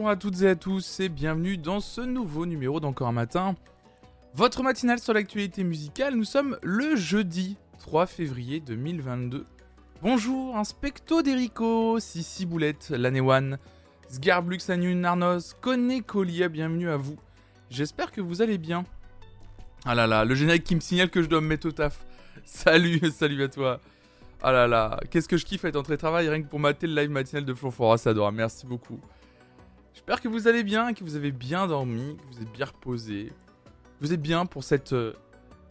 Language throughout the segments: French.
Bonjour à toutes et à tous et bienvenue dans ce nouveau numéro d'Encore un matin. Votre matinale sur l'actualité musicale, nous sommes le jeudi 3 février 2022. Bonjour, inspecto d'Erico, Sissi Boulette, Lanewan, Sgarblux Anun Arnos, Kone Colia, bienvenue à vous. J'espère que vous allez bien. Ah là là, le générique qui me signale que je dois me mettre au taf. Salut, salut à toi. Ah là là, qu'est-ce que je kiffe être entré travail rien que pour mater le live matinal de Flonfora, ça adore, merci beaucoup. J'espère que vous allez bien, que vous avez bien dormi, que vous êtes bien reposé. Vous êtes bien pour cette euh,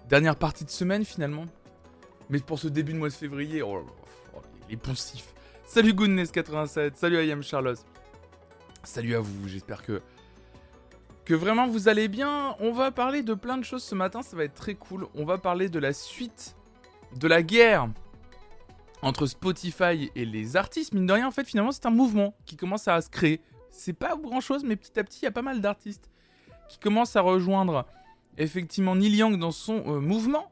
dernière partie de semaine finalement. Mais pour ce début de mois de février, oh, oh les poncifs. Salut Goodness87, salut IAM Charlotte. Salut à vous, j'espère que que vraiment vous allez bien. On va parler de plein de choses ce matin, ça va être très cool. On va parler de la suite de la guerre entre Spotify et les artistes, mine de rien, en fait, finalement, c'est un mouvement qui commence à se créer. C'est pas grand chose, mais petit à petit, il y a pas mal d'artistes qui commencent à rejoindre effectivement Neil Young dans son euh, mouvement.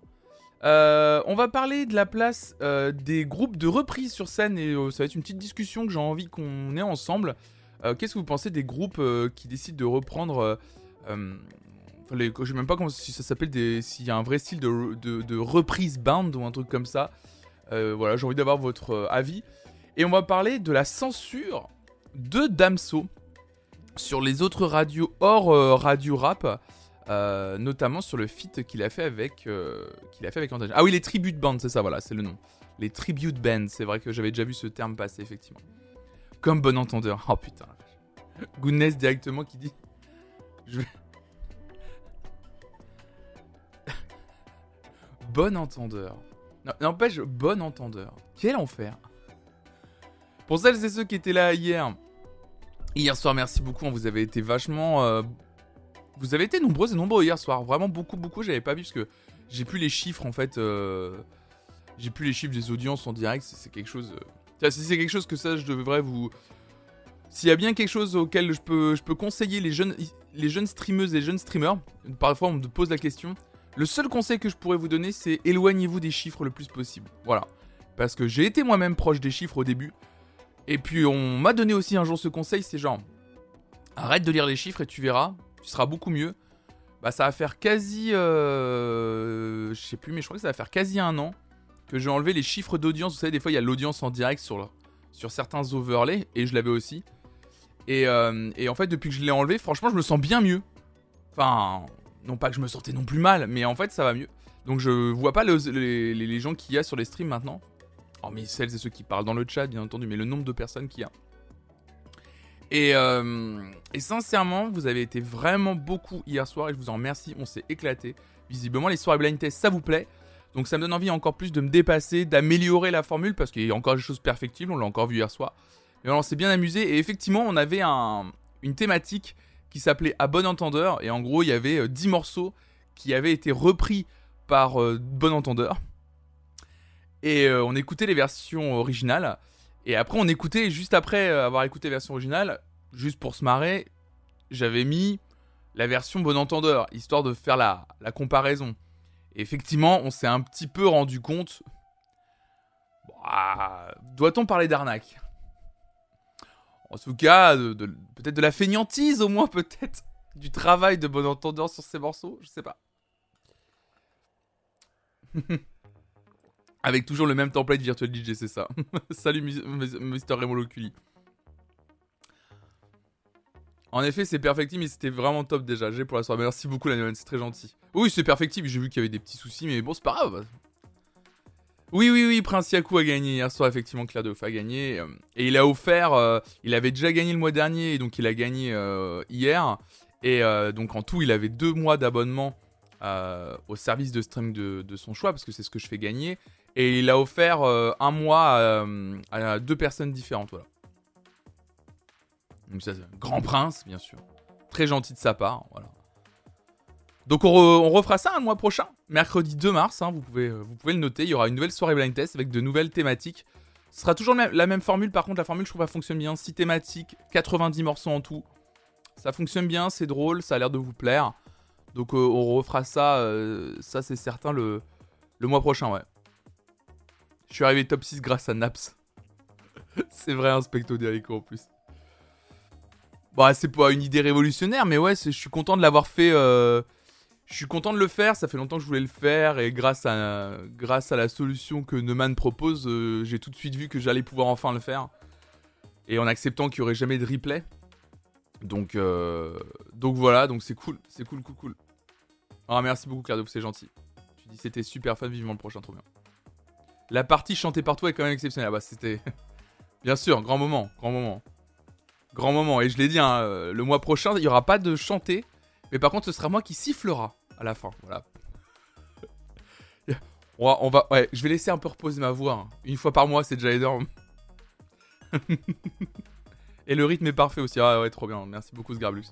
Euh, on va parler de la place euh, des groupes de reprise sur scène et ça va être une petite discussion que j'ai envie qu'on ait ensemble. Qu'est-ce que vous pensez des groupes qui décident de reprendre les, je sais même pas comment, si ça s'appelle s'il y a un vrai style de, de, de reprise band ou un truc comme ça. Voilà, j'ai envie d'avoir votre avis. Et on va parler de la censure de Damso sur les autres radios hors euh, radio rap. notamment sur le feat qu'il a fait avec qu'il a fait avec Ah oui, les tribute bands, c'est ça, voilà, c'est le nom. Les tribute bands, c'est vrai que j'avais déjà vu ce terme passer effectivement. Comme bon entendeur. Oh putain. Goodness directement qui dit je bon entendeur. N'empêche, bon entendeur. Quel enfer. Pour celles et ceux qui étaient là hier, hier soir, merci beaucoup. Hein, vous avez été vachement. Euh, vous avez été nombreux et nombreux hier soir. Vraiment beaucoup, beaucoup. J'avais pas vu parce que j'ai plus les chiffres en fait. Euh, j'ai plus les chiffres des audiences en direct. C'est quelque chose. Euh, si c'est quelque chose que ça, je devrais vous. S'il y a bien quelque chose auquel je peux, je peux conseiller les jeunes, les jeunes streameuses et jeunes streamers, parfois on me pose la question, le seul conseil que je pourrais vous donner, c'est éloignez-vous des chiffres le plus possible. Voilà. Parce que j'ai été moi-même proche des chiffres au début. Et puis on m'a donné aussi un jour ce conseil, c'est genre, arrête de lire les chiffres et tu verras, tu seras beaucoup mieux. Bah ça va faire quasi, euh, je sais plus, mais je crois que ça va faire quasi un an que j'ai enlevé les chiffres d'audience. Vous savez, des fois il y a l'audience en direct sur, certains overlays, et je l'avais aussi. Et, euh, et en fait, depuis que je l'ai enlevé, franchement, je me sens bien mieux. Enfin, non pas que je me sentais non plus mal, mais en fait ça va mieux. Donc je vois pas les, les, gens qu'il y a sur les streams maintenant. Mais celles et ceux qui parlent dans le chat bien entendu, mais le nombre de personnes qu'il y a. Et, euh, et, sincèrement, vous avez été vraiment beaucoup hier soir et je vous en remercie, on s'est éclaté. Visiblement les soirées blind test ça vous plaît. Donc ça me donne envie encore plus de me dépasser, d'améliorer la formule parce qu'il y a encore des choses perfectibles, on l'a encore vu hier soir. Mais on s'est bien amusé et effectivement on avait un, une thématique qui s'appelait À bon entendeur. Et en gros, il y avait 10 euh, morceaux qui avaient été repris par euh, Bon Entendeur. Et euh, on écoutait les versions originales. Et après, on écoutait, juste après avoir écouté la version originale, juste pour se marrer, j'avais mis la version Bon Entendeur, histoire de faire la, comparaison. Et effectivement, on s'est un petit peu rendu compte. Bah, doit-on parler d'arnaque? En tout cas, peut-être de la feignantise au moins, peut-être. Du travail de bon entendeur sur ces morceaux, je sais pas. Avec toujours le même template Virtual DJ, c'est ça. Salut Mr. Remoloculi. En effet, c'est perfectible, mais c'était vraiment top déjà. J'ai pour la soirée. Merci beaucoup, la c'est très gentil. Oui, c'est perfectible, j'ai vu qu'il y avait des petits soucis, mais bon, c'est pas grave. Oui, oui, oui, Prince Yaku a gagné hier soir, effectivement, Claire a gagné. Euh, et il a offert, euh, il avait déjà gagné le mois dernier, donc il a gagné euh, hier. Et donc en tout, il avait deux mois d'abonnement au service de stream de, son choix, parce que c'est ce que je fais gagner. Et il a offert un mois à, deux personnes différentes, voilà. Donc ça, grand prince, bien sûr. Très gentil de sa part, voilà. Donc on, refera ça un mois prochain, mercredi 2 mars, hein, vous, pouvez, euh, vous pouvez le noter, il y aura une nouvelle soirée blind test avec de nouvelles thématiques. Ce sera toujours la même formule, par contre la formule je trouve elle fonctionne bien, 6 thématiques, 90 morceaux en tout. Ça fonctionne bien, c'est drôle, ça a l'air de vous plaire. Donc euh, on refera ça, euh, ça c'est certain, le, le mois prochain, ouais. Je suis arrivé top 6 grâce à Naps. c'est vrai, un specto d'Erico en plus. Bah, c'est pas une idée révolutionnaire, mais ouais, je suis content de l'avoir fait. Euh, je suis content de le faire. Ça fait longtemps que je voulais le faire, et grâce à, la solution que Neumann propose, euh, j'ai tout de suite vu que j'allais pouvoir enfin le faire. Et en acceptant qu'il y aurait jamais de replay. Donc, euh, donc voilà, donc c'est cool, c'est cool, cool, cool. Ah, merci beaucoup, Claire c'est gentil. Tu dis c'était super fun, vivement le prochain, trop bien. La partie chantée par toi est quand même exceptionnelle. Ah bah, c'était. Bien sûr, grand moment, grand moment. Grand moment. Et je l'ai dit, hein, euh, le mois prochain, il n'y aura pas de chanter. Mais par contre, ce sera moi qui sifflera à la fin. Voilà. on, va, je vais laisser un peu reposer ma voix. Hein. Une fois par mois, c'est déjà énorme. Et le rythme est parfait aussi. Ah ouais, trop bien. Merci beaucoup, Sgarblux.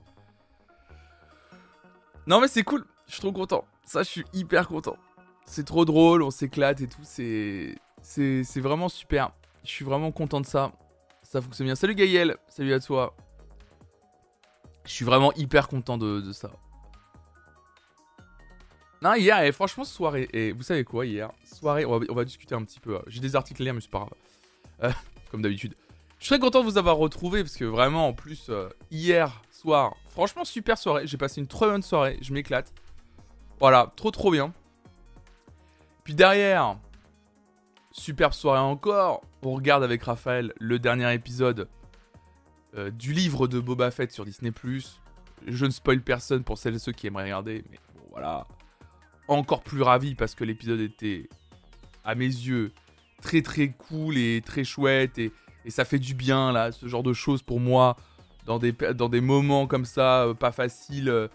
Non, mais c'est cool. Je suis trop content. Ça, je suis hyper content. C'est trop drôle, on s'éclate et tout. C'est. Vraiment super. Je suis vraiment content de ça. Ça fonctionne bien. Salut Gaël. Salut à toi. Je suis vraiment hyper content de, ça. Non, hier, et franchement, soirée. Et vous savez quoi, hier? Soirée, on va, discuter un petit peu. J'ai des articles à lire, mais c'est pas grave. Euh, comme d'habitude. Je suis très content de vous avoir retrouvé parce que vraiment, en plus, euh, hier soir, franchement, super soirée. J'ai passé une très bonne soirée. Je m'éclate. Voilà, trop trop bien. Puis derrière, superbe soirée encore. On regarde avec Raphaël le dernier épisode euh, du livre de Boba Fett sur Disney. Je ne spoil personne pour celles et ceux qui aimeraient regarder, mais bon, voilà. Encore plus ravi parce que l'épisode était, à mes yeux, très très cool et très chouette. Et, ça fait du bien, là, ce genre de choses pour moi, dans des, moments comme ça, euh, pas faciles euh,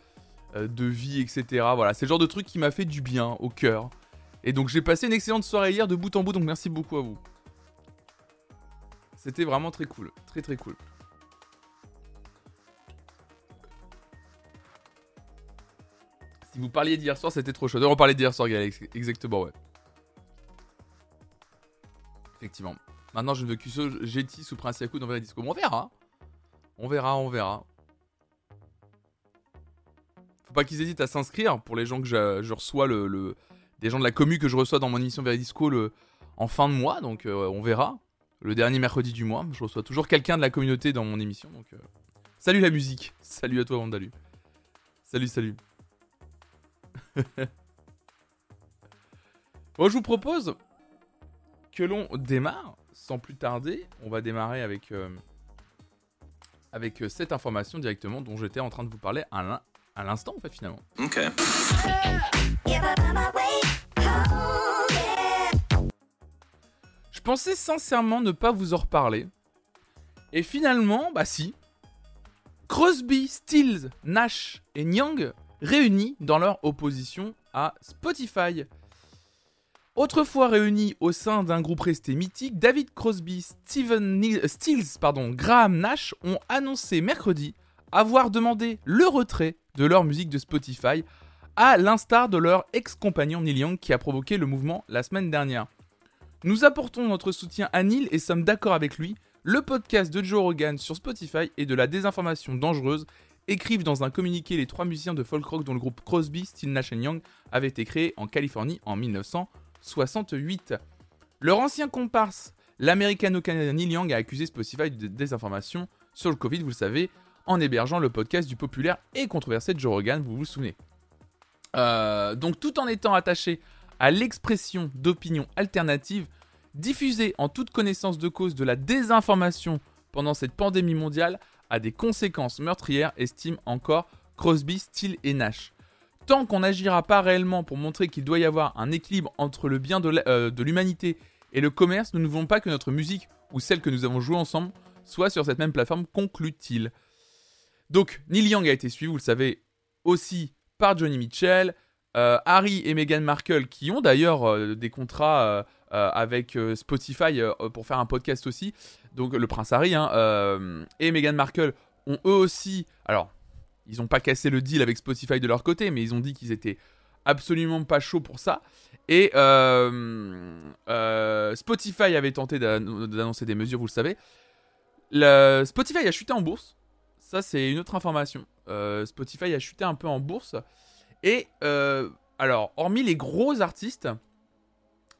de vie, etc. Voilà, c'est le genre de truc qui m'a fait du bien au cœur. Et donc j'ai passé une excellente soirée hier de bout en bout, donc merci beaucoup à vous. C'était vraiment très cool, très très cool. Si vous parliez d'hier soir, c'était trop chaud. On parlait d'hier soir, Galax. Exactement, ouais. Effectivement. Maintenant, je ne veux que ce Jetty sous Prince Yaku dans Disco. on verra. On verra, on verra. Faut pas qu'ils hésitent à s'inscrire pour les gens que je, reçois le, des gens de la commu que je reçois dans mon émission Veridisco en fin de mois, donc euh, on verra. Le dernier mercredi du mois, je reçois toujours quelqu'un de la communauté dans mon émission, donc... Euh, salut la musique Salut à toi Vandalu Salut, salut Bon, je vous propose que l'on démarre sans plus tarder. On va démarrer avec, euh, cette information directement dont j'étais en train de vous parler à l'instant, en fait, finalement. Ok. Je pensais sincèrement ne pas vous en reparler. Et finalement, bah si. Crosby, Stills, Nash et Nyang réunis dans leur opposition à Spotify. Autrefois réunis au sein d'un groupe resté mythique, David Crosby, Steven Stills, pardon, Graham Nash ont annoncé mercredi avoir demandé le retrait de leur musique de Spotify à l'instar de leur ex-compagnon Neil Young qui a provoqué le mouvement la semaine dernière. Nous apportons notre soutien à Neil et sommes d'accord avec lui. Le podcast de Joe Rogan sur Spotify et de la désinformation dangereuse écrivent dans un communiqué les trois musiciens de folk rock dont le groupe Crosby, Still Nash Young avait été créé en Californie en 1968. Leur ancien comparse, l'américano-canadien Neil Young, a accusé Spotify de désinformation sur le Covid, vous le savez, en hébergeant le podcast du populaire et controversé Joe Rogan, vous vous souvenez. Euh, donc tout en étant attaché à l'expression d'opinions alternatives diffusées en toute connaissance de cause de la désinformation pendant cette pandémie mondiale a des conséquences meurtrières, estime encore Crosby, Steele et Nash. Tant qu'on n'agira pas réellement pour montrer qu'il doit y avoir un équilibre entre le bien euh, de l'humanité et le commerce, nous ne voulons pas que notre musique, ou celle que nous avons jouée ensemble, soit sur cette même plateforme, conclut-il. Donc, Neil Young a été suivi, vous le savez, aussi par Johnny Mitchell, euh, Harry et Meghan Markle, qui ont d'ailleurs euh, des contrats euh, avec Spotify pour faire un podcast aussi, donc le prince Harry hein, et Meghan Markle ont eux aussi, alors ils n'ont pas cassé le deal avec Spotify de leur côté, mais ils ont dit qu'ils étaient absolument pas chauds pour ça. Et Spotify avait tenté d'annoncer des mesures, vous le savez. Spotify a chuté en bourse. Ça, c'est une autre information. Spotify a chuté un peu en bourse. Et euh, alors, hormis les gros artistes,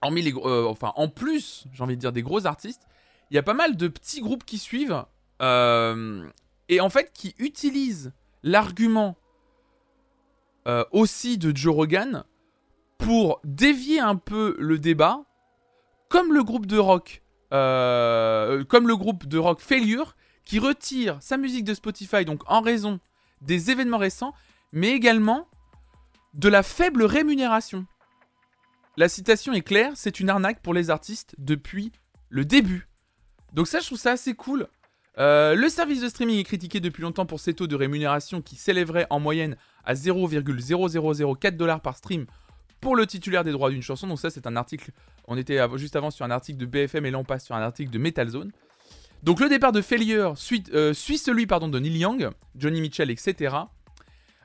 hormis les euh, enfin en plus, j'ai envie de dire des gros artistes, il y a pas mal de petits groupes qui suivent. Euh, et en fait qui utilise l'argument euh, aussi de Joe Rogan pour dévier un peu le débat, comme le groupe de rock, euh, comme le groupe de rock Failure, qui retire sa musique de Spotify donc en raison des événements récents, mais également de la faible rémunération. La citation est claire, c'est une arnaque pour les artistes depuis le début. Donc ça, je trouve ça assez cool. Euh, le service de streaming est critiqué depuis longtemps pour ses taux de rémunération qui s'élèveraient en moyenne à 0,0004 dollars par stream pour le titulaire des droits d'une chanson. Donc ça, c'est un article. On était juste avant sur un article de BFM et là on passe sur un article de Metal Zone. Donc le départ de Failure suit, euh, suit celui pardon, de Neil Young, Johnny Mitchell, etc.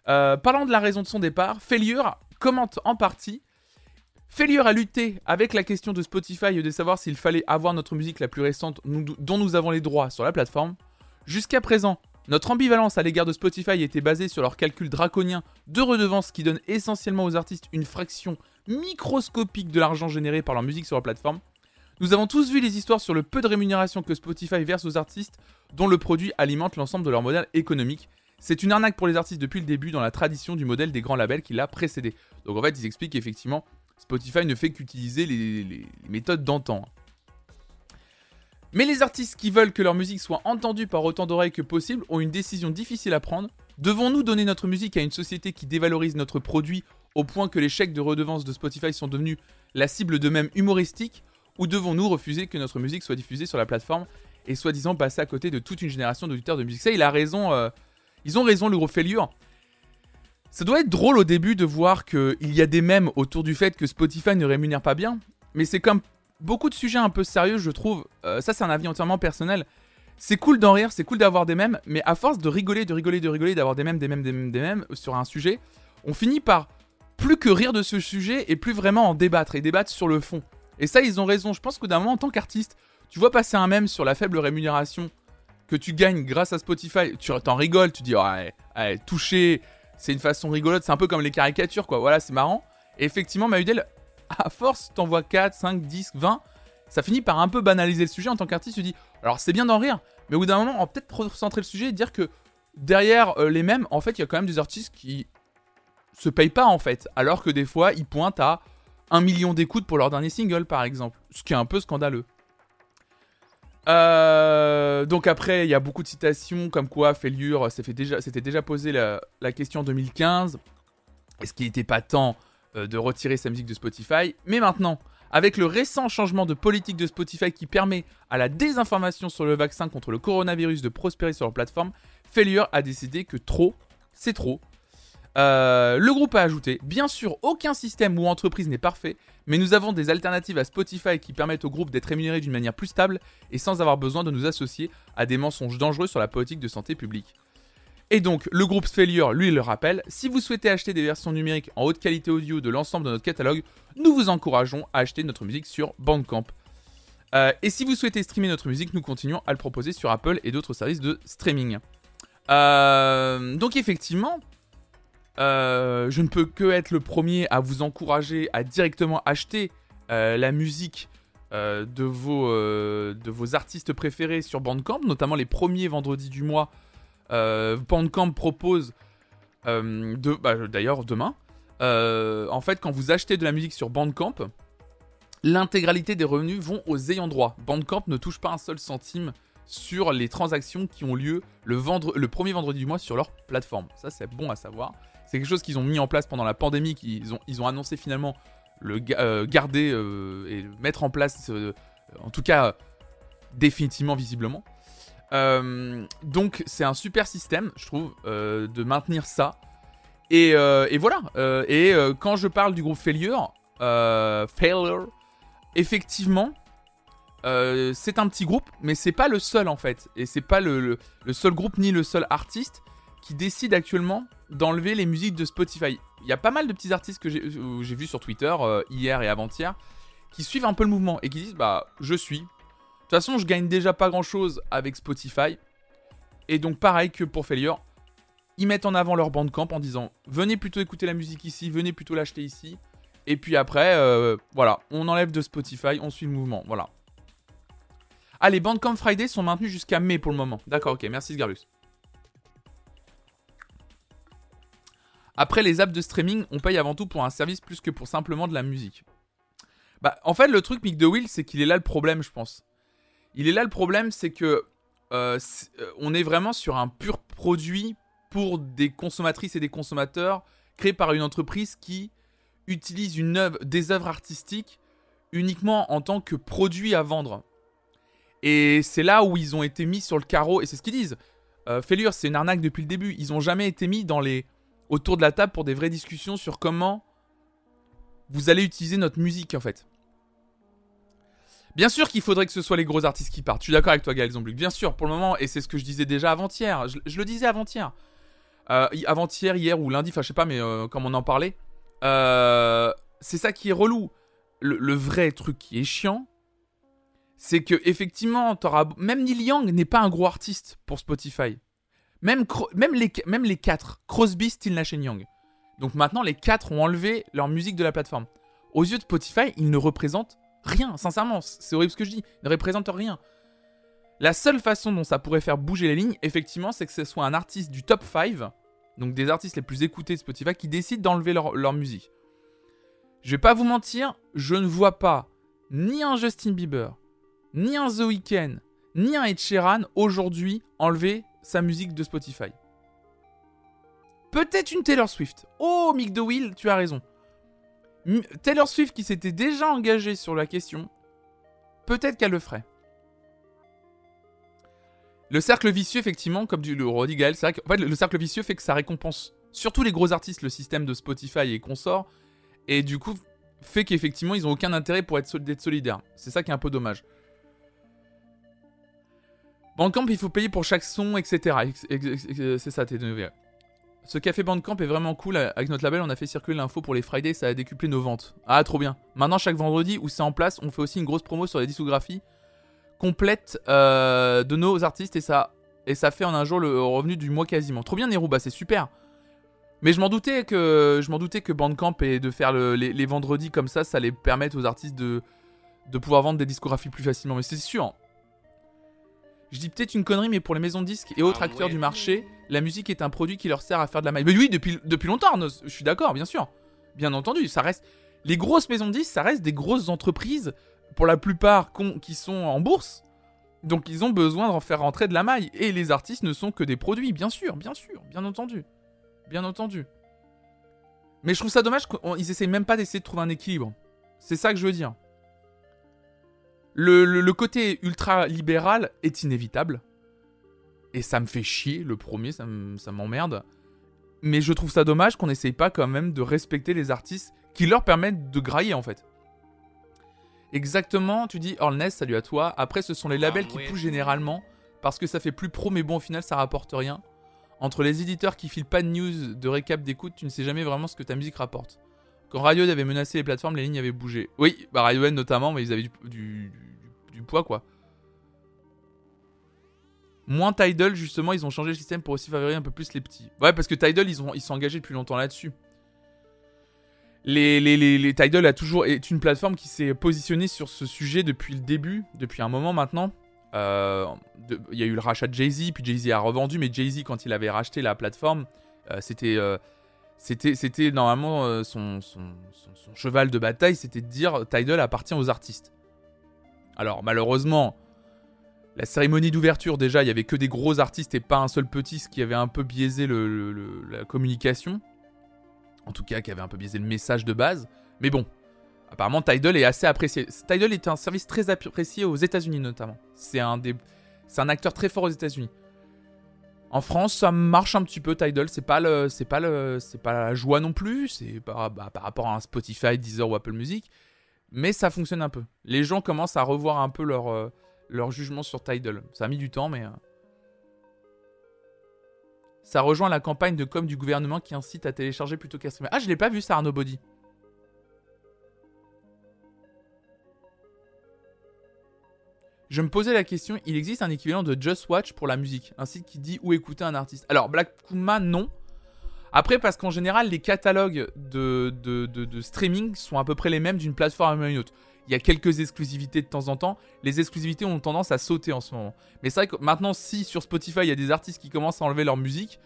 Euh, parlant de la raison de son départ, Failure commente en partie Failure a lutté avec la question de Spotify de savoir s'il fallait avoir notre musique la plus récente dont nous avons les droits sur la plateforme. Jusqu'à présent, notre ambivalence à l'égard de Spotify était basée sur leur calcul draconien de redevances qui donne essentiellement aux artistes une fraction microscopique de l'argent généré par leur musique sur la plateforme. Nous avons tous vu les histoires sur le peu de rémunération que Spotify verse aux artistes dont le produit alimente l'ensemble de leur modèle économique. C'est une arnaque pour les artistes depuis le début dans la tradition du modèle des grands labels qui l'a précédé. Donc en fait, ils expliquent effectivement Spotify ne fait qu'utiliser les, méthodes d'antan. Mais les artistes qui veulent que leur musique soit entendue par autant d'oreilles que possible ont une décision difficile à prendre. Devons-nous donner notre musique à une société qui dévalorise notre produit au point que les chèques de redevance de Spotify sont devenus la cible de même humoristique Ou devons-nous refuser que notre musique soit diffusée sur la plateforme et soi-disant passer à côté de toute une génération d'auditeurs de musique? Ça, il a raison. Euh, ils ont raison, le gros Failure. Ça doit être drôle au début de voir qu'il y a des mèmes autour du fait que Spotify ne rémunère pas bien, mais c'est comme beaucoup de sujets un peu sérieux, je trouve. Euh, ça, c'est un avis entièrement personnel. C'est cool d'en rire, c'est cool d'avoir des mèmes, mais à force de rigoler, de rigoler, de rigoler, d'avoir des mèmes, des mèmes, des mèmes, des mèmes sur un sujet, on finit par plus que rire de ce sujet et plus vraiment en débattre et débattre sur le fond. Et ça, ils ont raison. Je pense que d'un moment, en tant qu'artiste, tu vois passer un mème sur la faible rémunération que tu gagnes grâce à Spotify, tu t'en rigoles, tu dis, ouais, ouais, touché, c'est une façon rigolote, c'est un peu comme les caricatures, quoi. Voilà, c'est marrant. Et effectivement, Mahudel, à force, t'envoies 4, 5, 10, 20, ça finit par un peu banaliser le sujet en tant qu'artiste. Tu dis, alors c'est bien d'en rire, mais au bout d'un moment, on peut-être recentrer le sujet et dire que derrière euh, les mêmes, en fait, il y a quand même des artistes qui se payent pas, en fait. Alors que des fois, ils pointent à un million d'écoutes pour leur dernier single, par exemple. Ce qui est un peu scandaleux. Euh, donc après, il y a beaucoup de citations comme quoi Failure s'était déjà, déjà posé la, question en 2015. Est-ce qu'il n'était pas temps euh, de retirer sa musique de Spotify? Mais maintenant, avec le récent changement de politique de Spotify qui permet à la désinformation sur le vaccin contre le coronavirus de prospérer sur leur plateforme, Failure a décidé que trop, c'est trop. Euh, le groupe a ajouté, bien sûr, aucun système ou entreprise n'est parfait, mais nous avons des alternatives à Spotify qui permettent au groupe d'être rémunéré d'une manière plus stable et sans avoir besoin de nous associer à des mensonges dangereux sur la politique de santé publique. Et donc, le groupe Failure, lui, le rappelle, si vous souhaitez acheter des versions numériques en haute qualité audio de l'ensemble de notre catalogue, nous vous encourageons à acheter notre musique sur Bandcamp. Euh, et si vous souhaitez streamer notre musique, nous continuons à le proposer sur Apple et d'autres services de streaming. Euh, donc effectivement, euh, je ne peux que être le premier à vous encourager à directement acheter euh, la musique euh, de, vos, de vos artistes préférés sur Bandcamp, notamment les premiers vendredis du mois. Bandcamp propose, de, bah, d'ailleurs demain, en fait quand vous achetez de la musique sur Bandcamp, l'intégralité des revenus vont aux ayants droit. Bandcamp ne touche pas un seul centime sur les transactions qui ont lieu le, le premier vendredi du mois sur leur plateforme. Ça c'est bon à savoir. C'est quelque chose qu'ils ont mis en place pendant la pandémie, qu'ils ont, ils ont annoncé finalement le euh, garder euh, et mettre en place, euh, en tout cas définitivement, visiblement. donc c'est un super système, je trouve, de maintenir ça. Et, voilà. et quand je parle du groupe Failure, Failure, effectivement, c'est un petit groupe, mais c'est pas le seul en fait. Et c'est pas le, seul groupe ni le seul artiste qui décide actuellement d'enlever les musiques de Spotify. Il y a pas mal de petits artistes que j'ai euh, vus sur Twitter euh, hier et avant-hier qui suivent un peu le mouvement et qui disent bah je suis. De toute façon, je gagne déjà pas grand-chose avec Spotify. Et donc pareil que pour Failure, ils mettent en avant leur bandcamp en disant venez plutôt écouter la musique ici, venez plutôt l'acheter ici. Et puis après, euh, voilà, on enlève de Spotify, on suit le mouvement, voilà. Ah, les Bandcamp Friday sont maintenus jusqu'à mai pour le moment. D'accord, ok, merci Sgarbus. Après, les apps de streaming, on paye avant tout pour un service plus que pour simplement de la musique. Bah, en fait, le truc, Mick DeWill, c'est qu'il est là le problème, je pense. Il est là le problème, c'est que euh, euh, on est vraiment sur un pur produit pour des consommatrices et des consommateurs créé par une entreprise qui utilise des œuvres artistiques uniquement en tant que produit à vendre. Et c'est là où ils ont été mis sur le carreau, et c'est ce qu'ils disent. Euh, c'est une arnaque depuis le début. Ils n'ont jamais été mis dans les autour de la table pour des vraies discussions sur comment vous allez utiliser notre musique en fait. Bien sûr qu'il faudrait que ce soit les gros artistes qui partent. Je suis d'accord avec toi, Gaël Zomblick. Bien sûr, pour le moment, et c'est ce que je disais déjà avant-hier. Je, le disais avant-hier. Euh, avant-hier, hier ou lundi, enfin je sais pas, mais euh, comme on en parlait. Euh, c'est ça qui est relou. Le, vrai truc qui est chiant, c'est que effectivement, même Neil Young n'est pas un gros artiste pour Spotify. Même, les, quatre, Crosby, Still Nash Young. Donc maintenant, les quatre ont enlevé leur musique de la plateforme. Aux yeux de Spotify, ils ne représentent rien, sincèrement. C'est horrible ce que je dis. Ils ne représentent rien. La seule façon dont ça pourrait faire bouger les lignes, effectivement, c'est que ce soit un artiste du top 5, donc des artistes les plus écoutés de Spotify, qui décident d'enlever leur, leur musique. Je vais pas vous mentir, je ne vois pas ni un Justin Bieber, ni un The Weeknd, ni un Ed Sheeran aujourd'hui enlever sa musique de Spotify. Peut-être une Taylor Swift. Oh, Mick DeWill, tu as raison. Taylor Swift qui s'était déjà engagée sur la question, peut-être qu'elle le ferait. Le cercle vicieux, effectivement, comme du, le redit Gaël, c'est vrai que le, cercle vicieux fait que ça récompense surtout les gros artistes, le système de Spotify et consorts, et du coup fait qu'effectivement ils ont aucun intérêt pour être, être solidaires. C'est ça qui est un peu dommage. Bandcamp, il faut payer pour chaque son, etc. C'est ça, t'es de Ce café Bandcamp est vraiment cool. Avec notre label, on a fait circuler l'info pour les Fridays, ça a décuplé nos ventes. Ah, trop bien. Maintenant, chaque vendredi où c'est en place, on fait aussi une grosse promo sur les discographies complètes euh, de nos artistes et ça, et ça fait en un jour le revenu du mois quasiment. Trop bien, Neruba, c'est super. Mais je m'en doutais que je m'en Bandcamp et de faire les, vendredis comme ça, ça allait permettre aux artistes de, de pouvoir vendre des discographies plus facilement. Mais c'est sûr. Je dis peut-être une connerie, mais pour les maisons de disques et autres ah acteurs du marché, la musique est un produit qui leur sert à faire de la maille. Mais oui, depuis, depuis longtemps, je suis d'accord, bien sûr. Bien entendu, ça reste. Les grosses maisons de disques, ça reste des grosses entreprises, pour la plupart qui sont en bourse. Donc ils ont besoin d'en faire rentrer de la maille. Et les artistes ne sont que des produits, bien sûr, bien sûr, bien entendu. Bien entendu. Mais je trouve ça dommage qu'ils essayent même pas d'essayer de trouver un équilibre. C'est ça que je veux dire. Le, côté ultra-libéral est inévitable. Et ça me fait chier, le premier, ça m'emmerde. Mais je trouve ça dommage qu'on n'essaye pas quand même de respecter les artistes qui leur permettent de grailler en fait. Exactement, tu dis Orlness, salut à toi. Après, ce sont les labels qui poussent généralement parce que ça fait plus pro, mais bon, au final, ça rapporte rien. Entre les éditeurs qui filent pas de news, de récap d'écoute, tu ne sais jamais vraiment ce que ta musique rapporte. Quand Radiohead avait menacé les plateformes, les lignes avaient bougé. Oui, bah Radiohead notamment, mais ils avaient du, du, poids quoi. Moins Tidal, justement, ils ont changé le système pour aussi favoriser un peu plus les petits. Ouais, parce que Tidal, ils, ont, ils sont engagés depuis longtemps là-dessus. Les, Tidal a toujours est une plateforme qui s'est positionnée sur ce sujet depuis le début, depuis un moment maintenant. Euh, il y a eu le rachat de Jay-Z, puis Jay-Z a revendu, mais Jay-Z, quand il avait racheté la plateforme, euh, c'était euh, c'était, normalement euh, son, cheval de bataille, c'était de dire Tidal appartient aux artistes. Alors malheureusement, la cérémonie d'ouverture, déjà, il y avait que des gros artistes et pas un seul petit, ce qui avait un peu biaisé la communication. En tout cas, qui avait un peu biaisé le message de base. Mais bon, apparemment Tidal est assez apprécié. Tidal est un service très apprécié aux États-Unis notamment. C'est un, c'est un acteur très fort aux États-Unis. En France, ça marche un petit peu Tidal, c'est pas le pas le pas la joie non plus, c'est par, bah, par rapport à un Spotify, Deezer ou Apple Music, mais ça fonctionne un peu. Les gens commencent à revoir un peu leur euh, leur jugement sur Tidal. Ça a mis du temps mais euh, ça rejoint la campagne de com du gouvernement qui incite à télécharger plutôt qu'à streamer. Ah, je l'ai pas vu ça Arnaud Body. Je me posais la question, il existe un équivalent de Just Watch pour la musique, un site qui dit où écouter un artiste. Alors Black Kuma, non. Après, parce qu'en général, les catalogues de, streaming sont à peu près les mêmes d'une plateforme à une autre. Il y a quelques exclusivités de temps en temps. Les exclusivités ont tendance à sauter en ce moment. Mais c'est vrai que maintenant, si sur Spotify, il y a des artistes qui commencent à enlever leur musique,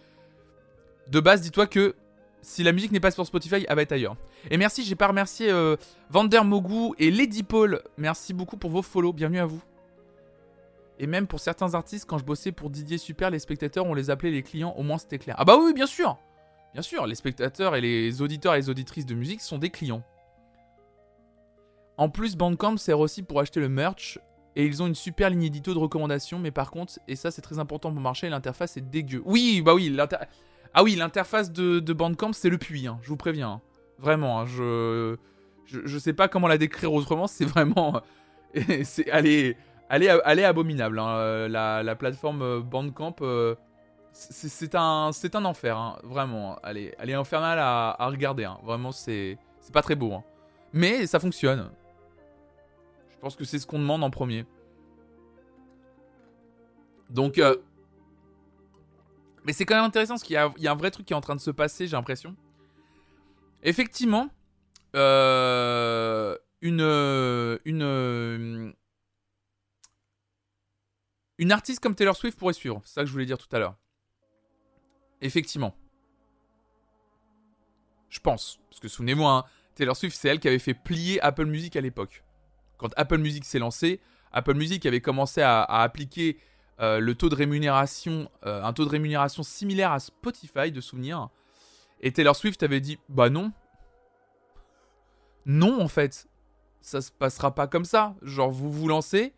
de base, dis-toi que si la musique n'est pas sur Spotify, elle va être ailleurs. Et merci, j'ai pas remercié euh, Vander Mogu et Lady Paul. Merci beaucoup pour vos follow. Bienvenue à vous. Et même pour certains artistes, quand je bossais pour Didier Super, les spectateurs, on les appelait les clients, au moins c'était clair. Ah bah oui, bien sûr Bien sûr, les spectateurs et les auditeurs et les auditrices de musique sont des clients. En plus, Bandcamp sert aussi pour acheter le merch, et ils ont une super ligne édito de recommandations, mais par contre, et ça c'est très important pour marcher, l'interface est dégueu. Oui, bah oui, ah oui, l'interface de, Bandcamp c'est le puits, hein, je vous préviens. Hein. Vraiment, hein, je, je, sais pas comment la décrire autrement, c'est vraiment... c'est, allez, elle est, abominable. Hein. Euh, la, plateforme euh, Bandcamp, euh, c'est un, enfer, hein. vraiment. Elle est, elle infernale à, regarder. Hein. Vraiment, c'est pas très beau. Mais ça fonctionne. Je pense que c'est ce qu'on demande en premier. Donc, mais c'est quand même intéressant parce qu'il y, a un vrai truc qui est en train de se passer, j'ai l'impression. Effectivement, une, une, une artiste comme Taylor Swift pourrait suivre. C'est ça que je voulais dire tout à l'heure. Effectivement. Je pense. Parce que souvenez-moi, hein, Taylor Swift, c'est elle qui avait fait plier Apple Music à l'époque. Quand Apple Music s'est lancé, Apple Music avait commencé à, appliquer euh, le taux de rémunération, euh, un taux de rémunération similaire à Spotify, de souvenir. Et Taylor Swift avait dit Bah non. Non, en fait. Ça se passera pas comme ça. Genre, vous vous lancez,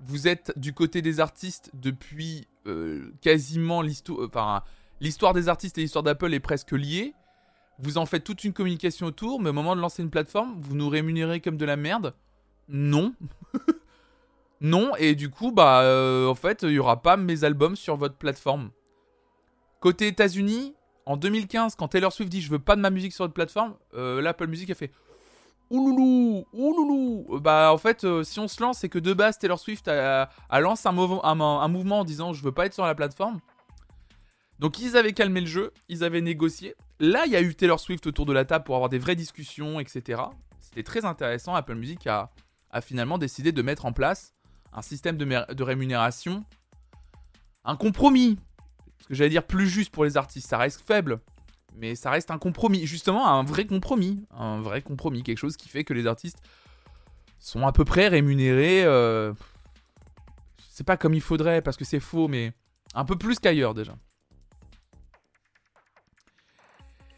vous êtes du côté des artistes depuis euh, quasiment l'histoire. Euh, enfin, l'histoire des artistes et l'histoire d'Apple est presque liée. Vous en faites toute une communication autour, mais au moment de lancer une plateforme, vous nous rémunérez comme de la merde? Non. non, et du coup, bah, euh, en fait, il n'y aura pas mes albums sur votre plateforme. Côté États-Unis, en 2015, quand Taylor Swift dit je veux pas de ma musique sur votre plateforme, l'Apple Music a fait Ouloulou, ouloulou. Bah en fait, euh, si on se lance, c'est que de base Taylor Swift a, lancé un, un, mouvement en disant je veux pas être sur la plateforme. Donc ils avaient calmé le jeu, ils avaient négocié. Là, il y a eu Taylor Swift autour de la table pour avoir des vraies discussions, etc. C'était très intéressant. Apple Music a, finalement décidé de mettre en place un système de, de rémunération, un compromis. Ce que j'allais dire plus juste pour les artistes, ça reste faible, mais ça reste un compromis, justement un vrai compromis, un vrai compromis, quelque chose qui fait que les artistes sont à peu près rémunérés, euh... c'est pas comme il faudrait parce que c'est faux, mais un peu plus qu'ailleurs déjà.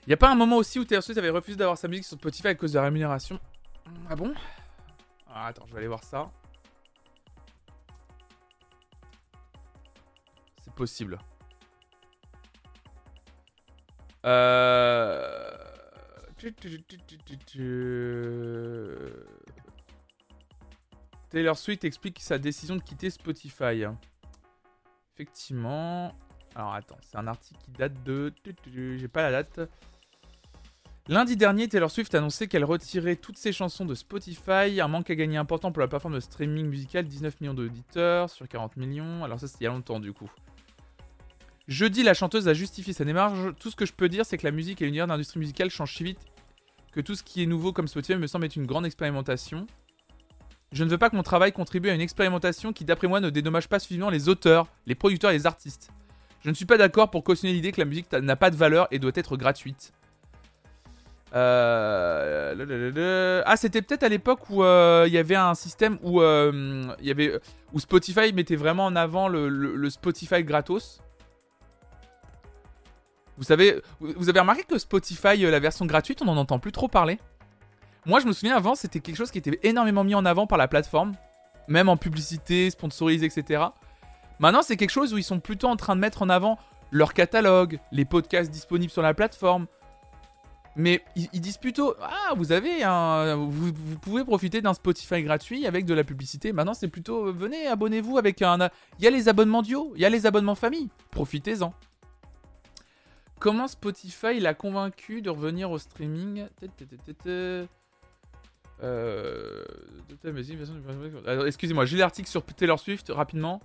Y a pas un moment aussi où Taylor Swift avait refusé d'avoir sa musique sur Spotify à cause de la rémunération? Ah bon? Ah, Attends, je vais aller voir ça. C'est possible. Euh... Taylor Swift explique sa décision de quitter Spotify. Effectivement. Alors attends, c'est un article qui date de. J'ai pas la date. Lundi dernier, Taylor Swift a annoncé qu'elle retirait toutes ses chansons de Spotify, un manque à gagner important pour la plateforme de streaming musical, 19 millions d'auditeurs sur 40 millions. Alors ça, c'était il y a longtemps du coup. Jeudi, la chanteuse a justifié sa démarche. Tout ce que je peux dire, c'est que la musique et l'univers de l'industrie musicale changent si vite que tout ce qui est nouveau comme Spotify me semble être une grande expérimentation. Je ne veux pas que mon travail contribue à une expérimentation qui, d'après moi, ne dédommage pas suffisamment les auteurs, les producteurs et les artistes. Je ne suis pas d'accord pour cautionner l'idée que la musique n'a pas de valeur et doit être gratuite. Euh... Ah, c'était peut-être à l'époque où euh, il y avait un système où, euh, où Spotify mettait vraiment en avant le Spotify gratos. Vous avez remarqué que Spotify, euh, la version gratuite, on n'en entend plus trop parler Moi, je me souviens avant, c'était quelque chose qui était énormément mis en avant par la plateforme, même en publicité, sponsorisé, etc. Maintenant, c'est quelque chose où ils sont plutôt en train de mettre en avant leur catalogue, les podcasts disponibles sur la plateforme. Mais ils, disent plutôt Ah, vous avez un. Vous, pouvez profiter d'un Spotify gratuit avec de la publicité. Maintenant, c'est plutôt Venez, abonnez-vous avec un. Il y a les abonnements duo, il y a les abonnements famille. Profitez-en. Comment Spotify l'a convaincu de revenir au streaming euh... Excusez-moi, j'ai l'article sur Taylor Swift rapidement.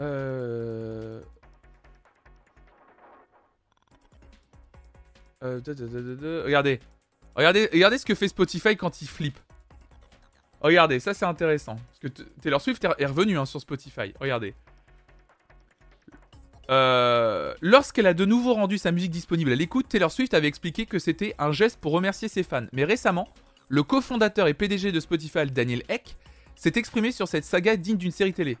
Euh... Euh, regardez. regardez. Ce que fait Spotify quand il flippe. Regardez, ça c'est intéressant. Parce que Taylor Swift est revenu hein, sur Spotify. Regardez. Euh, lorsqu'elle a de nouveau rendu sa musique disponible à l'écoute, Taylor Swift avait expliqué que c'était un geste pour remercier ses fans. Mais récemment, le cofondateur et PDG de Spotify, Daniel Eck, s'est exprimé sur cette saga digne d'une série télé.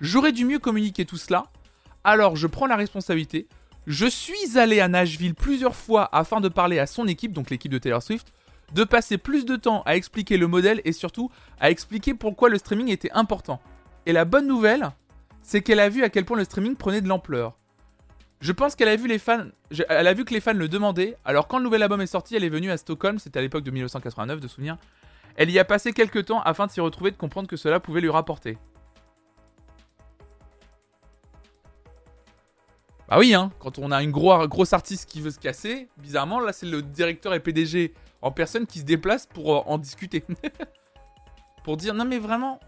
J'aurais dû mieux communiquer tout cela, alors je prends la responsabilité. Je suis allé à Nashville plusieurs fois afin de parler à son équipe, donc l'équipe de Taylor Swift, de passer plus de temps à expliquer le modèle et surtout à expliquer pourquoi le streaming était important. Et la bonne nouvelle, c'est qu'elle a vu à quel point le streaming prenait de l'ampleur. Je pense qu'elle a vu les fans, elle a vu que les fans le demandaient. Alors quand le nouvel album est sorti, elle est venue à Stockholm, c'était à l'époque de 1989 de souvenir. Elle y a passé quelques temps afin de s'y retrouver de comprendre que cela pouvait lui rapporter. Bah oui, hein, quand on a une grosse artiste qui veut se casser, bizarrement, là c'est le directeur et PDG en personne qui se déplace pour euh, en discuter. pour dire non mais vraiment,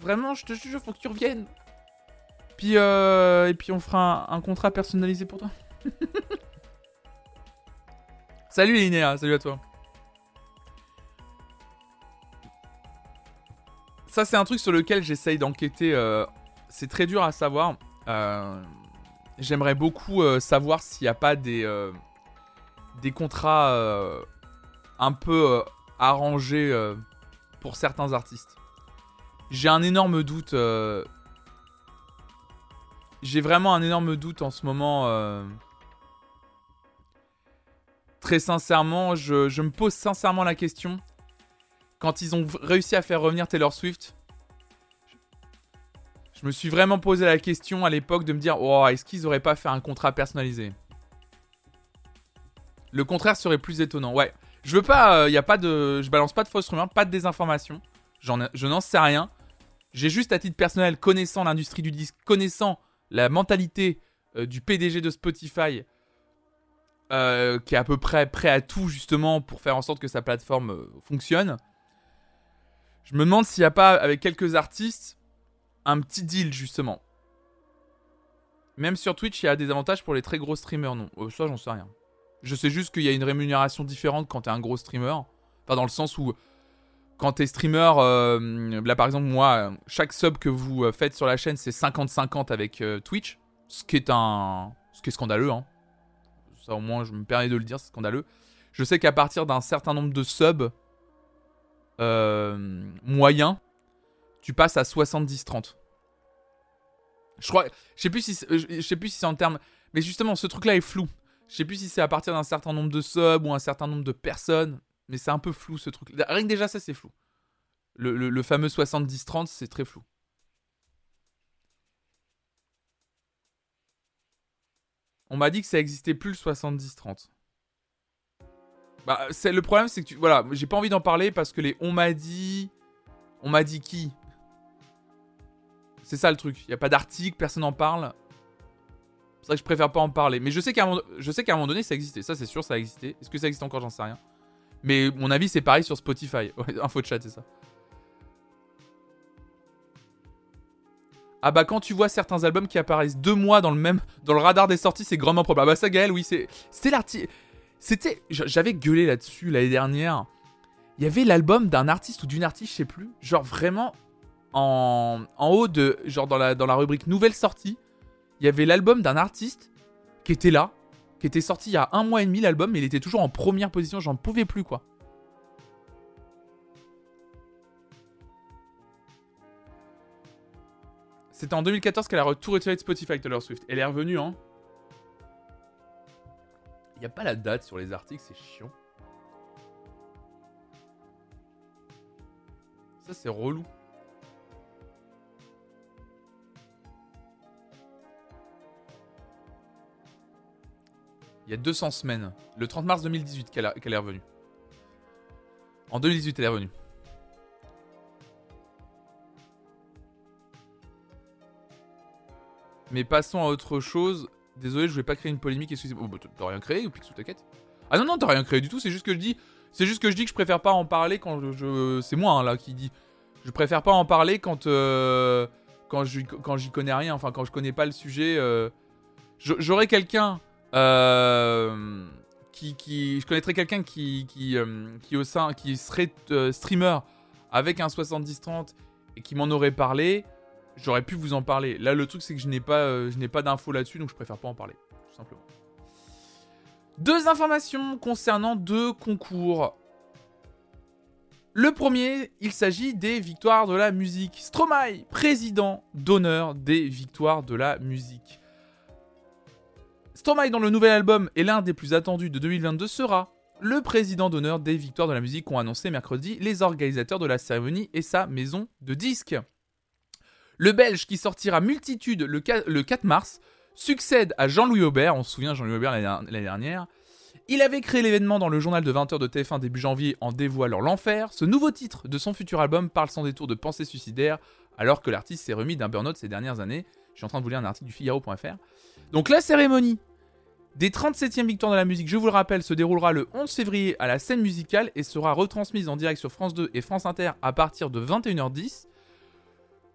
vraiment, je te jure, faut que tu reviennes. Puis euh, et puis on fera un, contrat personnalisé pour toi. salut Linéa, salut à toi. Ça c'est un truc sur lequel j'essaye d'enquêter. Euh, c'est très dur à savoir. J'aimerais beaucoup savoir s'il n'y a pas des contrats euh, un peu euh, arrangés euh, pour certains artistes. J'ai un énorme doute. J'ai vraiment un énorme doute en ce moment. Très sincèrement, je, me pose sincèrement la question. Quand ils ont réussi à faire revenir Taylor Swift, je me suis vraiment posé la question à l'époque de me dire oh, est-ce qu'ils auraient pas fait un contrat personnalisé? Le contraire serait plus étonnant. Ouais. Je veux pas. Il euh, a pas de. Je balance pas de fausses rumeurs, pas de désinformation. Je n'en sais rien. J'ai juste à titre personnel, connaissant l'industrie du disque, connaissant la mentalité euh, du PDG de Spotify, euh, qui est à peu près prêt à tout justement pour faire en sorte que sa plateforme fonctionne. Je me demande s'il n'y a pas, avec quelques artistes, un petit deal justement. Même sur Twitch, il y a des avantages pour les très gros streamers, non. ça, j'en sais rien. Je sais juste qu'il y a une rémunération différente quand t'es un gros streamer. Enfin, dans le sens où, quand t'es streamer, euh, là par exemple, moi, chaque sub que vous euh, faites sur la chaîne, c'est 50-50 avec euh, Twitch. Ce qui est un. Ce qui est scandaleux, hein. Ça, au moins, je me permets de le dire, c'est scandaleux. Je sais qu'à partir d'un certain nombre de subs moyens, tu passes à 70-30. Je crois. Je sais plus si, je sais plus si c'est en termes. Mais justement, ce truc-là est flou. Je sais plus si c'est à partir d'un certain nombre de subs ou un certain nombre de personnes, mais c'est un peu flou ce truc. Rien que déjà ça c'est flou. Le, fameux 70-30 c'est très flou. On m'a dit que ça existait plus le 70-30. Bah, c'est le problème, c'est que tu, voilà, j'ai pas envie d'en parler parce que les on m'a dit, on m'a dit qui. C'est ça le truc. Il y a pas d'article, personne n'en parle. C'est vrai que je préfère pas en parler. Mais je sais qu'à un, moment... donné, ça existait. Ça, c'est sûr, ça a existé. Est-ce que ça existe encore? J'en sais rien. Mais mon avis, c'est pareil sur Spotify. info chat, c'est ça. Ah bah quand tu vois certains albums qui apparaissent deux mois dans le même dans le radar des sorties, c'est grandement probable. Ah bah ça Gaël, oui, c'est c'était l'artiste. C'était j'avais gueulé là-dessus l'année dernière. Il y avait l'album d'un artiste ou d'une artiste, je sais plus, genre vraiment en, en haut de genre dans la dans la rubrique nouvelle sortie il y avait l'album d'un artiste qui était là, qui était sorti il y a un mois et demi l'album, mais il était toujours en première position, j'en pouvais plus quoi. C'était en 2014 qu'elle a retiré de Spotify Taylor Swift. Elle est revenue, hein. Il n'y a pas la date sur les articles, c'est chiant. Ça, c'est relou. Il y a 200 semaines, le 30 mars 2018 qu'elle est revenue. En 2018, elle est revenue. Mais passons à autre chose. Désolé, je vais pas créer une polémique. Excusez-moi. Oh, bah, t'as rien créé ou Pixou, t'inquiète. Ah non, non, t'as rien créé du tout. C'est juste que je dis. C'est juste que je dis je préfère pas en parler quand je. C'est moi hein, là qui dis. Je préfère pas en parler quand. Euh, quand j'y connais rien. Enfin, quand je connais pas le sujet. Euh, J'aurais quelqu'un euh, qui, je connaîtrais quelqu'un qui, qui, euh, au sein, qui serait euh, streamer avec un 70-30 et qui m'en aurait parlé. j'aurais pu vous en parler. Là, le truc, c'est que je n'ai pas, je pas d'infos là-dessus, donc je préfère pas en parler, tout simplement. Deux informations concernant deux concours. Le premier, il s'agit des victoires de la musique. Stromae, président d'honneur des victoires de la musique. Stromae, dont le nouvel album est l'un des plus attendus de 2022, sera le président d'honneur des victoires de la musique qu'ont annoncé mercredi les organisateurs de la cérémonie et sa maison de disques. Le Belge, qui sortira multitude le 4, mars, succède à Jean-Louis Aubert, on se souvient Jean-Louis Aubert l'année dernière, il avait créé l'événement dans le journal de 20h de TF1 début janvier en dévoilant l'enfer. Ce nouveau titre de son futur album parle sans détour de pensées suicidaires, alors que l'artiste s'est remis d'un burn-out ces dernières années. Je suis en train de vous lire un article du Figaro.fr. Donc la cérémonie des 37e victoires de la musique, je vous le rappelle, se déroulera le 11 février à la scène musicale et sera retransmise en direct sur France 2 et France Inter à partir de 21h10.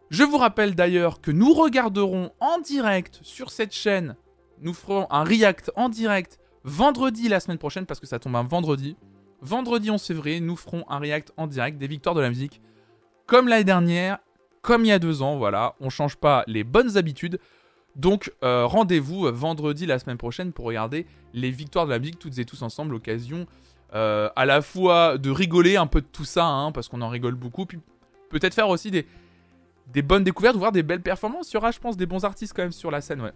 Je vous rappelle d'ailleurs que nous regarderons en direct sur cette chaîne, nous ferons un react en direct vendredi la semaine prochaine, parce que ça tombe un vendredi. Vendredi 11 février, nous ferons un react en direct des victoires de la musique. Comme l'année dernière, comme il y a deux ans, voilà, on change pas les bonnes habitudes. Donc euh, rendez-vous vendredi la semaine prochaine pour regarder les victoires de la musique toutes et tous ensemble, l'occasion euh, à la fois de rigoler un peu de tout ça, hein, parce qu'on en rigole beaucoup, puis peut-être faire aussi des, bonnes découvertes, voir des belles performances. Il y aura, je pense, des bons artistes quand même sur la scène, ouais.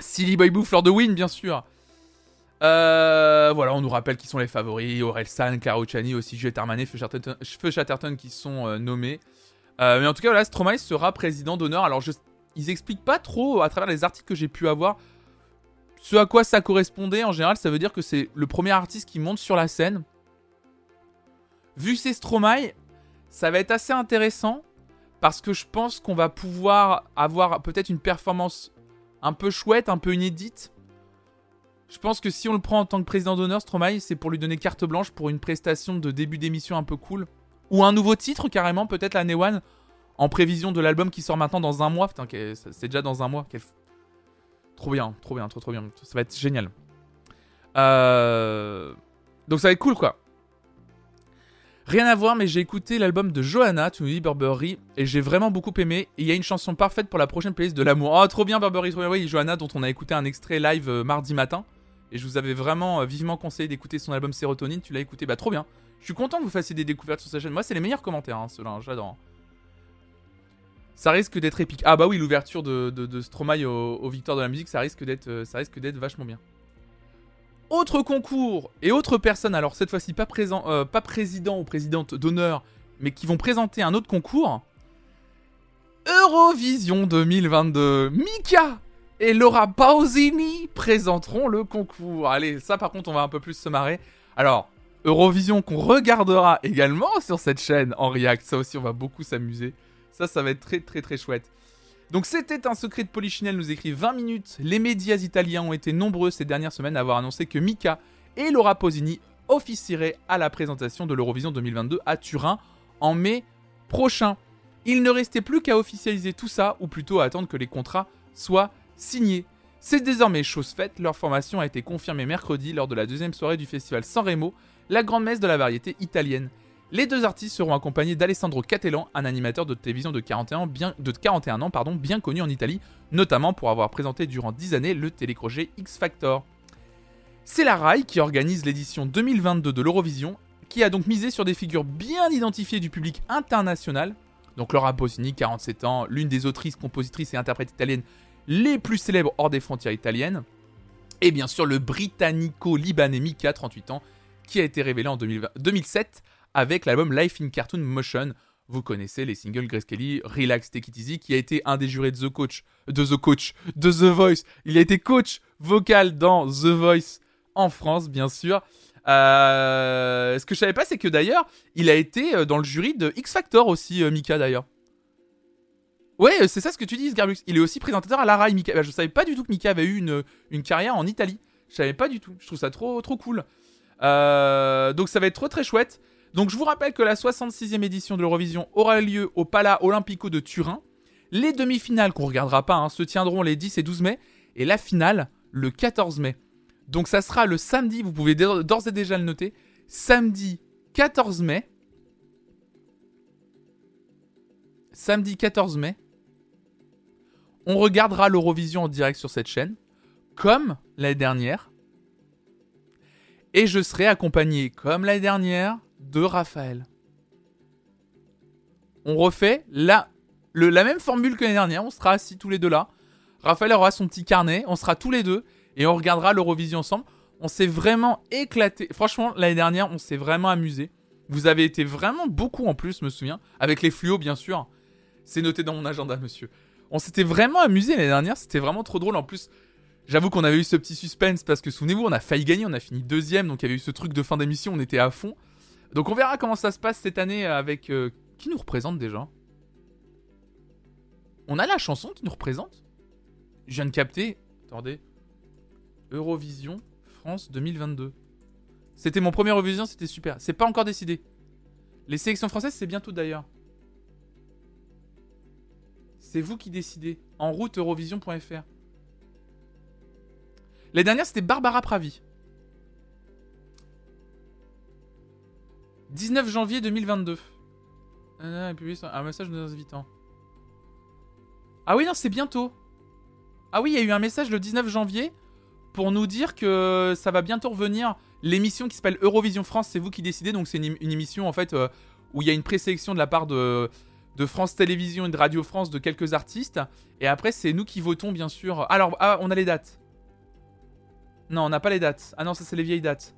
Silly Boy Boo, Fleur de Win, bien sûr. Euh, voilà, on nous rappelle qui sont les favoris. Aurel San, Caro Chani, aussi Juliette Armanet, Feu Chatterton qui sont euh, nommés. Euh, mais en tout cas, voilà, Stromae sera président d'honneur. Alors, je, ils expliquent pas trop, à travers les articles que j'ai pu avoir, ce à quoi ça correspondait. En général, ça veut dire que c'est le premier artiste qui monte sur la scène. Vu que c'est Stromae, ça va être assez intéressant. Parce que je pense qu'on va pouvoir avoir peut-être une performance un peu chouette, un peu inédite je pense que si on le prend en tant que président d'honneur, Stromae, c'est pour lui donner carte blanche pour une prestation de début d'émission un peu cool. Ou un nouveau titre carrément, peut-être la One, en prévision de l'album qui sort maintenant dans un mois. C'est déjà dans un mois. Trop bien, trop bien, trop trop bien. Ça va être génial. Euh, donc ça va être cool quoi. Rien à voir, mais j'ai écouté l'album de Johanna, tu nous dis Burberry, et j'ai vraiment beaucoup aimé. Il y a une chanson parfaite pour la prochaine playlist de l'amour. Oh, trop bien Burberry, trop bien. Oui, Johanna, dont on a écouté un extrait live euh, mardi matin. Et je vous avais vraiment euh, vivement conseillé d'écouter son album Sérotonine. Tu l'as écouté, bah trop bien. Je suis content que vous fassiez des découvertes sur sa chaîne. Moi, c'est les meilleurs commentaires, hein, ceux-là, hein, j'adore. Ça risque d'être épique. Ah bah oui, l'ouverture de, de, Stromae aux, victoires de la musique, ça risque d'être, euh, ça risque d'être vachement bien. Autre concours et autre personne, alors cette fois-ci pas, euh, pas président ou présidente d'honneur, mais qui vont présenter un autre concours. Eurovision 2022. Mika et Laura Pausini présenteront le concours. Allez, ça par contre, on va un peu plus se marrer. Alors, Eurovision qu'on regardera également sur cette chaîne en React. Ça aussi, on va beaucoup s'amuser. Ça, ça va être très très très chouette. Donc c'était un secret de Polichinelle, nous écrit 20 minutes. Les médias italiens ont été nombreux ces dernières semaines à avoir annoncé que Mika et Laura Pausini officieraient à la présentation de l'Eurovision 2022 à Turin en mai prochain. Il ne restait plus qu'à officialiser tout ça, ou plutôt à attendre que les contrats soient signé. C'est désormais chose faite, leur formation a été confirmée mercredi lors de la deuxième soirée du festival Sanremo, la grande messe de la variété italienne. Les deux artistes seront accompagnés d'Alessandro Catellan, un animateur de télévision de 41, bien, de 41 ans bien connu en Italie, notamment pour avoir présenté durant 10 années le télécrochet X Factor. C'est la RAI qui organise l'édition 2022 de l'Eurovision, qui a donc misé sur des figures bien identifiées du public international. Donc Laura Bosini, 47 ans, l'une des autrices, compositrices et interprètes italiennes les plus célèbres hors des frontières italiennes. Et bien sûr le britannico-libanais Mika, 38 ans, qui a été révélé en 2007 avec l'album Life in Cartoon Motion. Vous connaissez les singles Grace Kelly, Relax, Take It Easy, qui a été un des jurés de The Coach, de The Coach, de The Voice. Il a été coach vocal dans The Voice en France, bien sûr. Euh, ce que je savais pas, c'est que d'ailleurs, il a été euh, dans le jury de X Factor aussi, euh, Mika d'ailleurs. Ouais, c'est ça ce que tu dis, Garbux. Il est aussi présentateur à la RAI, Mika. Bah, je savais pas du tout que Mika avait eu une, une carrière en Italie. Je savais pas du tout. Je trouve ça trop, trop cool. Donc ça va être trop très chouette. Donc je vous rappelle que la 66e édition de l'Eurovision aura lieu au Pala Olimpico de Turin. Les demi-finales qu'on regardera pas hein, se tiendront les 10 et 12 mai. Et la finale le 14 mai. Donc ça sera le samedi, vous pouvez d'ores et déjà le noter. Samedi 14 mai. Samedi 14 mai on regardera l'Eurovision en direct sur cette chaîne, comme l'année dernière. Et je serai accompagné, comme l'année dernière, de Raphaël. On refait la, la même formule que l'année dernière, on sera assis tous les deux là. Raphaël aura son petit carnet, on sera tous les deux et on regardera l'Eurovision ensemble. On s'est vraiment éclaté. Franchement, l'année dernière, on s'est vraiment amusé. Vous avez été vraiment beaucoup en plus, je me souviens. Avec les fluos, bien sûr. C'est noté dans mon agenda, monsieur. On s'était vraiment amusé l'année dernière. C'était vraiment trop drôle. En plus, j'avoue qu'on avait eu ce petit suspense parce que souvenez-vous, on a failli gagner. On a fini deuxième. Donc il y avait eu ce truc de fin d'émission. On était à fond. Donc on verra comment ça se passe cette année avec. Euh, qui nous représente déjà On a la chanson qui nous représente Je viens de capter. Attendez. Eurovision France 2022. C'était mon premier Eurovision, c'était super. C'est pas encore décidé. Les sélections françaises, c'est bientôt d'ailleurs. C'est vous qui décidez. En route Eurovision.fr. La dernière, c'était Barbara Pravi. 19 janvier 2022. Un message nos invitant. Ah oui, non, c'est bientôt. Ah oui, il y a eu un message le 19 janvier pour nous dire que ça va bientôt revenir. L'émission qui s'appelle Eurovision France, c'est vous qui décidez. Donc c'est une, émission en fait euh, où il y a une présélection de la part de, de France Télévisions et de Radio France de quelques artistes. Et après, c'est nous qui votons, bien sûr. Alors, ah, on a les dates. Non, on n'a pas les dates. Ah non, ça c'est les vieilles dates.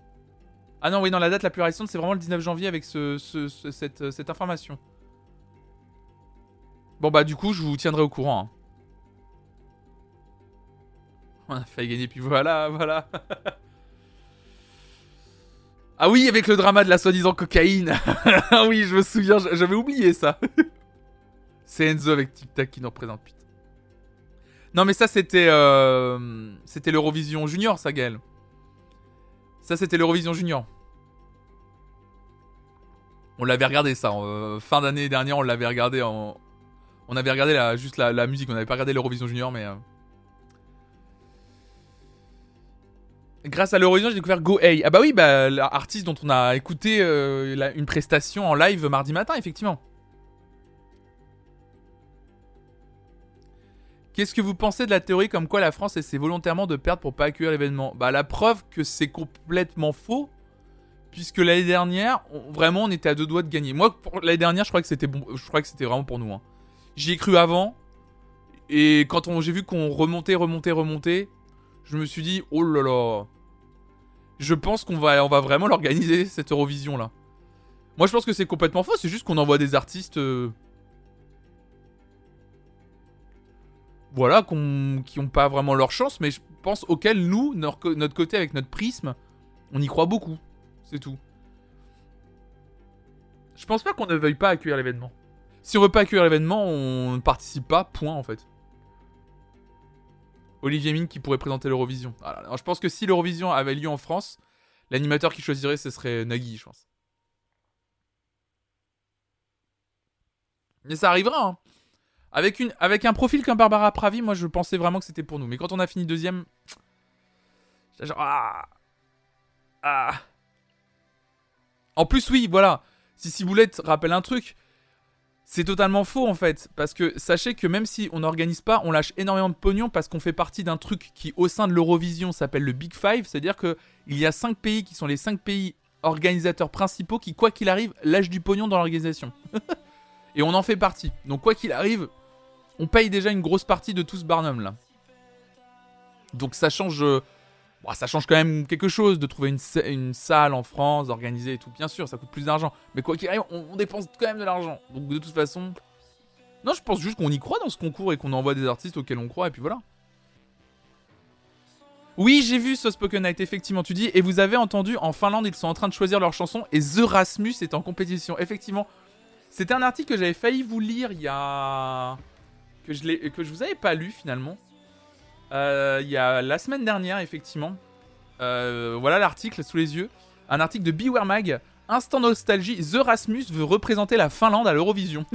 Ah non, oui, non, la date la plus récente, c'est vraiment le 19 janvier avec ce, cette, cette, information. Bon, bah, du coup, je vous tiendrai au courant. Hein. On a failli gagner, puis voilà, voilà. ah oui, avec le drama de la soi-disant cocaïne. ah oui, je me souviens, j'avais oublié ça. C'est Enzo avec Tic Tac qui nous représente, putain. Non, mais ça, c'était. Euh, c'était l'Eurovision Junior, ça, Gaël. Ça, c'était l'Eurovision Junior. On l'avait regardé, ça. Euh, fin d'année dernière, on l'avait regardé en. On avait regardé juste la, musique, on n'avait pas regardé l'Eurovision Junior, mais. Euh, Grâce à l'Eurovision, j'ai découvert Go Ah bah oui, bah, l'artiste dont on a écouté euh, une prestation en live mardi matin, effectivement. Qu'est-ce que vous pensez de la théorie comme quoi la France essaie volontairement de perdre pour pas accueillir l'événement? Bah la preuve que c'est complètement faux, puisque l'année dernière, vraiment, on était à deux doigts de gagner. Moi, l'année dernière, je crois que c'était vraiment pour nous. Hein. J'y ai cru avant, et quand j'ai vu qu'on remontait, remontait, remontait, je me suis dit, oh là là. Je pense qu'on va, on va vraiment l'organiser, cette Eurovision là. Moi je pense que c'est complètement faux, c'est juste qu'on envoie des artistes. Euh, voilà, qui n'ont pas vraiment leur chance, mais je pense auxquels nous, notre, côté avec notre prisme, on y croit beaucoup. C'est tout. Je pense pas qu'on ne veuille pas accueillir l'événement. Si on veut pas accueillir l'événement, on ne participe pas, point en fait. Olivier Mine qui pourrait présenter l'Eurovision. Alors, je pense que si l'Eurovision avait lieu en France, l'animateur qui choisirait, ce serait Nagui, je pense. Mais ça arrivera, hein. Avec, une, avec un profil comme Barbara Pravi, moi je pensais vraiment que c'était pour nous. Mais quand on a fini deuxième. Genre. Ah, ah. En plus, oui, voilà. Si Ciboulette rappelle un truc, c'est totalement faux en fait, parce que sachez que même si on n'organise pas, on lâche énormément de pognon parce qu'on fait partie d'un truc qui au sein de l'Eurovision s'appelle le Big Five, c'est-à-dire qu'il y a 5 pays qui sont les 5 pays organisateurs principaux qui, quoi qu'il arrive, lâchent du pognon dans l'organisation. Et on en fait partie. Donc quoi qu'il arrive, on paye déjà une grosse partie de tout ce Barnum là. Donc ça change euh, ça change quand même quelque chose de trouver une, salle en France, d'organiser et tout. Bien sûr, ça coûte plus d'argent. Mais quoi qu'il arrive, on, dépense quand même de l'argent. Donc de toute façon. Non, je pense juste qu'on y croit dans ce concours et qu'on envoie des artistes auxquels on croit et puis voilà. Oui, j'ai vu ce Spoken Night, effectivement, tu dis. Et vous avez entendu, en Finlande, ils sont en train de choisir leur chanson et The Rasmus est en compétition. Effectivement, c'était un article que j'avais failli vous lire il y a. que je, que je vous avais pas lu finalement. Euh, il y a la semaine dernière, effectivement. Euh, voilà l'article sous les yeux. Un article de Beware Mag. Instant nostalgie, The Rasmus veut représenter la Finlande à l'Eurovision.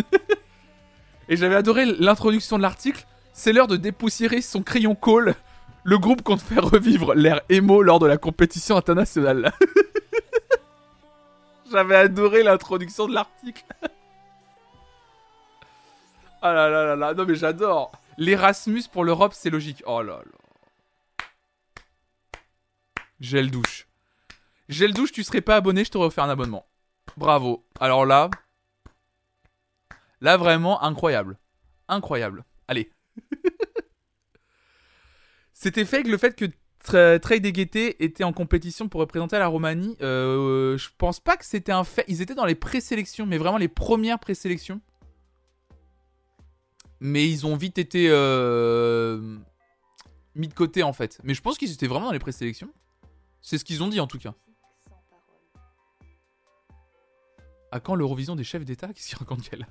Et j'avais adoré l'introduction de l'article. C'est l'heure de dépoussiérer son crayon call. Le groupe compte faire revivre l'air émo lors de la compétition internationale. J'avais adoré l'introduction de l'article. Ah là là là là, non mais j'adore. L'Erasmus pour l'Europe, c'est logique. Oh là là. Gel douche. Gel douche, tu serais pas abonné, je t'aurais offert un abonnement. Bravo. Alors là. Là, vraiment incroyable. Incroyable. Allez. C'était fake le fait que Trade et Gaieté étaient en compétition pour représenter la Roumanie. Euh, je pense pas que c'était un fait. Ils étaient dans les présélections, mais vraiment les premières présélections. Mais ils ont vite été euh, mis de côté en fait. Mais je pense qu'ils étaient vraiment dans les présélections. C'est ce qu'ils ont dit en tout cas. À quand l'Eurovision des chefs d'État? Qu'est-ce qu'il raconte qu'elle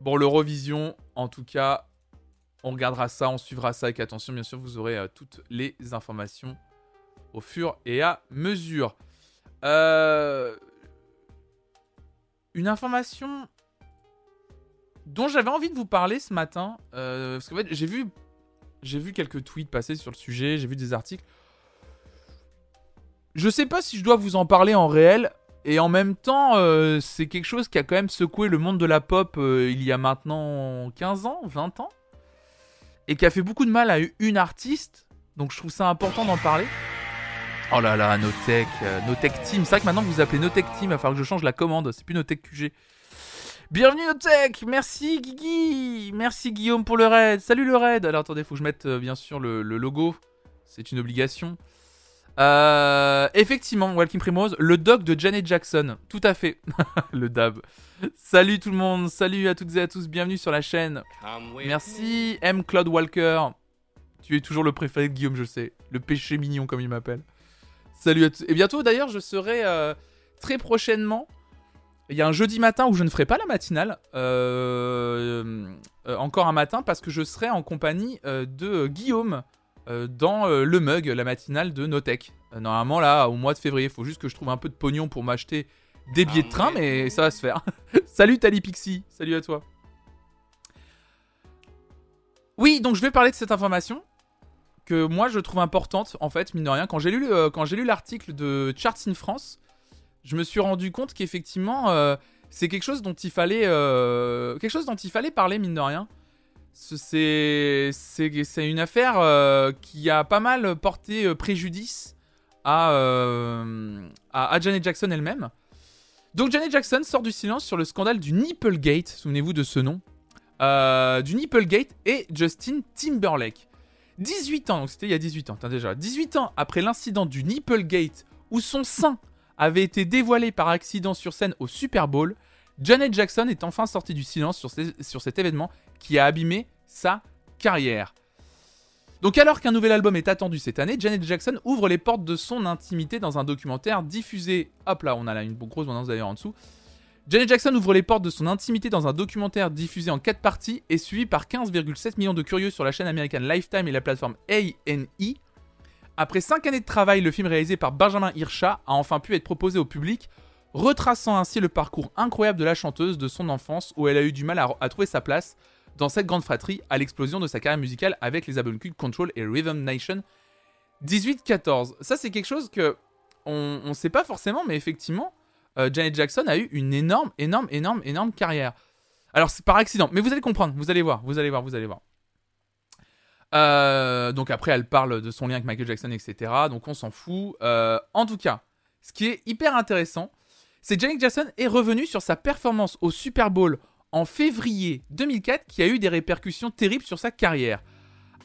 Bon, l'Eurovision, en tout cas, on regardera ça, on suivra ça avec attention. Bien sûr, vous aurez euh, toutes les informations au fur et à mesure. Euh, une information dont j'avais envie de vous parler ce matin, euh, parce qu'en j'ai vu, j'ai vu quelques tweets passer sur le sujet, j'ai vu des articles. Je sais pas si je dois vous en parler en réel. Et en même temps, euh, c'est quelque chose qui a quand même secoué le monde de la pop euh, il y a maintenant 15 ans, 20 ans. Et qui a fait beaucoup de mal à une artiste. Donc je trouve ça important d'en parler. Oh là là, Notech, euh, Notech Team. C'est vrai que maintenant vous appelez Notech Team, il va falloir que je change la commande. C'est plus Notech QG. Bienvenue Notech Merci Guigui Merci Guillaume pour le raid Salut le raid Alors attendez, faut que je mette bien sûr le logo. C'est une obligation. Euh, effectivement, Walking Primrose, le doc de Janet Jackson. Tout à fait. le dab. Salut tout le monde, salut à toutes et à tous, bienvenue sur la chaîne. Merci M. Claude Walker. Tu es toujours le préféré de Guillaume, je sais. Le péché mignon, comme il m'appelle. Salut à tous. Et bientôt, d'ailleurs, je serai euh, très prochainement. Il y a un jeudi matin où je ne ferai pas la matinale. Euh, encore un matin, parce que je serai en compagnie de Guillaume. Euh, dans euh, le mug, la matinale de Notech. Euh, normalement, là, au mois de février, il faut juste que je trouve un peu de pognon pour m'acheter des billets de train, ah, mais ça va se faire. Salut Tali Pixie, salut à toi. Oui, donc je vais parler de cette information que moi je trouve importante, en fait, mine de rien. Quand j'ai lu, lu l'article de Charts in France, je me suis rendu compte qu'effectivement, c'est quelque chose dont il fallait, quelque chose dont il fallait parler, mine de rien c'est une affaire euh, qui a pas mal porté euh, préjudice euh, à, à, Janet Jackson elle-même. Donc Janet Jackson sort du silence sur le scandale du Nipplegate, souvenez-vous de ce nom, du Nipplegate et Justin Timberlake. 18 ans, donc c'était il y a 18 ans, déjà, 18 ans après l'incident du Nipplegate où son sein avait été dévoilé par accident sur scène au Super Bowl, Janet Jackson est enfin sortie du silence sur, cet événement qui a abîmé sa carrière. Donc alors qu'un nouvel album est attendu cette année, Janet Jackson ouvre les portes de son intimité dans un documentaire diffusé... Hop là, on a là une grosse annonce d'ailleurs en dessous. Janet Jackson ouvre les portes de son intimité dans un documentaire diffusé en 4 parties et suivi par 15,7 millions de curieux sur la chaîne américaine Lifetime et la plateforme A&E. Après 5 années de travail, le film réalisé par Benjamin Hirscha a enfin pu être proposé au public, retraçant ainsi le parcours incroyable de la chanteuse de son enfance où elle a eu du mal à trouver sa place dans cette grande fratrie à l'explosion de sa carrière musicale avec les albums Cult Control et Rhythm Nation 18-14. Ça, c'est quelque chose que on ne sait pas forcément, mais effectivement, Janet Jackson a eu une énorme, énorme, énorme, énorme carrière. Alors, c'est par accident, mais vous allez comprendre, vous allez voir, vous allez voir, vous allez voir. Euh, donc après, elle parle de son lien avec Michael Jackson, etc. Donc on s'en fout. Euh, en tout cas, ce qui est hyper intéressant, c'est que Janet Jackson est revenue sur sa performance au Super Bowl en février 2004 qui a eu des répercussions terribles sur sa carrière.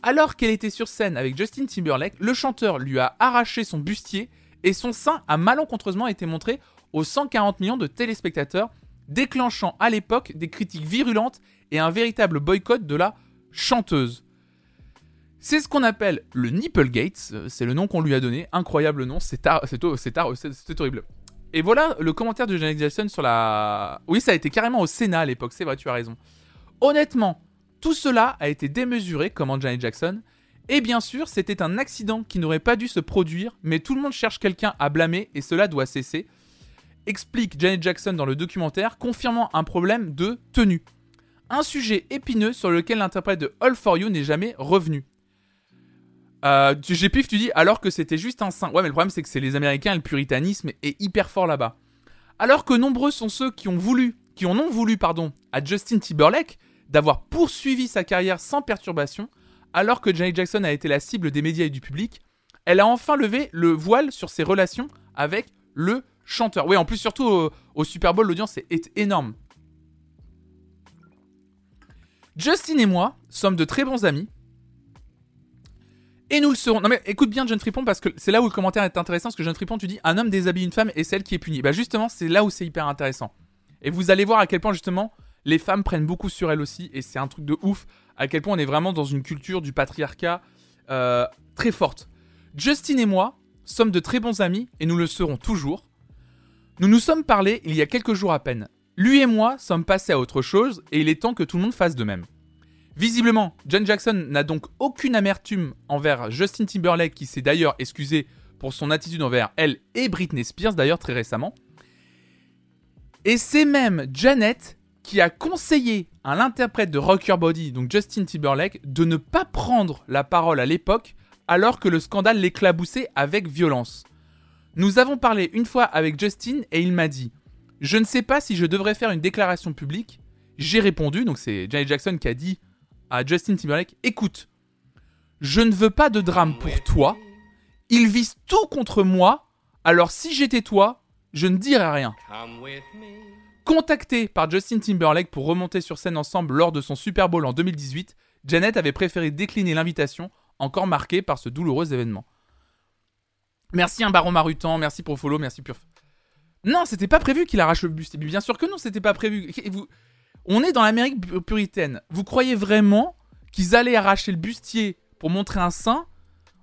Alors qu'elle était sur scène avec Justin Timberlake, le chanteur lui a arraché son bustier et son sein a malencontreusement été montré aux 140 millions de téléspectateurs, déclenchant à l'époque des critiques virulentes et un véritable boycott de la chanteuse. C'est ce qu'on appelle le Nipplegate, c'est le nom qu'on lui a donné, incroyable nom, c'est horrible. Et voilà le commentaire de Janet Jackson sur la. Oui, ça a été carrément au Sénat à l'époque, c'est vrai, tu as raison. Honnêtement, tout cela a été démesuré, comme Janet Jackson. Et bien sûr, c'était un accident qui n'aurait pas dû se produire, mais tout le monde cherche quelqu'un à blâmer et cela doit cesser. Explique Janet Jackson dans le documentaire, confirmant un problème de tenue. Un sujet épineux sur lequel l'interprète de All For You n'est jamais revenu. Euh, J'ai pif, tu dis alors que c'était juste un sein. Ouais, mais le problème c'est que c'est les Américains et le puritanisme est hyper fort là-bas. Alors que nombreux sont ceux qui ont voulu, qui en ont voulu, pardon, à Justin Timberlake d'avoir poursuivi sa carrière sans perturbation, alors que Janet Jackson a été la cible des médias et du public, elle a enfin levé le voile sur ses relations avec le chanteur. Oui, en plus, surtout au, Super Bowl, l'audience est, énorme. Justin et moi sommes de très bons amis. Et nous le serons. Non mais écoute bien John Fripon parce que c'est là où le commentaire est intéressant parce que John Fripon tu dis un homme déshabille une femme et celle qui est punie. Bah justement c'est là où c'est hyper intéressant. Et vous allez voir à quel point justement les femmes prennent beaucoup sur elles aussi et c'est un truc de ouf à quel point on est vraiment dans une culture du patriarcat euh, très forte. Justin et moi sommes de très bons amis et nous le serons toujours. Nous nous sommes parlé il y a quelques jours à peine. Lui et moi sommes passés à autre chose et il est temps que tout le monde fasse de même. Visiblement, John Jackson n'a donc aucune amertume envers Justin Timberlake qui s'est d'ailleurs excusé pour son attitude envers elle et Britney Spears d'ailleurs très récemment. Et c'est même Janet qui a conseillé à l'interprète de Rock Body, donc Justin Timberlake, de ne pas prendre la parole à l'époque alors que le scandale l'éclaboussait avec violence. Nous avons parlé une fois avec Justin et il m'a dit Je ne sais pas si je devrais faire une déclaration publique. J'ai répondu, donc c'est Janet Jackson qui a dit à Justin Timberlake Écoute, je ne veux pas de drame pour toi. Ils visent tout contre moi, alors si j'étais toi, je ne dirais rien. Contacté par Justin Timberlake pour remonter sur scène ensemble lors de son Super Bowl en 2018, Janet avait préféré décliner l'invitation encore marqué par ce douloureux événement. Merci un baron marutan, merci pour follow, merci Purf. Non, c'était pas prévu qu'il arrache le bustier. Bien sûr que non, c'était pas prévu. On est dans l'Amérique puritaine. Vous croyez vraiment qu'ils allaient arracher le bustier pour montrer un sein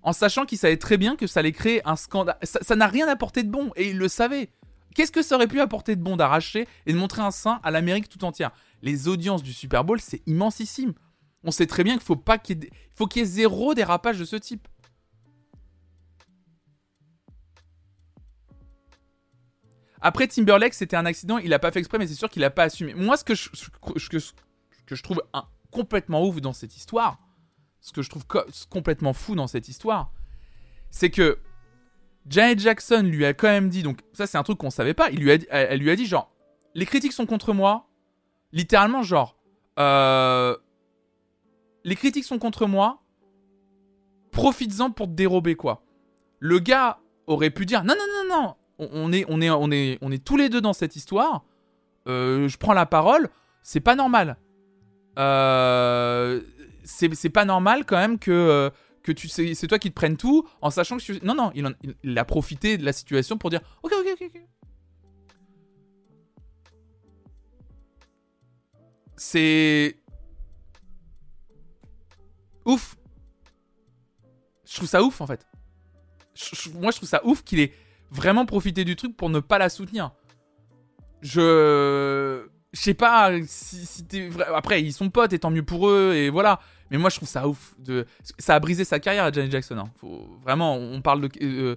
en sachant qu'ils savaient très bien que ça allait créer un scandale? Ça n'a rien apporté de bon et ils le savaient. Qu'est-ce que ça aurait pu apporter de bon d'arracher et de montrer un sein à l'Amérique tout entière? Les audiences du Super Bowl, c'est immensissime on sait très bien qu'il faut qu'il y y ait zéro dérapage de ce type. Après Timberlake, c'était un accident, il a pas fait exprès, mais c'est sûr qu'il a pas assumé. Moi, ce que je, trouve complètement ouf dans cette histoire, ce que je trouve complètement fou dans cette histoire, c'est que Janet Jackson lui a quand même dit, donc ça c'est un truc qu'on savait pas, elle lui a dit genre, les critiques sont contre moi, littéralement genre, euh, les critiques sont contre moi, profites-en pour te dérober quoi. Le gars aurait pu dire non non non non, on est on est on est on est tous les deux dans cette histoire. Euh, je prends la parole, c'est pas normal. Euh, c'est pas normal quand même que euh, que tu c'est toi qui te prennes tout en sachant que tu... non non il, a profité de la situation pour dire ok ok ok ok. C'est ouf. Je trouve ça ouf en fait. moi je trouve ça ouf qu'il ait vraiment profité du truc pour ne pas la soutenir. Je. Je sais pas si. Après, ils sont potes et tant mieux pour eux et voilà. Mais moi je trouve ça ouf. Ça a brisé sa carrière à Janet Jackson. Hein. Vraiment, on parle de. Euh.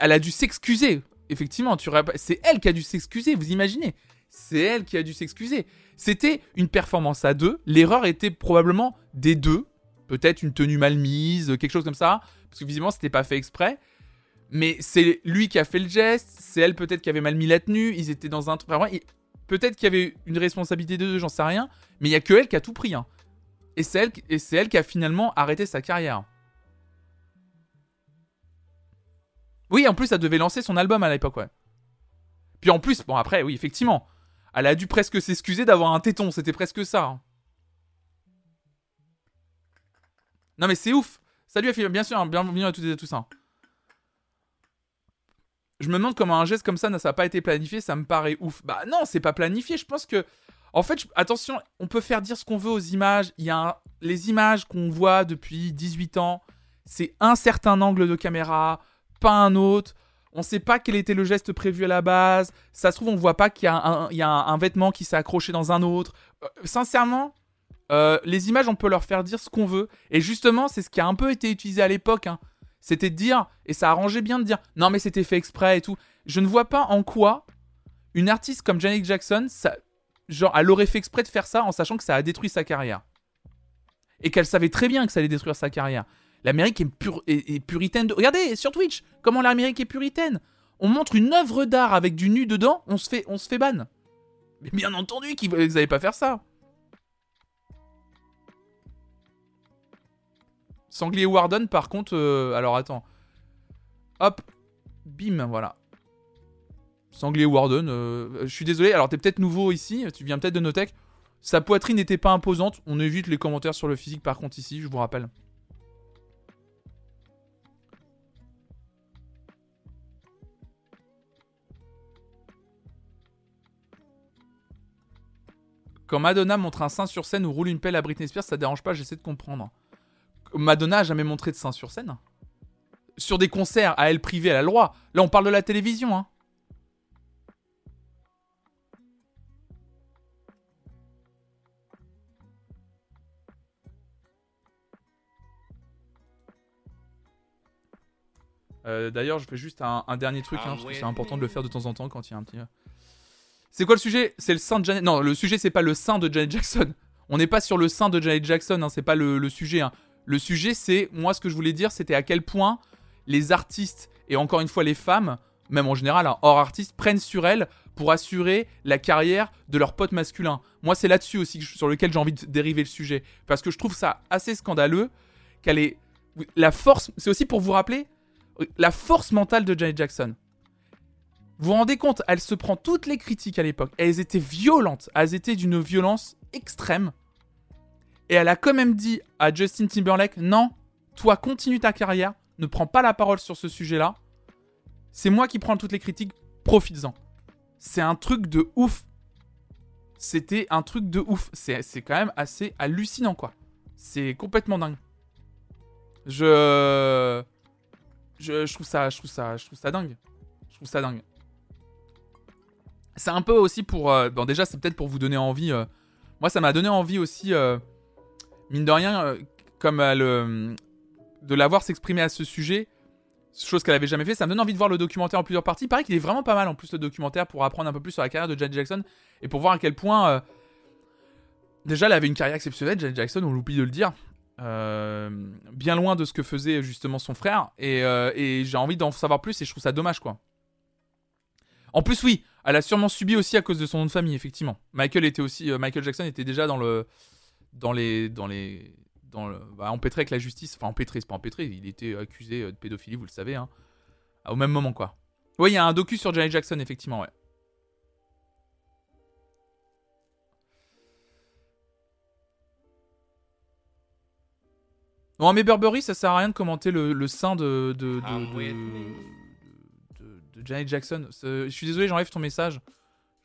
Elle a dû s'excuser. Effectivement, tu... c'est elle qui a dû s'excuser, vous imaginez C'est elle qui a dû s'excuser. C'était une performance à deux. L'erreur était probablement des deux peut-être une tenue mal mise, quelque chose comme ça, parce que visiblement c'était pas fait exprès. Mais c'est lui qui a fait le geste, c'est elle peut-être qui avait mal mis la tenue, ils étaient dans un truc. peut-être qu'il y avait une responsabilité de deux, j'en sais rien, mais il y a que elle qui a tout pris. Hein. Et c'est elle, qui a finalement arrêté sa carrière. Oui, en plus, elle devait lancer son album à l'époque, ouais. Puis en plus, bon, après, oui, effectivement, elle a dû presque s'excuser d'avoir un téton, c'était presque ça. Hein. Non mais c'est ouf. Salut bien sûr, bienvenue à toutes et à tous. Hein. Je me demande comment un geste comme ça, n'a pas été planifié, ça me paraît ouf. Bah non, c'est pas planifié, je pense que... En fait, attention, on peut faire dire ce qu'on veut aux images. Il y a les images qu'on voit depuis 18 ans, c'est un certain angle de caméra, pas un autre. On sait pas quel était le geste prévu à la base. Ça se trouve, on voit pas qu'il y a un, il y a un vêtement qui s'est accroché dans un autre. Euh, sincèrement, euh, les images, on peut leur faire dire ce qu'on veut. Et justement, c'est ce qui a un peu été utilisé à l'époque. Hein. C'était de dire, et ça arrangeait bien de dire, non mais c'était fait exprès et tout. Je ne vois pas en quoi une artiste comme Janet Jackson, genre, elle aurait fait exprès de faire ça en sachant que ça a détruit sa carrière. Et qu'elle savait très bien que ça allait détruire sa carrière. L'Amérique est, puritaine. De... Regardez sur Twitch comment l'Amérique est puritaine. on montre une œuvre d'art avec du nu dedans, on se fait, on se fait ban. Mais bien entendu qu'ils n'allaient pas faire ça. Sanglier Warden, par contre, euh, alors attends. Hop, bim, voilà. Sanglier Warden, euh, je suis désolé, alors t'es peut-être nouveau ici, tu viens peut-être de Notech. Sa poitrine n'était pas imposante, on évite les commentaires sur le physique par contre ici, je vous rappelle. Quand Madonna montre un sein sur scène ou roule une pelle à Britney Spears, ça dérange pas, j'essaie de comprendre. Madonna a jamais montré de sein sur scène. Sur des concerts à elle privée, elle a le droit. Là, on parle de la télévision, hein. Euh, d'ailleurs, je fais juste un, dernier truc, hein, parce que c'est important de le faire de temps en temps quand il y a un petit. Euh, c'est quoi le sujet? C'est le sein de Janet. Non, le sujet, c'est pas le sein de Janet Jackson. On n'est pas sur le sein de Janet Jackson, hein, c'est pas le, sujet. Hein. Le sujet, c'est. Moi, ce que je voulais dire, c'était à quel point les artistes, et encore une fois les femmes, même en général, hein, hors artistes, prennent sur elles pour assurer la carrière de leurs potes masculins. Moi, c'est là-dessus aussi sur lequel j'ai envie de dériver le sujet. Parce que je trouve ça assez scandaleux qu'elle ait. La force. C'est aussi pour vous rappeler la force mentale de Janet Jackson. Vous vous rendez compte, elle se prend toutes les critiques à l'époque. Elles étaient violentes. Elles étaient d'une violence extrême. Et elle a quand même dit à Justin Timberlake Non, toi, continue ta carrière. Ne prends pas la parole sur ce sujet-là. C'est moi qui prends toutes les critiques. Profites-en. C'est un truc de ouf. C'était un truc de ouf. C'est quand même assez hallucinant, quoi. C'est complètement dingue. Je... je. Trouve ça. Je trouve ça. Je trouve ça dingue. Je trouve ça dingue. C'est un peu aussi pour. Euh, bon, déjà, c'est peut-être pour vous donner envie. Euh, moi, ça m'a donné envie aussi, euh, mine de rien, comme de la voir s'exprimer à ce sujet, chose qu'elle avait jamais fait. Ça me donne envie de voir le documentaire en plusieurs parties. Il paraît qu'il est vraiment pas mal en plus le documentaire pour apprendre un peu plus sur la carrière de Janet Jackson et pour voir à quel point. déjà, elle avait une carrière exceptionnelle, Janet Jackson, on l'oublie de le dire. bien loin de ce que faisait justement son frère. Et, j'ai envie d'en savoir plus et je trouve ça dommage, quoi. En plus, oui, elle a sûrement subi aussi à cause de son nom de famille, effectivement. Michael était aussi, euh, Michael Jackson était déjà dans le, dans les, dans les, dans le, bah, empêtré avec la justice. Enfin, empêtré, c'est pas empêtré. Il était accusé euh, de pédophilie, vous le savez, hein. Au même moment, quoi. Oui, il y a un docu sur Janet Jackson, effectivement, ouais. Non, mais Burberry, ça sert à rien de commenter le, sein de, de, de, ah, Janet Jackson. Je suis désolé, j'enlève ton message.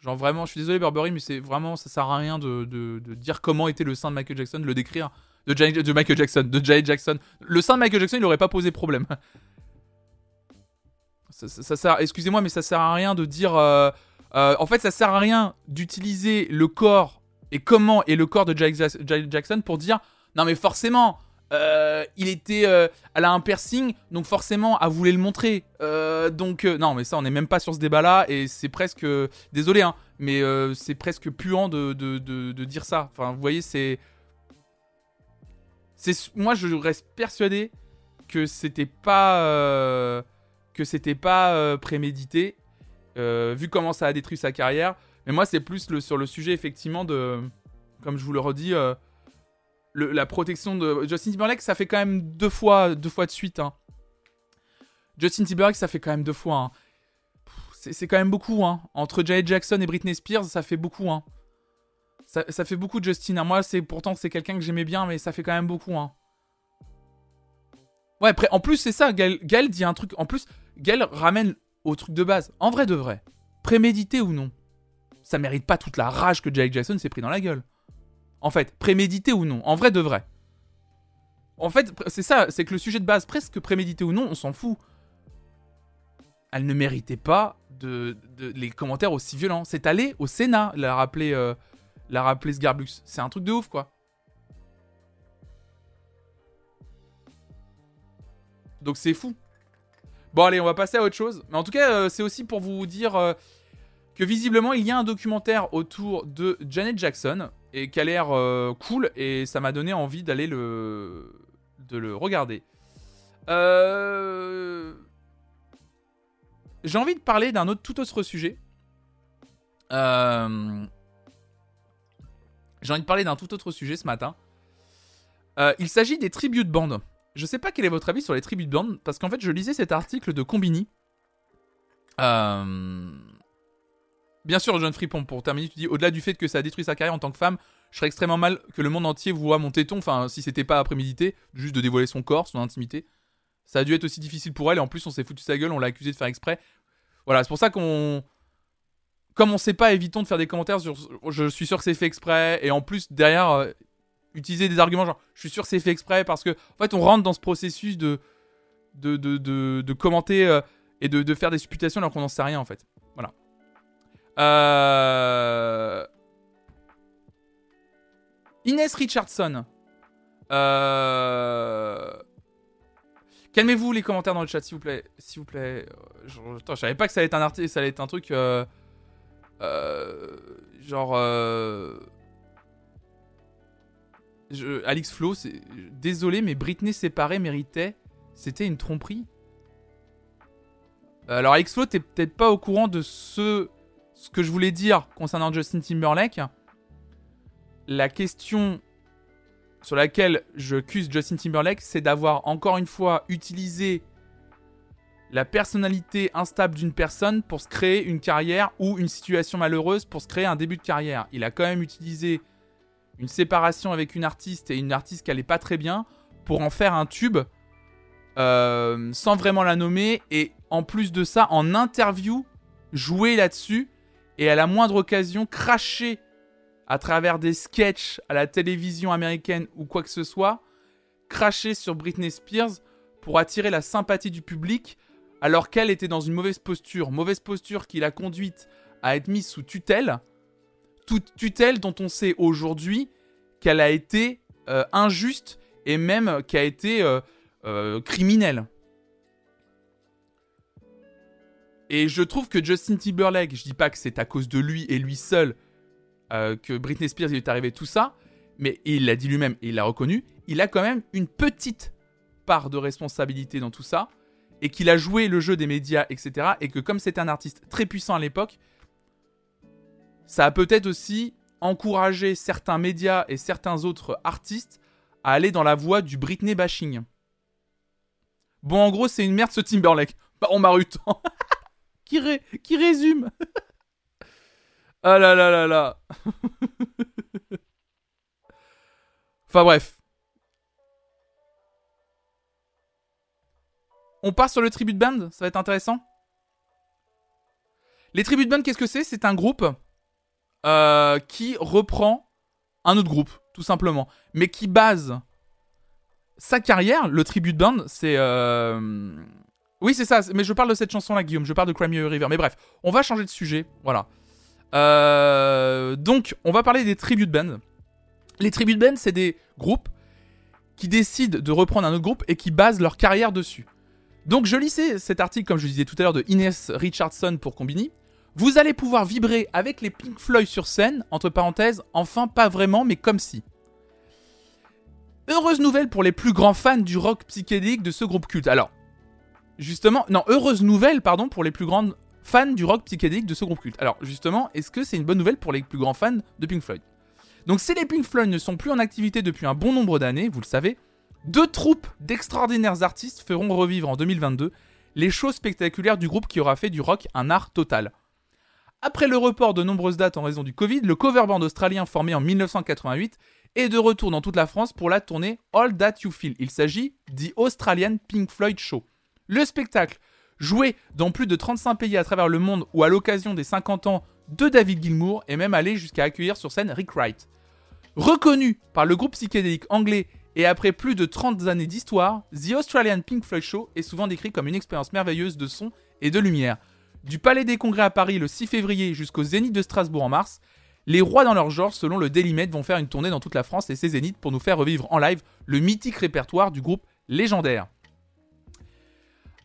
Genre vraiment, je suis désolé Burberry, mais c'est vraiment, ça sert à rien de, dire comment était le sein de Michael Jackson, de le décrire. De, Michael Jackson, de Janet Jackson. Le sein de Michael Jackson, il n'aurait pas posé problème. Ça, excusez-moi, mais ça sert à rien de dire. Euh, euh, en fait, ça sert à rien d'utiliser le corps et comment est le corps de Janet Jackson pour dire non mais forcément euh, il était, euh, elle a un piercing, donc forcément, elle voulait le montrer. Euh, donc, non, mais ça, on n'est même pas sur ce débat-là, et c'est presque, désolé, hein, mais c'est presque puant de, de, dire ça. Enfin, vous voyez, c'est, c'est, moi, je reste persuadé que c'était pas, que c'était pas prémédité, vu comment ça a détruit sa carrière. Mais moi, c'est plus le, sur le sujet effectivement de, comme je vous le redis la protection de Justin Timberlake, ça fait quand même deux fois, deux fois de suite. Hein. Justin Timberlake, ça fait quand même deux fois. Hein. C'est quand même beaucoup. Hein. Entre Janet Jackson et Britney Spears, ça fait beaucoup. Hein. Ça, fait beaucoup Justin. Hein. Moi, c'est pourtant c'est quelqu'un que j'aimais bien, mais ça fait quand même beaucoup. Hein. Ouais, après, en plus, c'est ça. Gaël, dit un truc. En plus, Gaël ramène au truc de base. En vrai de vrai. Prémédité ou non Ça mérite pas toute la rage que Janet Jackson s'est pris dans la gueule. En fait, prémédité ou non, en vrai de vrai. En fait, c'est ça, c'est que le sujet de base, presque prémédité ou non, on s'en fout. Elle ne méritait pas de, les commentaires aussi violents. C'est allé au Sénat, l'a rappelé, euh, Sgarbux. C'est un truc de ouf, quoi. Donc c'est fou. Bon allez, on va passer à autre chose. Mais en tout cas, euh, c'est aussi pour vous dire euh, que visiblement, il y a un documentaire autour de Janet Jackson et qui a l'air euh, cool et ça m'a donné envie d'aller le de le regarder. Euh... j'ai envie de parler d'un autre tout autre sujet. Euh, j'ai envie de parler d'un tout autre sujet ce matin. Euh, il s'agit des tributes bandes. Je sais pas quel est votre avis sur les tributes bandes, parce qu'en fait, je lisais cet article de Combini. Euh, bien sûr, John Fripon, pour terminer, tu dis au-delà du fait que ça a détruit sa carrière en tant que femme, je serais extrêmement mal que le monde entier voit mon téton, enfin, si c'était pas après-médité, juste de dévoiler son corps, son intimité. Ça a dû être aussi difficile pour elle, et en plus, on s'est foutu sa gueule, on l'a accusé de faire exprès. Voilà, c'est pour ça qu'on. Comme on sait pas, évitons de faire des commentaires sur. Je suis sûr que c'est fait exprès, et en plus, derrière, euh, utiliser des arguments genre, je suis sûr que c'est fait exprès, parce que, en fait, on rentre dans ce processus de. de, de, de, commenter euh, et de, de, faire des supputations alors qu'on n'en sait rien, en fait. Euh. Inès Richardson. Euh. Calmez-vous les commentaires dans le chat, s'il vous plaît. S'il vous plaît. Euh, je, savais pas que ça allait être un artiste, ça allait être un truc. Euh, euh, genre. Je, Alix Flo, désolé, mais Britney séparée méritait. C'était une tromperie. Alors, Alix Flo, t'es peut-être pas au courant de ce, ce que je voulais dire concernant Justin Timberlake. La question sur laquelle je accuse Justin Timberlake, c'est d'avoir encore une fois utilisé la personnalité instable d'une personne pour se créer une carrière ou une situation malheureuse pour se créer un début de carrière. Il a quand même utilisé une séparation avec une artiste et une artiste qui allait pas très bien pour en faire un tube euh, sans vraiment la nommer et en plus de ça en interview jouer là-dessus et à la moindre occasion cracher à travers des sketchs à la télévision américaine ou quoi que ce soit, cracher sur Britney Spears pour attirer la sympathie du public alors qu'elle était dans une mauvaise posture. Mauvaise posture qui l'a conduite à être mise sous tutelle. Toute tutelle dont on sait aujourd'hui qu'elle a été euh, injuste et même qu'elle a été euh, euh, criminelle. Et je trouve que Justin Timberlake, je dis pas que c'est à cause de lui et lui seul euh, que Britney Spears est arrivé tout ça, mais il l'a dit lui-même et il l'a reconnu, il a quand même une petite part de responsabilité dans tout ça, et qu'il a joué le jeu des médias, etc. Et que comme c'était un artiste très puissant à l'époque, ça a peut-être aussi encouragé certains médias et certains autres artistes à aller dans la voie du Britney bashing. Bon, en gros, c'est une merde ce Timberlake. Bah, on m'a eu temps. qui, qui résume ah là là là là. enfin bref. On part sur le tribute band, ça va être intéressant. Les tribute band, qu'est-ce que c'est? C'est un groupe euh, qui reprend un autre groupe, tout simplement, mais qui base sa carrière. Le tribute band, c'est euh... oui, c'est ça. Mais je parle de cette chanson-là, Guillaume. Je parle de Crimea River. Mais bref, on va changer de sujet. Voilà. Euh, donc, on va parler des tribute bands. Les tribute bands, c'est des groupes qui décident de reprendre un autre groupe et qui basent leur carrière dessus. Donc, je lisais cet article, comme je disais tout à l'heure, de Inès Richardson pour Combini. Vous allez pouvoir vibrer avec les Pink Floyd sur scène, entre parenthèses, enfin pas vraiment, mais comme si. Heureuse nouvelle pour les plus grands fans du rock psychédélique de ce groupe culte. Alors, justement, non, heureuse nouvelle, pardon, pour les plus grandes fans du rock psychédélique de ce groupe culte. Alors justement, est-ce que c'est une bonne nouvelle pour les plus grands fans de Pink Floyd? Donc si les Pink Floyd ne sont plus en activité depuis un bon nombre d'années, vous le savez, deux troupes d'extraordinaires artistes feront revivre en 2022 les shows spectaculaires du groupe qui aura fait du rock un art total. Après le report de nombreuses dates en raison du Covid, le cover band australien formé en 1988 est de retour dans toute la France pour la tournée All That You Feel. Il s'agit d'Australian Australian Pink Floyd Show. Le spectacle jouer dans plus de 35 pays à travers le monde ou à l'occasion des 50 ans de David Gilmour et même aller jusqu'à accueillir sur scène Rick Wright. Reconnu par le groupe psychédélique anglais et après plus de 30 années d'histoire, The Australian Pink Floyd Show est souvent décrit comme une expérience merveilleuse de son et de lumière. Du Palais des Congrès à Paris le 6 février jusqu'au Zénith de Strasbourg en mars, les rois dans leur genre, selon le Daily Med, vont faire une tournée dans toute la France et ses zéniths pour nous faire revivre en live le mythique répertoire du groupe légendaire.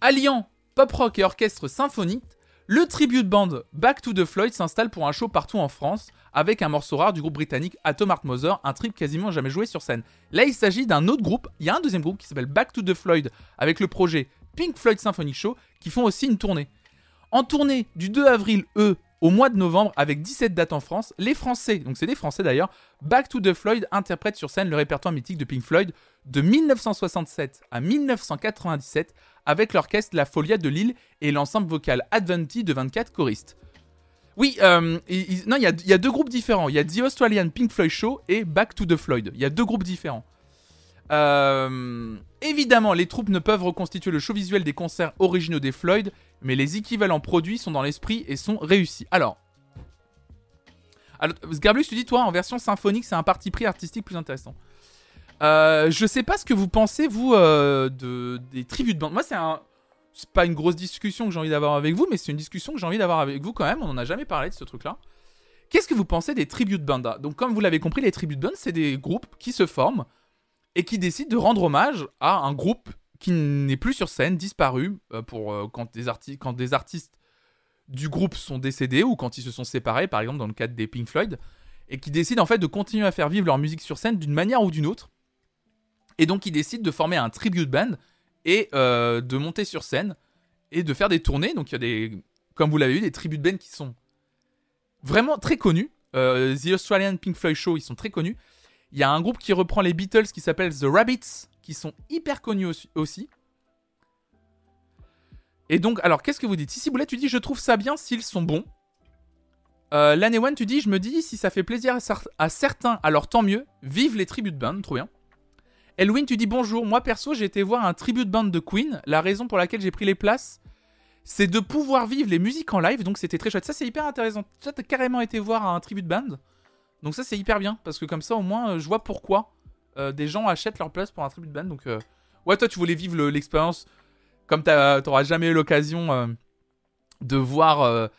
Alliant pop rock et orchestre symphonique, le tribute band Back to the Floyd s'installe pour un show partout en France avec un morceau rare du groupe britannique Atom Art Mother, un trip quasiment jamais joué sur scène. Là, il s'agit d'un autre groupe, il y a un deuxième groupe qui s'appelle Back to the Floyd avec le projet Pink Floyd Symphony Show qui font aussi une tournée. En tournée du 2 avril, eux, au mois de novembre, avec 17 dates en France, les Français, donc c'est des Français d'ailleurs, Back to the Floyd interprètent sur scène le répertoire mythique de Pink Floyd de 1967 à 1997 avec l'orchestre La Folia de Lille et l'ensemble vocal Adventi de 24 choristes. Oui, euh, non, il y, a deux groupes différents. Il y a The Australian Pink Floyd Show et Back to the Floyd. Il y a deux groupes différents. Euh, évidemment, les troupes ne peuvent reconstituer le show visuel des concerts originaux des Floyd, mais les équivalents produits sont dans l'esprit et sont réussis. Alors, alors tu dis, toi, en version symphonique, c'est un parti pris artistique plus intéressant. Euh, je sais pas ce que vous pensez, vous, euh, de, des tribus de bande. Moi, c'est un. C'est pas une grosse discussion que j'ai envie d'avoir avec vous, mais c'est une discussion que j'ai envie d'avoir avec vous quand même. On en a jamais parlé de ce truc-là. Qu'est-ce que vous pensez des tributes banda? Donc, comme vous l'avez compris, les tributes band, c'est des groupes qui se forment et qui décident de rendre hommage à un groupe qui n'est plus sur scène, disparu, euh, pour quand, des quand des artistes du groupe sont décédés ou quand ils se sont séparés, par exemple dans le cadre des Pink Floyd, et qui décident en fait de continuer à faire vivre leur musique sur scène d'une manière ou d'une autre. Et donc ils décident de former un tribute band et euh, de monter sur scène et de faire des tournées. Donc il y a des, comme vous l'avez vu, des tributes bands qui sont vraiment très connus. Euh, The Australian Pink Floyd Show, ils sont très connus. Il y a un groupe qui reprend les Beatles qui s'appelle The Rabbits, qui sont hyper connus aussi. Et donc, alors, qu'est-ce que vous dites? Si Boulet, tu dis, je trouve ça bien s'ils sont bons. Euh, L'année one, tu dis, je me dis, si ça fait plaisir à, certains, alors tant mieux. Vive les tributes bands, trop bien. Elwin, tu dis bonjour. Moi, perso, j'ai été voir un tribute band de Queen. La raison pour laquelle j'ai pris les places, c'est de pouvoir vivre les musiques en live. Donc, c'était très chouette. Ça, c'est hyper intéressant. Tu as carrément été voir un tribute band. Donc, ça, c'est hyper bien. Parce que comme ça, au moins, euh, je vois pourquoi euh, des gens achètent leur place pour un tribute band. Donc, euh, ouais, toi, tu voulais vivre l'expérience. Comme tu n'auras jamais eu l'occasion de voir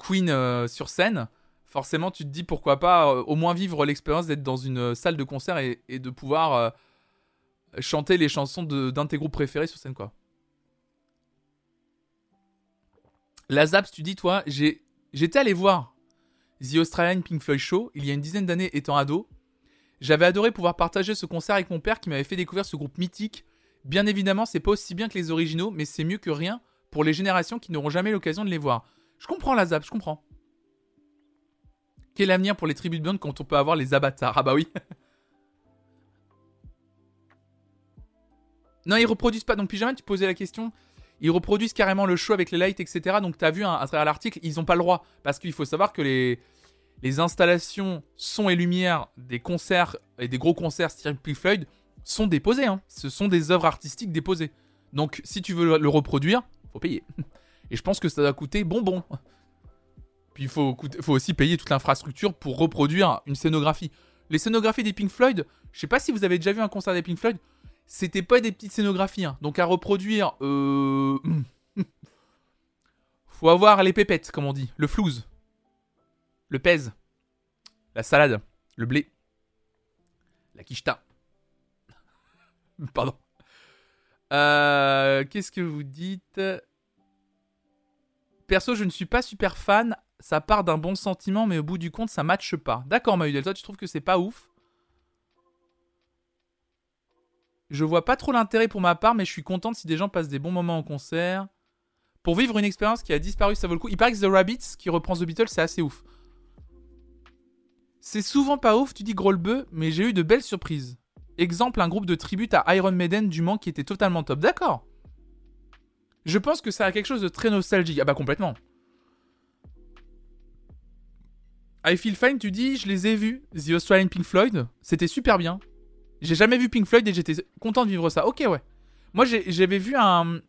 Queen sur scène forcément tu te dis pourquoi pas au moins vivre l'expérience d'être dans une salle de concert et de pouvoir chanter les chansons d'un de, tes groupes préférés sur scène, quoi. La Zaps, tu dis, toi, j'étais allé voir The Australian Pink Floyd Show il y a une dizaine d'années étant ado. J'avais adoré pouvoir partager ce concert avec mon père qui m'avait fait découvrir ce groupe mythique. Bien évidemment, c'est pas aussi bien que les originaux, mais c'est mieux que rien pour les générations qui n'auront jamais l'occasion de les voir. Je comprends la Zap, je comprends. Quel avenir pour les tribus de band quand on peut avoir les avatars? Ah bah oui Non, ils reproduisent pas. Donc, Pyjama, tu posais la question. Ils reproduisent carrément le show avec les lights, etc. Donc, tu as vu hein, à travers l'article, ils n'ont pas le droit. Parce qu'il faut savoir que les, les installations son et lumière des concerts et des gros concerts style Pink Floyd sont déposées. Hein. Ce sont des œuvres artistiques déposées. Donc, si tu veux le reproduire, faut payer. Et je pense que ça doit coûter bonbon. Puis il faut, faut aussi payer toute l'infrastructure pour reproduire une scénographie. Les scénographies des Pink Floyd, je sais pas si vous avez déjà vu un concert des Pink Floyd, c'était pas des petites scénographies. Hein. Donc à reproduire, euh... faut avoir les pépettes, comme on dit, le flouze, le pèse, la salade, le blé, la quicheta. Pardon. Euh, qu'est-ce que vous dites? Perso, je ne suis pas super fan. Ça part d'un bon sentiment, mais au bout du compte, ça matche pas. D'accord, Maudel, tu trouves que c'est pas ouf? Je vois pas trop l'intérêt pour ma part, mais je suis contente si des gens passent des bons moments en concert. Pour vivre une expérience qui a disparu, ça vaut le coup. Il paraît que The Rabbits, qui reprend The Beatles, c'est assez ouf. C'est souvent pas ouf, tu dis gros mais j'ai eu de belles surprises. Exemple, un groupe de tribute à Iron Maiden du Mans qui était totalement top. D'accord. Je pense que ça a quelque chose de très nostalgique. Ah bah complètement. I Feel Fine, tu dis, je les ai vus, The Australian Pink Floyd, c'était super bien. J'ai jamais vu Pink Floyd et j'étais content de vivre ça. Ok, ouais. Moi, j'avais vu un.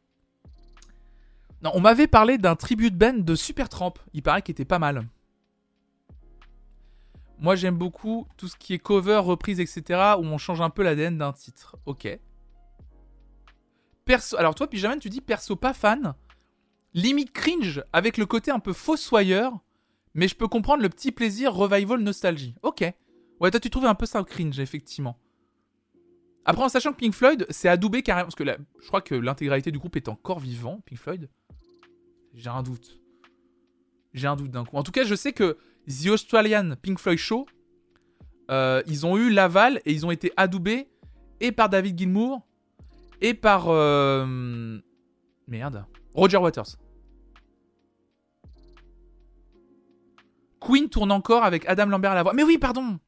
Non, on m'avait parlé d'un tribute band de Supertramp. Il paraît qu'il était pas mal. Moi, j'aime beaucoup tout ce qui est cover, reprise, etc. où on change un peu l'ADN d'un titre. Ok. Perso. Alors, toi, Pyjaman, tu dis perso pas fan. Limite cringe avec le côté un peu fossoyeur. Mais je peux comprendre le petit plaisir revival nostalgie. Ok. Ouais, toi, tu trouvais un peu ça cringe, effectivement. Après, en sachant que Pink Floyd, c'est adoubé carrément. Parce que je crois que l'intégralité du groupe est encore vivant, Pink Floyd. J'ai un doute. J'ai un doute d'un coup. En tout cas, je sais que The Australian Pink Floyd Show, euh, ils ont eu l'aval et ils ont été adoubés et par David Gilmour et par. Euh, merde. Roger Waters. Queen tourne encore avec Adam Lambert à la voix. Mais oui, pardon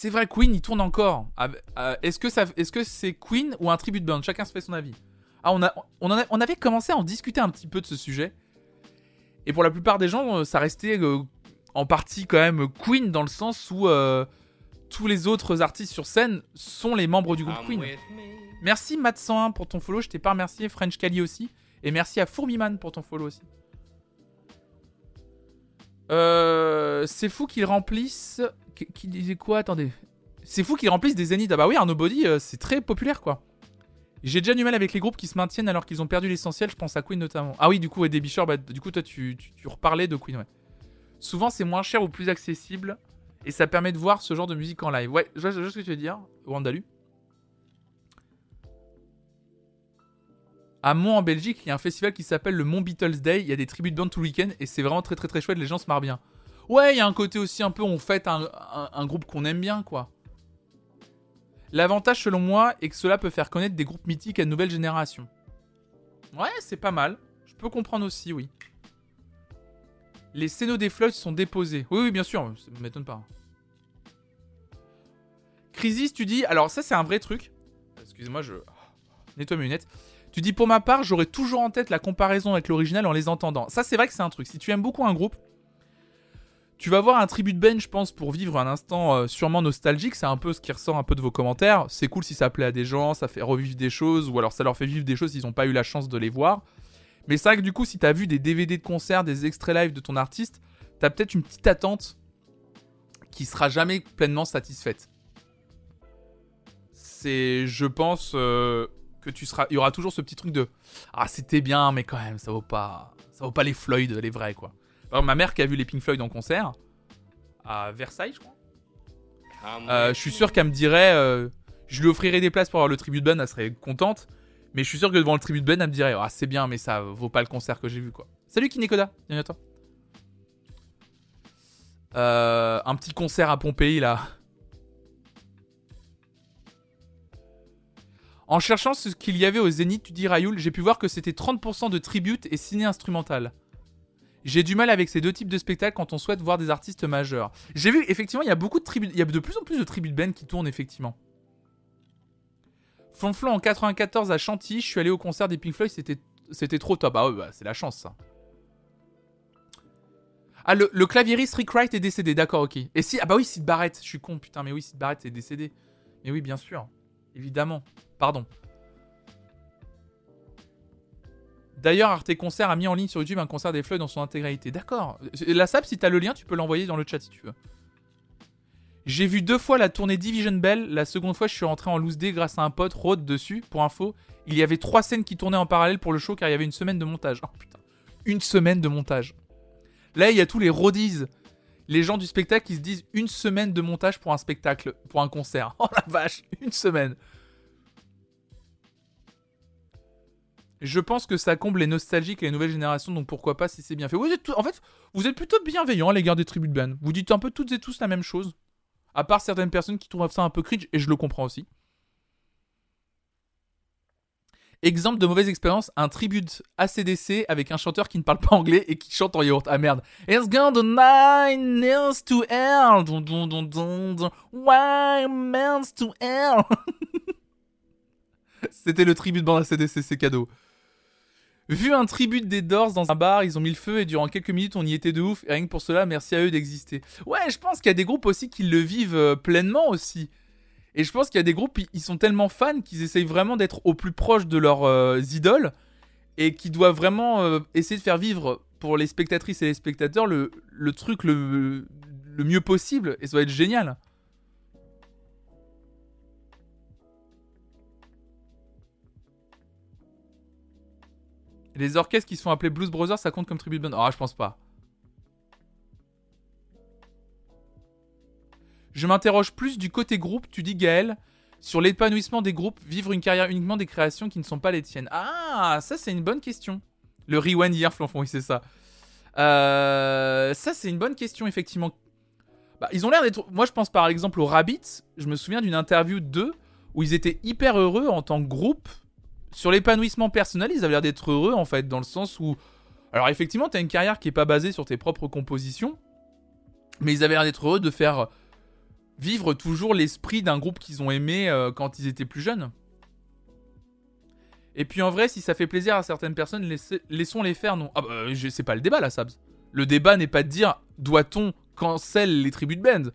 C'est vrai, Queen, il tourne encore. Euh, est-ce que, ça, est-ce que c'est Queen ou un tribute band? Chacun se fait son avis. Ah, on, a, on, on avait commencé à en discuter un petit peu de ce sujet. Et pour la plupart des gens, euh, ça restait euh, en partie quand même Queen dans le sens où tous les autres artistes sur scène sont les membres du groupe Queen. Merci Matt101 pour ton follow, je t'ai pas remercié. French Kali aussi. Et merci à Fourmiman pour ton follow aussi. Euh, c'est fou qu'ils remplissent. Qui disait quoi Attendez. C'est fou qu'ils remplissent des zéniths. Ah bah oui, un Nobody, euh, c'est très populaire quoi. J'ai déjà du mal avec les groupes qui se maintiennent alors qu'ils ont perdu l'essentiel. Je pense à Queen notamment. Ah oui, du coup, et Debbie Shore, bah, du coup, toi, tu, tu, reparlais de Queen, ouais. Souvent, c'est moins cher ou plus accessible. Et ça permet de voir ce genre de musique en live. Ouais, je vois, ce que tu veux dire, Wandalu. À Mont en Belgique, il y a un festival qui s'appelle le Mont Beatles Day. Il y a des tributes de tout le week-end et c'est vraiment très très très chouette. Les gens se marrent bien. Ouais, il y a un côté aussi un peu on fête un, groupe qu'on aime bien quoi. L'avantage selon moi est que cela peut faire connaître des groupes mythiques à nouvelle génération. Ouais, c'est pas mal. Je peux comprendre aussi, oui. Les scénos des flottes sont déposés. Oui, oui, bien sûr, ça m'étonne pas. Crisis, tu dis. Alors, ça, c'est un vrai truc. Excusez-moi, je. Nettoie mes lunettes. Tu dis pour ma part, j'aurai toujours en tête la comparaison avec l'original en les entendant. Ça, c'est vrai que c'est un truc. Si tu aimes beaucoup un groupe, tu vas voir un tribut de Ben, je pense, pour vivre un instant euh, sûrement nostalgique. C'est un peu ce qui ressort un peu de vos commentaires. C'est cool si ça plaît à des gens, ça fait revivre des choses, ou alors ça leur fait vivre des choses s'ils n'ont pas eu la chance de les voir. Mais c'est vrai que du coup, si tu as vu des DVD de concert, des extraits live de ton artiste, tu as peut-être une petite attente qui sera jamais pleinement satisfaite. C'est, je pense, euh, que tu seras, il y aura toujours ce petit truc de ah c'était bien, mais quand même ça vaut pas, ça vaut pas les Floyd, les vrais quoi. Alors, ma mère qui a vu les Pink Floyd en concert à Versailles, je crois. Ah, euh, je suis sûr qu'elle me dirait, euh, je lui offrirais des places pour avoir le tribut de Ben, elle serait contente. Mais je suis sûr que devant le tribut de Ben, elle me dirait ah c'est bien, mais ça vaut pas le concert que j'ai vu quoi. Salut Kinekoda, bienvenue à toi. Euh, un petit concert à Pompéi là. En cherchant ce qu'il y avait au Zénith, tu dis Rayoul, j'ai pu voir que c'était 30% de tribute et ciné instrumental. J'ai du mal avec ces deux types de spectacles quand on souhaite voir des artistes majeurs. J'ai vu, effectivement, il y a beaucoup de il y a de plus en plus de tributes Ben qui tournent, effectivement. Flonflon en 94 à Chantilly, je suis allé au concert des Pink Floyd, c'était, trop top. Ah ouais, bah, c'est la chance. Ah, le, le claviériste Rick Wright est décédé, d'accord, ok. Et si, ah bah oui, Sid Barrett, je suis con, putain, mais oui, Sid Barrett est décédé. Mais oui, bien sûr, évidemment. Pardon. D'ailleurs, Arte Concert a mis en ligne sur YouTube un concert des Floyd dans son intégralité. D'accord. La SAP, si t'as le lien, tu peux l'envoyer dans le chat si tu veux. J'ai vu deux fois la tournée Division Bell. La seconde fois, je suis rentré en loose day grâce à un pote, Rode, dessus. Pour info, il y avait trois scènes qui tournaient en parallèle pour le show car il y avait une semaine de montage. Oh putain. Une semaine de montage. Là, il y a tous les roadies. Les gens du spectacle qui se disent une semaine de montage pour un spectacle, pour un concert. Oh la vache, une semaine. Je pense que ça comble les nostalgiques et les nouvelles générations, donc pourquoi pas si c'est bien fait. Vous êtes en fait, vous êtes plutôt bienveillant à l'égard des tribus de ban. Vous dites un peu toutes et tous la même chose. À part certaines personnes qui trouvent ça un peu cringe, et je le comprends aussi. Exemple de mauvaise expérience, un tribute ACDC avec un chanteur qui ne parle pas anglais et qui chante en yaourt. Ah merde. It's gone the nine nails to hell. Why man's to hell? C'était le tribut de bande ACDC, c'est cadeau. Vu un tribut des Doors dans un bar, ils ont mis le feu et durant quelques minutes on y était de ouf. Et rien que pour cela, merci à eux d'exister. Ouais, je pense qu'il y a des groupes aussi qui le vivent euh, pleinement aussi. Et je pense qu'il y a des groupes, ils sont tellement fans qu'ils essayent vraiment d'être au plus proche de leurs euh, idoles et qui doivent vraiment euh, essayer de faire vivre pour les spectatrices et les spectateurs le, truc le, le mieux possible. Et ça va être génial. Les orchestres qui se font appeler Blues Brothers, ça compte comme tribute band Ah, je pense pas. Je m'interroge plus du côté groupe, tu dis Gaël, sur l'épanouissement des groupes, vivre une carrière uniquement des créations qui ne sont pas les tiennes. Ah, ça c'est une bonne question. Le rewind hier, Flanfon, oui c'est ça. Euh, ça c'est une bonne question effectivement. Bah, ils ont l'air d'être... Moi je pense par exemple aux Rabbits, je me souviens d'une interview d'eux où ils étaient hyper heureux en tant que groupe sur l'épanouissement personnel, ils avaient l'air d'être heureux en fait, dans le sens où Alors effectivement, t'as une carrière qui est pas basée sur tes propres compositions, mais ils avaient l'air d'être heureux de faire vivre toujours l'esprit d'un groupe qu'ils ont aimé euh, quand ils étaient plus jeunes. Et puis en vrai, si ça fait plaisir à certaines personnes, laissons-les faire, non Ah bah, c'est pas le débat là, Sabs. Le débat n'est pas de dire doit-on cancel les tribus de band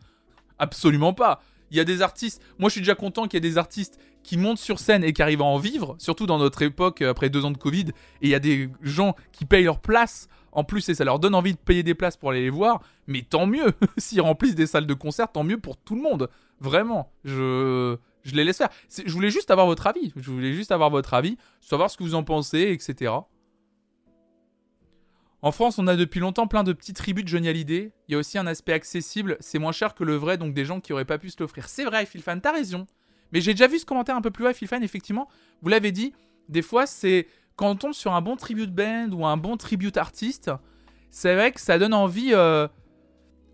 Absolument pas. Il y a des artistes. Moi, je suis déjà content qu'il y ait des artistes qui montent sur scène et qui arrivent à en vivre, surtout dans notre époque euh, après deux ans de Covid. Et il y a des gens qui payent leur place en plus et ça leur donne envie de payer des places pour aller les voir. Mais tant mieux s'ils remplissent des salles de concert, tant mieux pour tout le monde. Vraiment, je je les laisse faire. Je voulais juste avoir votre avis. Je voulais juste avoir votre avis, savoir ce que vous en pensez, etc. En France, on a depuis longtemps plein de petits tribus de Johnny Hallyday. Il y a aussi un aspect accessible, c'est moins cher que le vrai, donc des gens qui auraient pas pu se l'offrir. C'est vrai, Philfan, t'as raison. Mais j'ai déjà vu ce commentaire un peu plus haut, Philfan, effectivement. Vous l'avez dit, des fois, c'est quand on tombe sur un bon tribute band ou un bon tribute artiste, c'est vrai que ça donne envie. Euh,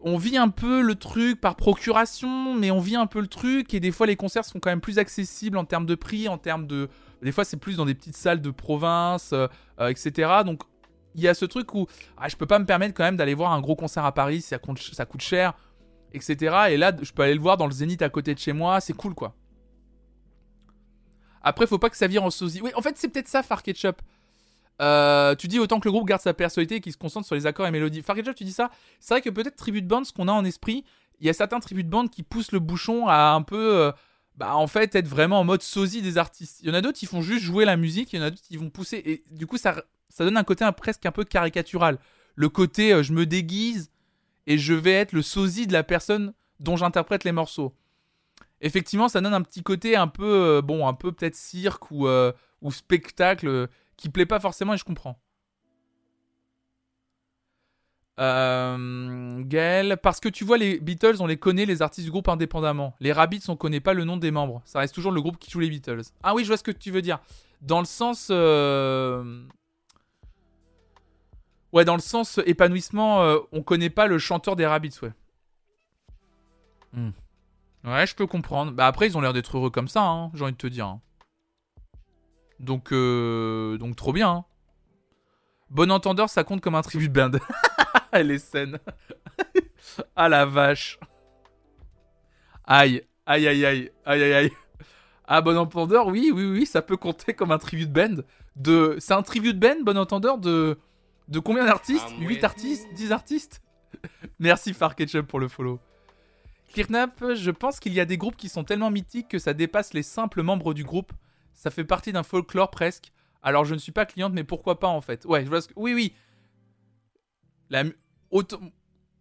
on vit un peu le truc par procuration, mais on vit un peu le truc, et des fois les concerts sont quand même plus accessibles en termes de prix, en termes de... Des fois c'est plus dans des petites salles de province, euh, euh, etc. Donc il y a ce truc où ah, je peux pas me permettre quand même d'aller voir un gros concert à Paris, ça coûte, ça coûte cher, etc. Et là, je peux aller le voir dans le Zénith à côté de chez moi, c'est cool quoi. Après, faut pas que ça vire en sosie. Oui, en fait, c'est peut-être ça, Far Ketchup. Euh, tu dis autant que le groupe garde sa personnalité et qu'il se concentre sur les accords et mélodies. Far Ketchup, tu dis ça. C'est vrai que peut-être Tribute Band, ce qu'on a en esprit, il y a certains Tribute Band qui poussent le bouchon à un peu. Euh, bah, en fait, être vraiment en mode sosie des artistes. Il y en a d'autres qui font juste jouer la musique, il y en a d'autres qui vont pousser. Et du coup, ça, ça donne un côté presque un peu caricatural. Le côté euh, je me déguise et je vais être le sosie de la personne dont j'interprète les morceaux. Effectivement, ça donne un petit côté un peu, euh, bon, un peu peut-être cirque ou, euh, spectacle qui plaît pas forcément et je comprends. Euh, Gaël, parce que tu vois, les Beatles, on les connaît, les artistes du groupe indépendamment. Les Rabbits, on connaît pas le nom des membres. Ça reste toujours le groupe qui joue les Beatles. Ah oui, je vois ce que tu veux dire. Dans le sens. Ouais, dans le sens épanouissement, euh, on connaît pas le chanteur des Rabbits, ouais. Hmm. Ouais, je peux comprendre. Bah après, ils ont l'air d'être heureux comme ça, hein, j'ai envie de te dire. Hein. Donc, euh, donc trop bien. Hein. Bon entendeur, ça compte comme un tribut de band. Elle est saine. ah la vache. Aïe, aïe, aïe, aïe, aïe, aïe, aïe. Ah, bon entendeur, oui, oui, oui, ça peut compter comme un tribut de band. De... C'est un tribut de band, bon entendeur, de de combien d'artistes 8 ah, artistes 10 artistes Merci Far Ketchup pour le follow. Clearnap, je pense qu'il y a des groupes qui sont tellement mythiques que ça dépasse les simples membres du groupe. Ça fait partie d'un folklore presque. Alors je ne suis pas cliente, mais pourquoi pas en fait? Ouais, je vois que... Oui, oui. La...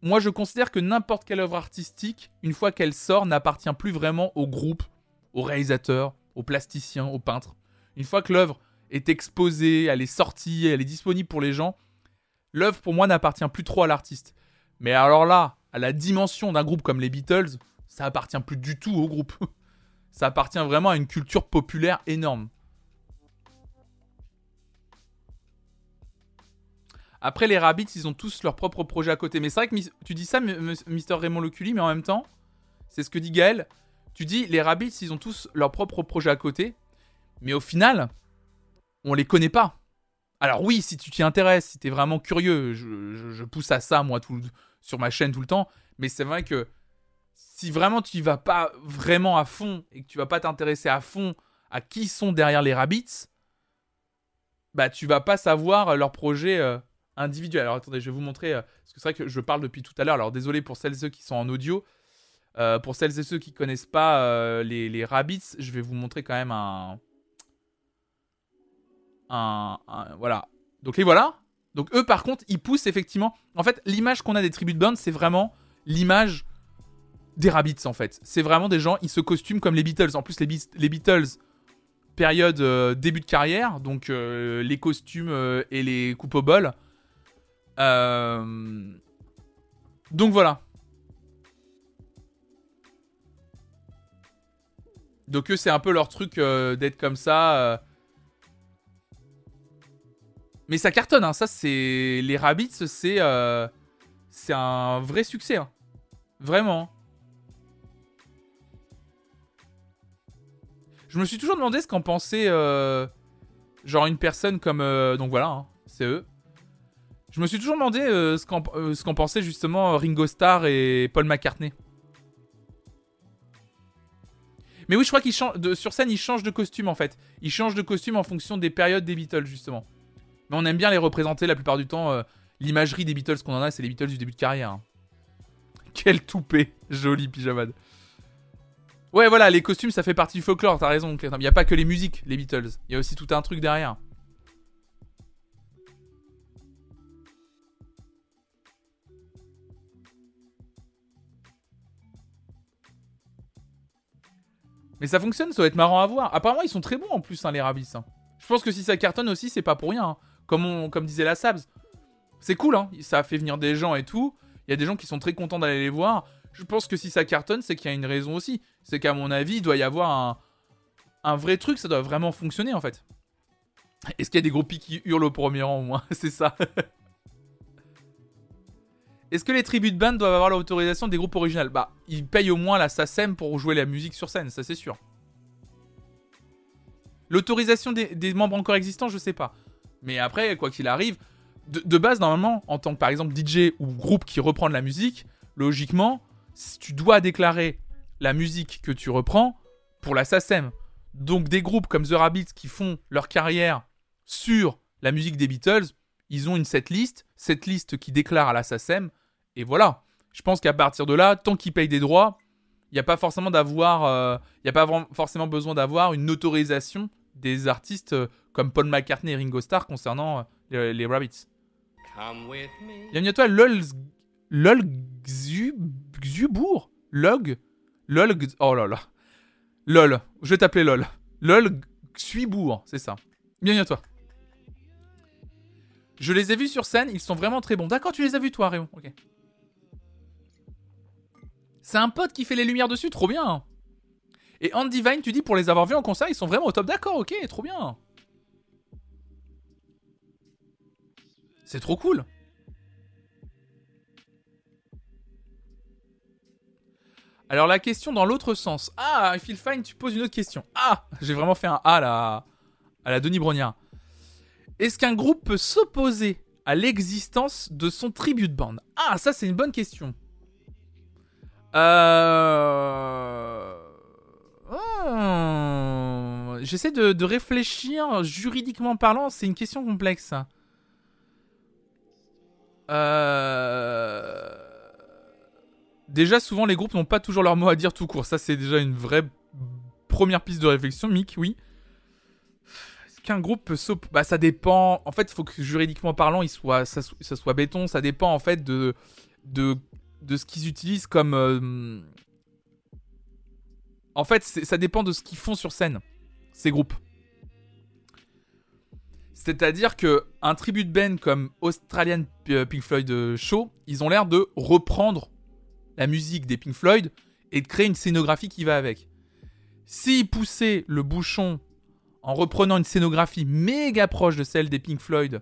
Moi je considère que n'importe quelle œuvre artistique, une fois qu'elle sort, n'appartient plus vraiment au groupe, au réalisateur, au plasticien, au peintre. Une fois que l'œuvre est exposée, elle est sortie, elle est disponible pour les gens, l'œuvre pour moi n'appartient plus trop à l'artiste. Mais alors là, à la dimension d'un groupe comme les Beatles, ça appartient plus du tout au groupe. ça appartient vraiment à une culture populaire énorme. Après, les Rabbits, ils ont tous leur propre projet à côté. Mais c'est vrai que tu dis ça, Mister Raymond Loculi, mais en même temps, c'est ce que dit Gaël. Tu dis, les Rabbits, ils ont tous leur propre projet à côté. Mais au final, on les connaît pas. Alors oui, si tu t'y intéresses, si t'es vraiment curieux, je, pousse à ça moi tout, sur ma chaîne tout le temps. Mais c'est vrai que si vraiment tu y vas pas vraiment à fond et que tu vas pas t'intéresser à fond à qui sont derrière les rabbits, bah tu vas pas savoir leur projet euh, individuel. Alors attendez, je vais vous montrer euh, parce que c'est vrai que je parle depuis tout à l'heure. Alors désolé pour celles et ceux qui sont en audio. Euh, pour celles et ceux qui connaissent pas les, les rabbits, je vais vous montrer quand même un, voilà. Donc les voilà. Donc eux par contre, ils poussent effectivement. En fait, l'image qu'on a des tribus de band, c'est vraiment l'image des Rabbits en fait. C'est vraiment des gens, ils se costument comme les Beatles. En plus, les, les Beatles, période euh, début de carrière, donc euh, les costumes euh, et les coupes au bol. Donc voilà. Donc eux, c'est un peu leur truc d'être comme ça. Mais ça cartonne, hein. ça c'est. Les Rabbits, c'est. Euh, c'est un vrai succès. Hein. Vraiment. Je me suis toujours demandé ce qu'en pensait. Euh, genre une personne comme. Euh, donc voilà, hein, c'est eux. Je me suis toujours demandé ce qu'en pensaient justement Ringo Starr et Paul McCartney. Mais oui, je crois qu'il change sur scène, ils changent de costume en fait. Ils changent de costume en fonction des périodes des Beatles justement. Mais on aime bien les représenter la plupart du temps. Euh, l'imagerie des Beatles qu'on en a, c'est les Beatles du début de carrière. Hein. Quel toupet, joli pyjamade. Ouais, voilà, les costumes, ça fait partie du folklore, t'as raison. Il n'y a pas que les musiques, les Beatles. Il y a aussi tout un truc derrière. Mais ça fonctionne, ça va être marrant à voir. Apparemment, ils sont très bons en plus, hein, les Rabis. Hein. Je pense que si ça cartonne aussi, c'est pas pour rien. Hein. Comme, disait la Sabs. C'est cool, hein. Ça a fait venir des gens et tout. Il y a des gens qui sont très contents d'aller les voir. Je pense que si ça cartonne, c'est qu'il y a une raison aussi. C'est qu'à mon avis, il doit y avoir un, vrai truc. Ça doit vraiment fonctionner en fait. Est-ce qu'il y a des groupies qui hurlent au premier rang au moins? C'est ça. Est-ce que les tribus de band doivent avoir l'autorisation des groupes originaux Bah, ils payent au moins la SACEM pour jouer la musique sur scène, ça c'est sûr. L'autorisation des, membres encore existants, je sais pas. Mais après, quoi qu'il arrive, de, base, normalement, en tant que par exemple DJ ou groupe qui reprend de la musique, logiquement, tu dois déclarer la musique que tu reprends pour la SACEM. Donc des groupes comme The Rabbits qui font leur carrière sur la musique des Beatles, ils ont une setlist, cette liste qui déclare à la SACEM, et voilà. Je pense qu'à partir de là, tant qu'ils payent des droits, il n'y a pas forcément d'avoir, euh, il a pas forcément besoin d'avoir une autorisation des artistes euh, comme Paul McCartney et Ringo Starr concernant euh, les, Rabbits. Bienvenue à toi, LOL, LOL Xubour Log? LOL, oh là là. LOL, je vais t'appeler LOL. LOL Xuibourg, c'est ça. Bienvenue à toi. Je les ai vus sur scène, ils sont vraiment très bons. D'accord, tu les as vus toi, Réon. Ok. C'est un pote qui fait les lumières dessus, trop bien. Et Andy Vine, tu dis pour les avoir vus en concert, ils sont vraiment au top. D'accord, ok, trop bien. C'est trop cool. Alors la question dans l'autre sens. Ah, Phil Fine, tu poses une autre question. Ah, j'ai vraiment fait un A à la, à la Denis Brognard. Est-ce qu'un groupe peut s'opposer à l'existence de son tribute band? Ah, ça c'est une bonne question. Euh... J'essaie de, réfléchir juridiquement parlant, c'est une question complexe. Euh... Déjà, souvent, les groupes n'ont pas toujours leur mot à dire tout court. Ça, c'est déjà une vraie première piste de réflexion. Mick, oui. Est-ce qu'un groupe peut s'opposer Bah, ça dépend. En fait, il faut que juridiquement parlant, il soit, ça, soit béton. Ça dépend, en fait, de, de, de ce qu'ils utilisent comme. Euh, en fait, ça dépend de ce qu'ils font sur scène, ces groupes. C'est-à-dire que un tribute band comme Australian euh, Pink Floyd euh, Show, ils ont l'air de reprendre la musique des Pink Floyd et de créer une scénographie qui va avec. S'ils poussaient le bouchon en reprenant une scénographie méga proche de celle des Pink Floyd,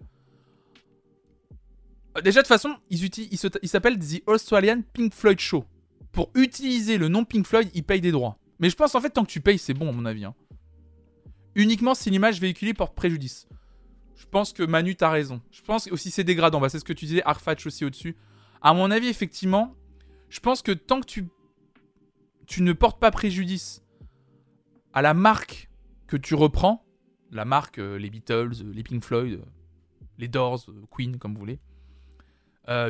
euh, déjà de toute façon, ils, ils s'appellent The Australian Pink Floyd Show. Pour utiliser le nom Pink Floyd, ils payent des droits. Mais je pense en fait, tant que tu payes, c'est bon, à mon avis. Hein. Uniquement si l'image véhiculée porte préjudice. Je pense que Manu, t'as raison. Je pense aussi c'est dégradant. Bah, c'est ce que tu disais, Arfatch aussi au-dessus. À mon avis, effectivement, je pense que tant que tu, ne portes pas préjudice à la marque que tu reprends, la marque, euh, les Beatles, euh, les Pink Floyd, euh, les Doors, Queen, comme vous voulez,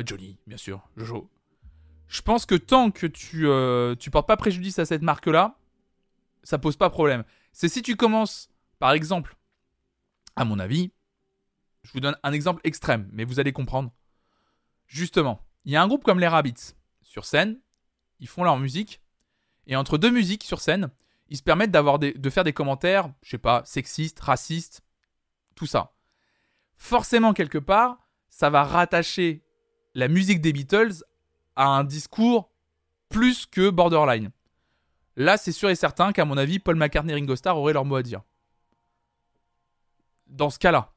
Johnny, bien sûr, Jojo, je pense que tant que tu, euh, tu portes pas préjudice à cette marque-là, ça pose pas problème. C'est si tu commences, par exemple, à mon avis, je vous donne un exemple extrême, mais vous allez comprendre. Justement, il y a un groupe comme les Rabbits sur scène, ils font leur musique, et entre deux musiques sur scène, ils se permettent d'avoir de faire des commentaires, je sais pas, sexistes, racistes, tout ça. Forcément, quelque part, ça va rattacher la musique des Beatles a un discours plus que borderline. Là, c'est sûr et certain qu'à mon avis, Paul McCartney et Ringo Starr auraient leur mot à dire. Dans ce cas-là.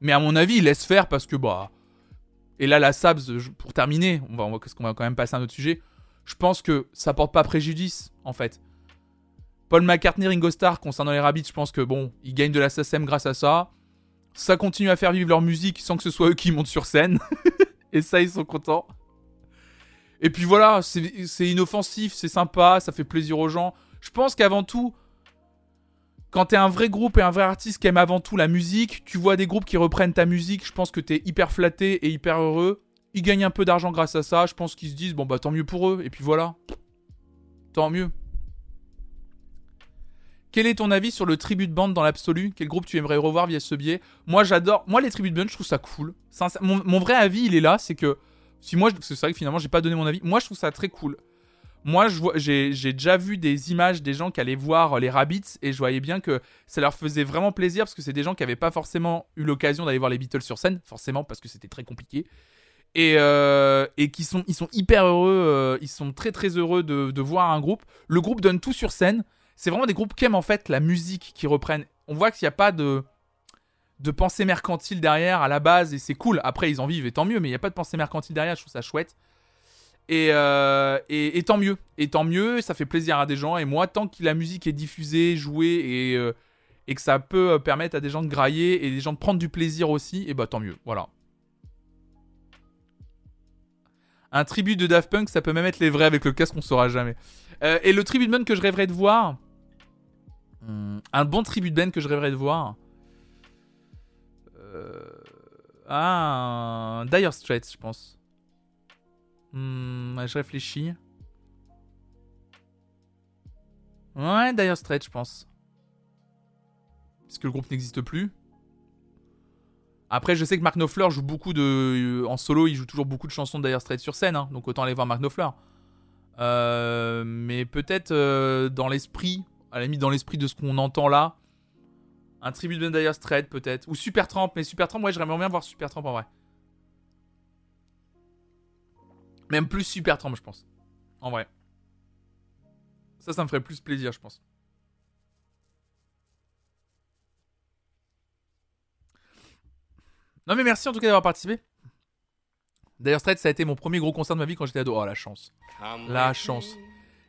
Mais à mon avis, ils laissent faire parce que, bah. Et là, la Sabs, pour terminer, on va, va quand même passer à un autre sujet. Je pense que ça porte pas préjudice, en fait. Paul McCartney, Ringo Starr, concernant les Rabbits, je pense que, bon, ils gagnent de la SSM grâce à ça. ça continue à faire vivre leur musique sans que ce soit eux qui montent sur scène. et ça, ils sont contents. Et puis voilà, c'est inoffensif, c'est sympa, ça fait plaisir aux gens. Je pense qu'avant tout, quand t'es un vrai groupe et un vrai artiste qui aime avant tout la musique, tu vois des groupes qui reprennent ta musique, je pense que t'es hyper flatté et hyper heureux. Ils gagnent un peu d'argent grâce à ça, je pense qu'ils se disent, bon bah tant mieux pour eux, et puis voilà. Tant mieux. Quel est ton avis sur le tribut de bande dans l'absolu? Quel groupe tu aimerais revoir via ce biais? Moi j'adore, moi les tributes de band je trouve ça cool. Mon, vrai avis il est là, c'est que si moi, parce que c'est vrai que finalement j'ai pas donné mon avis, moi je trouve ça très cool. Moi, j'ai déjà vu des images des gens qui allaient voir les Rabbits et je voyais bien que ça leur faisait vraiment plaisir parce que c'est des gens qui n'avaient pas forcément eu l'occasion d'aller voir les Beatles sur scène, forcément parce que c'était très compliqué. Et, euh, qui sont, ils sont hyper heureux, euh, ils sont très très heureux de, voir un groupe. Le groupe donne tout sur scène. C'est vraiment des groupes qui aiment en fait la musique, qui reprennent. On voit qu'il n'y a pas de, de pensée mercantile derrière à la base et c'est cool. Après, ils en vivent et tant mieux, mais il n'y a pas de pensée mercantile derrière, je trouve ça chouette. Euh, et, et, tant mieux. Et tant mieux, ça fait plaisir à des gens. Et moi, tant que la musique est diffusée, jouée et, euh, et que ça peut euh, permettre à des gens de grailler et des gens de prendre du plaisir aussi, et bah tant mieux. Voilà. Un tribut de Daft Punk, ça peut même être les vrais avec le casque, on saura jamais. et le tribut de band que je rêverais de voir. Hmm, un bon tribut de band que je rêverais de voir. ah, un Dire Straits, je pense. Hmm, je réfléchis. Ouais, d'ailleurs Stretch, je pense. Parce que le groupe n'existe plus. Après, je sais que Mark Knopfler joue beaucoup de. Euh, en solo, il joue toujours beaucoup de chansons de Dire Straits sur scène, hein, donc autant aller voir Mark Knopfler. Euh, mais peut-être euh, dans l'esprit, à la limite dans l'esprit de ce qu'on entend là, un tribut de Dire Straits peut-être. Ou Supertramp, mais Supertramp, ouais, j'aimerais bien voir Supertramp en vrai. Même plus Super Tramp, je pense. En vrai. Ça, ça me ferait plus plaisir, je pense. Non mais merci en tout cas d'avoir participé. D'ailleurs, Straight, ça a été mon premier gros concert de ma vie quand j'étais ado. Oh, la chance. La chance.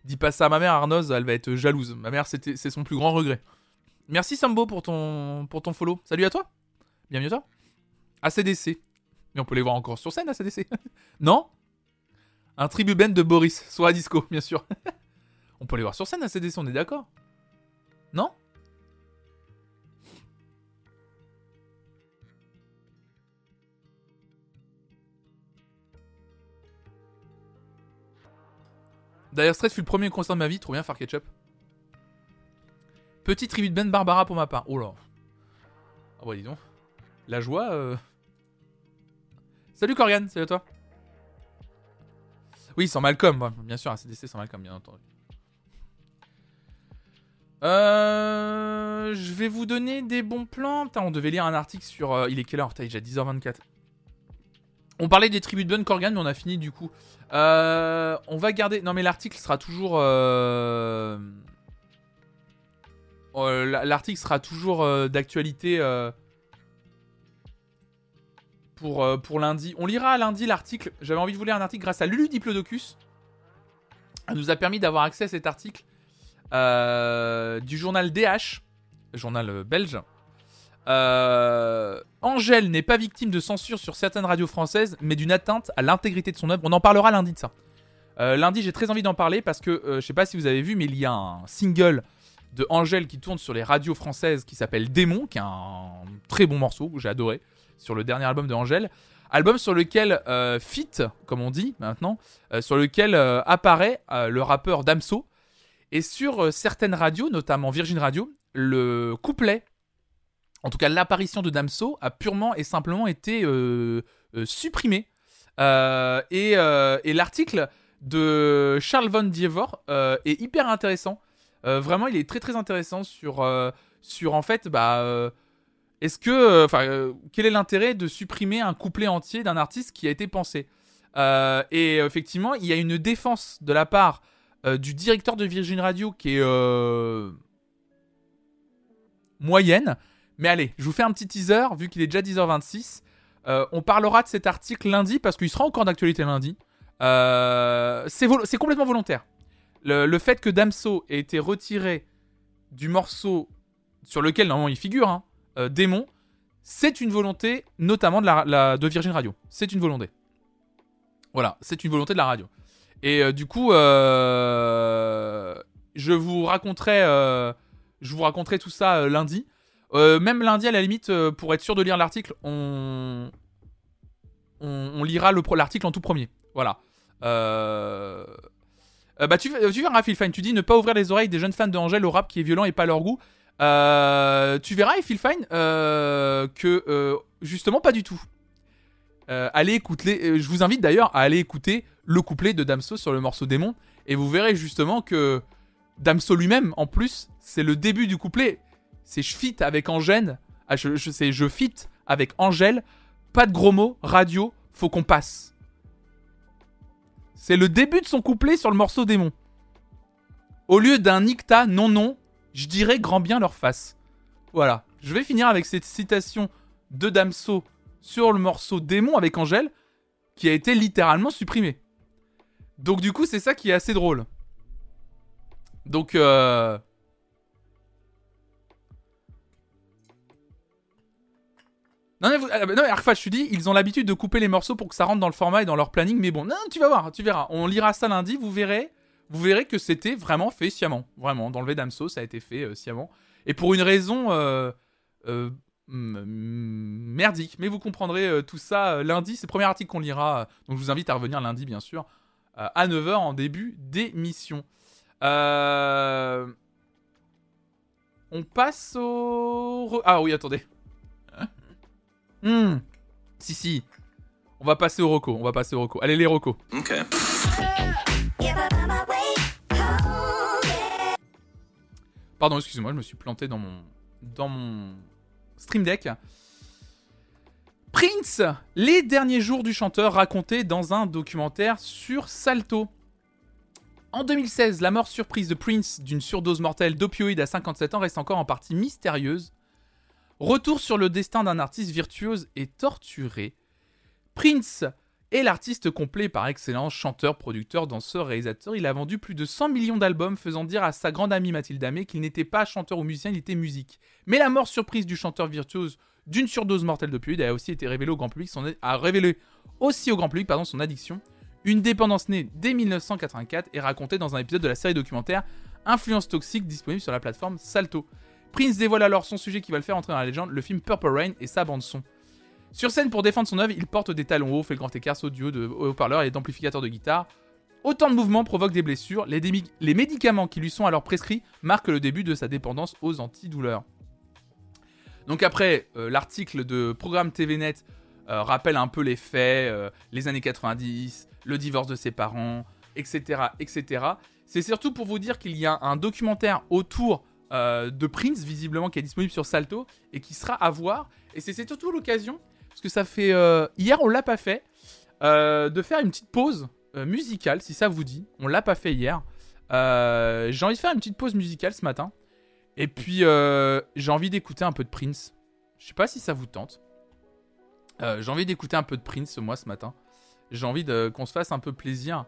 Dis pas ça à ma mère, Arnoz, elle va être jalouse. Ma mère, c'est son plus grand regret. Merci Sambo pour ton, pour ton follow. Salut à toi. Bienvenue à toi. ACDC. Mais on peut les voir encore sur scène, ACDC. non? Un tribut band de Boris, soit à disco, bien sûr. on peut les voir sur scène à CDC, on est d'accord Non? D'ailleurs, Stress fut le premier concert de ma vie, trop bien faire ketchup. Petit tribut band Barbara pour ma part. Oh là. Ah ouais, dis donc. La joie. Euh... Salut Corian, salut à toi. Oui, sans Malcolm, bien sûr, ACDC sans Malcolm, bien entendu. Euh, je vais vous donner des bons plans. on devait lire un article sur. Euh, il est quelle heure est déjà 10h24. On parlait des tribus de Bun Corgan, mais on a fini du coup. Euh, on va garder. Non, mais l'article sera toujours. Euh, l'article sera toujours d'actualité pour, euh, pour lundi. On lira lundi l'article. J'avais envie de vous lire un article grâce à Lulu Diplodocus. Elle nous a permis d'avoir accès à cet article euh, du journal DH, journal euh. Angèle n'est pas victime de censure sur certaines radios françaises, mais d'une atteinte à l'intégrité de son œuvre. On en parlera lundi de ça. lundi, j'ai très envie d'en parler parce que je sais pas si vous avez vu, mais il y a un single de Angèle qui tourne sur les radios françaises qui s'appelle Démon, qui est un très bon morceau que j'ai adoré sur le dernier album de Angèle. Album sur lequel euh, fit, comme on dit maintenant, euh, sur lequel euh, apparaît le rappeur Damso. Et sur certaines radios, notamment Virgin Radio, le couplet, en tout cas l'apparition de Damso, a purement et simplement été supprimé. et, et l'article de Charles Von Dievor est hyper intéressant. vraiment, il est très très intéressant sur, sur en fait, bah est-ce que, euh, euh, quel est l'intérêt de supprimer un couplet entier d'un artiste qui a été pensé? Euh, Et effectivement, il y a une défense de la part du directeur de Virgin Radio qui est moyenne. Mais allez, je vous fais un petit teaser, vu qu'il est déjà 10h26. on parlera de cet article lundi, parce qu'il sera encore d'actualité lundi. c'est complètement volontaire. Le, fait que Damso ait été retiré du morceau sur lequel normalement il figure, hein, euh, démon, c'est une volonté, notamment de, Virgin Radio. C'est une volonté. Voilà, c'est une volonté de la radio. Et euh, du coup, euh, euh, je vous raconterai tout ça lundi. Même lundi, à la limite, pour être sûr de lire l'article, on... on, lira l'article en tout premier. Voilà. bah tu, tu verras, Phil Fine, tu dis ne pas ouvrir les oreilles des jeunes fans de Angèle au rap qui est violent et pas leur goût. tu verras, Phil Fine, que justement pas du tout. allez écouter, je vous invite d'ailleurs à aller écouter le couplet de Damso sur le morceau Démon. Et vous verrez justement que Damso lui-même, en plus, c'est le début du couplet. C'est je fit avec Angèle. Ah, je, sais, je fit avec Angèle. Pas de gros mots, radio, faut qu'on passe. C'est le début de son couplet sur le morceau Démon. Au lieu d'un Nicta, non, non, je dirais grand bien leur face. Voilà. Je vais finir avec cette citation de Damso sur le morceau Démon avec Angèle, qui a été littéralement supprimé. Donc du coup, c'est ça qui est assez drôle. Donc euh... Non mais, euh, mais je te dis, ils ont l'habitude de couper les morceaux pour que ça rentre dans le format et dans leur planning, mais bon, non, tu vas voir, tu verras. On lira ça lundi, vous verrez, vous verrez que c'était vraiment fait sciemment, vraiment. D'enlever Damso, ça a été fait euh, sciemment, et pour une raison euh, merdique. Mais vous comprendrez tout ça lundi. C'est le premier article qu'on lira, donc je vous invite à revenir lundi, bien sûr. Euh, à 9h en début d'émission. Euh, on passe au... Ah oui, attendez. Hmm. Si, si. On va passer au Rocco. On va passer au Rocco. Allez, les Rocco. Ok. Pardon, excusez-moi, je me suis planté dans mon, dans mon Stream Deck. Prince, les derniers jours du chanteur racontés dans un documentaire sur Salto. En 2016, la mort surprise de Prince d'une surdose mortelle d'opioïdes à 57 ans reste encore en partie mystérieuse. Retour sur le destin d'un artiste virtuose et torturé. Prince est l'artiste complet par excellence, chanteur, producteur, danseur, réalisateur. Il a vendu plus de 100 millions d'albums, faisant dire à sa grande amie Mathilde Amé qu'il n'était pas chanteur ou musicien, il était musique. Mais la mort surprise du chanteur virtuose d'une surdose mortelle d'opioïdes a aussi été révélée au grand public, son, a révélé aussi au grand public son addiction. Une dépendance née dès 1984 et racontée dans un épisode de la série documentaire Influence toxique disponible sur la plateforme Salto. Prince dévoile alors son sujet qui va le faire entrer dans la légende, le film Purple Rain et sa bande son. Sur scène pour défendre son œuvre, il porte des talons hauts, fait le grand écart, saut duo de haut-parleurs et d'amplificateurs de guitare. Autant de mouvements provoquent des blessures, les, les médicaments qui lui sont alors prescrits marquent le début de sa dépendance aux antidouleurs. Donc après, euh, l'article de Programme TVNet euh, rappelle un peu les faits, euh, les années 90, le divorce de ses parents, etc. etc. C'est surtout pour vous dire qu'il y a un documentaire autour de Prince, visiblement, qui est disponible sur Salto, et qui sera à voir. Et c'est surtout l'occasion, parce que ça fait... hier, on l'a pas fait, de faire une petite pause musicale, si ça vous dit. On l'a pas fait hier. J'ai envie de faire une petite pause musicale ce matin. Et puis, euh, j'ai envie d'écouter un peu de Prince. Je sais pas si ça vous tente. Euh, j'ai envie d'écouter un peu de Prince, moi, ce matin. J'ai envie qu'on se fasse un peu plaisir.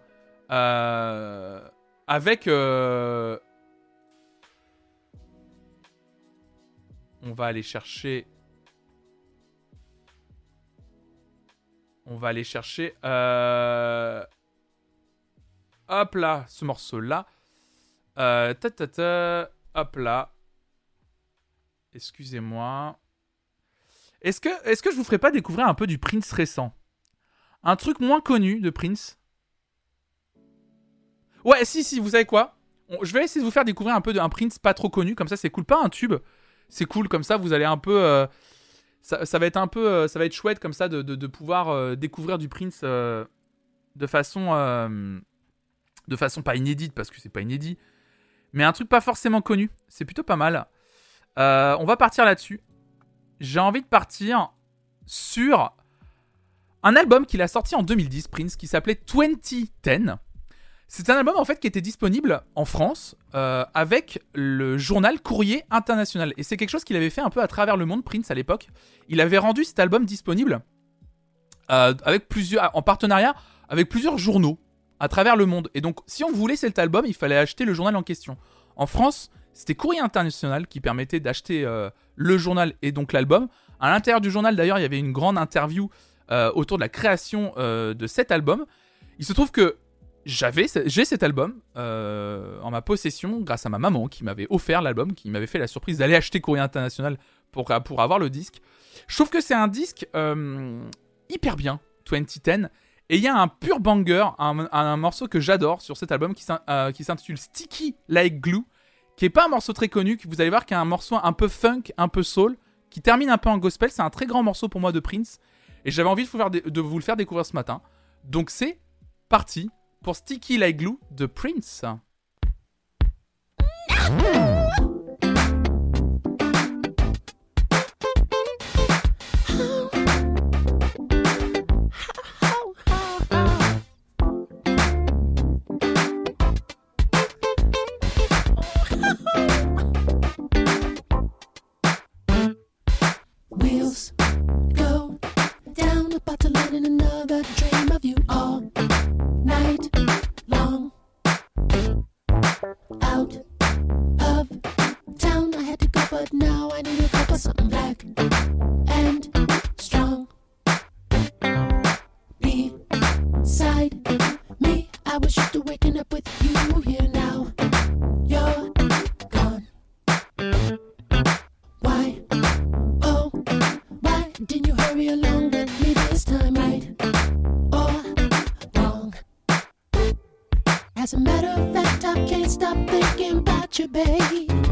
Euh, avec... On va aller chercher... On va aller chercher... Hop là, ce morceau-là. ta ta ta. Hop là. Excusez-moi. Est-ce que, est que je vous ferai pas découvrir un peu du Prince récent? Un truc moins connu de Prince? Ouais, si, si, vous savez quoi? Je vais essayer de vous faire découvrir un peu d'un Prince pas trop connu, comme ça c'est cool. Pas un tube, c'est cool, comme ça vous allez un peu... Euh, ça, va être un peu... Euh, ça va être chouette comme ça de, pouvoir euh, découvrir du Prince de façon... de façon pas inédite, parce que c'est pas inédit, mais un truc pas forcément connu. C'est plutôt pas mal. On va partir là-dessus. J'ai envie de partir sur un album qu'il a sorti en 2010, Prince, qui s'appelait 2010. C'est un album en fait qui était disponible en France euh, avec le journal Courrier International. Et c'est quelque chose qu'il avait fait un peu à travers le monde, Prince, à l'époque. Il avait rendu cet album disponible euh, avec plusieurs, en partenariat avec plusieurs journaux à travers le monde. Et donc, si on voulait cet album, il fallait acheter le journal en question. En France, c'était Courrier International qui permettait d'acheter euh, le journal et donc l'album À l'intérieur du journal, d'ailleurs, il y avait une grande interview autour de la création de cet album. Il se trouve que j'avais, j'ai cet album euh, en ma possession grâce à ma maman qui m'avait offert l'album, qui m'avait fait la surprise d'aller acheter Courrier International pour, pour avoir le disque. Je trouve que c'est un disque hyper bien, 2010. Et il y a un pur banger, un, morceau que j'adore sur cet album qui s'intitule Sticky Like Glue, qui est pas un morceau très connu, que vous allez voir qui est un morceau un peu funk, un peu soul, qui termine un peu en gospel. C'est un très grand morceau pour moi de Prince. Et j'avais envie de vous le faire découvrir ce matin. Donc c'est parti pour Sticky Like Glue de Prince. stop thinking about you, babe.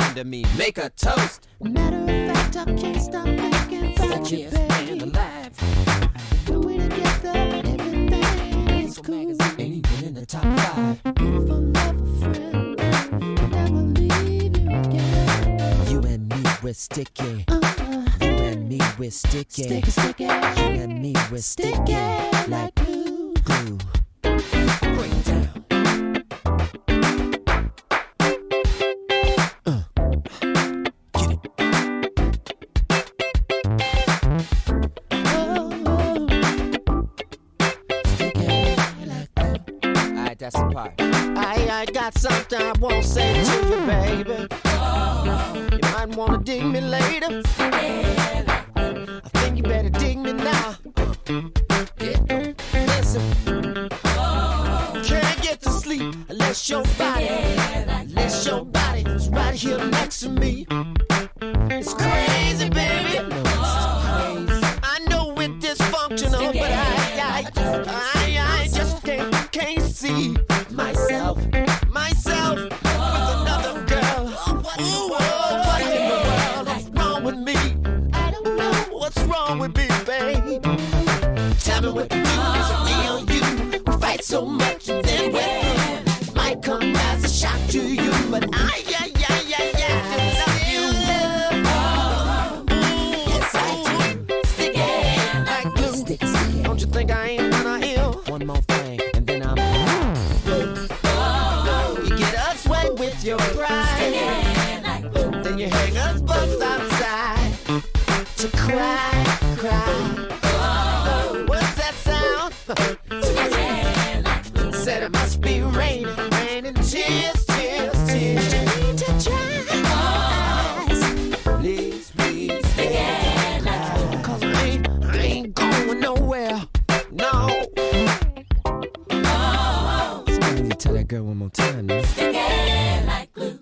Under me. Make a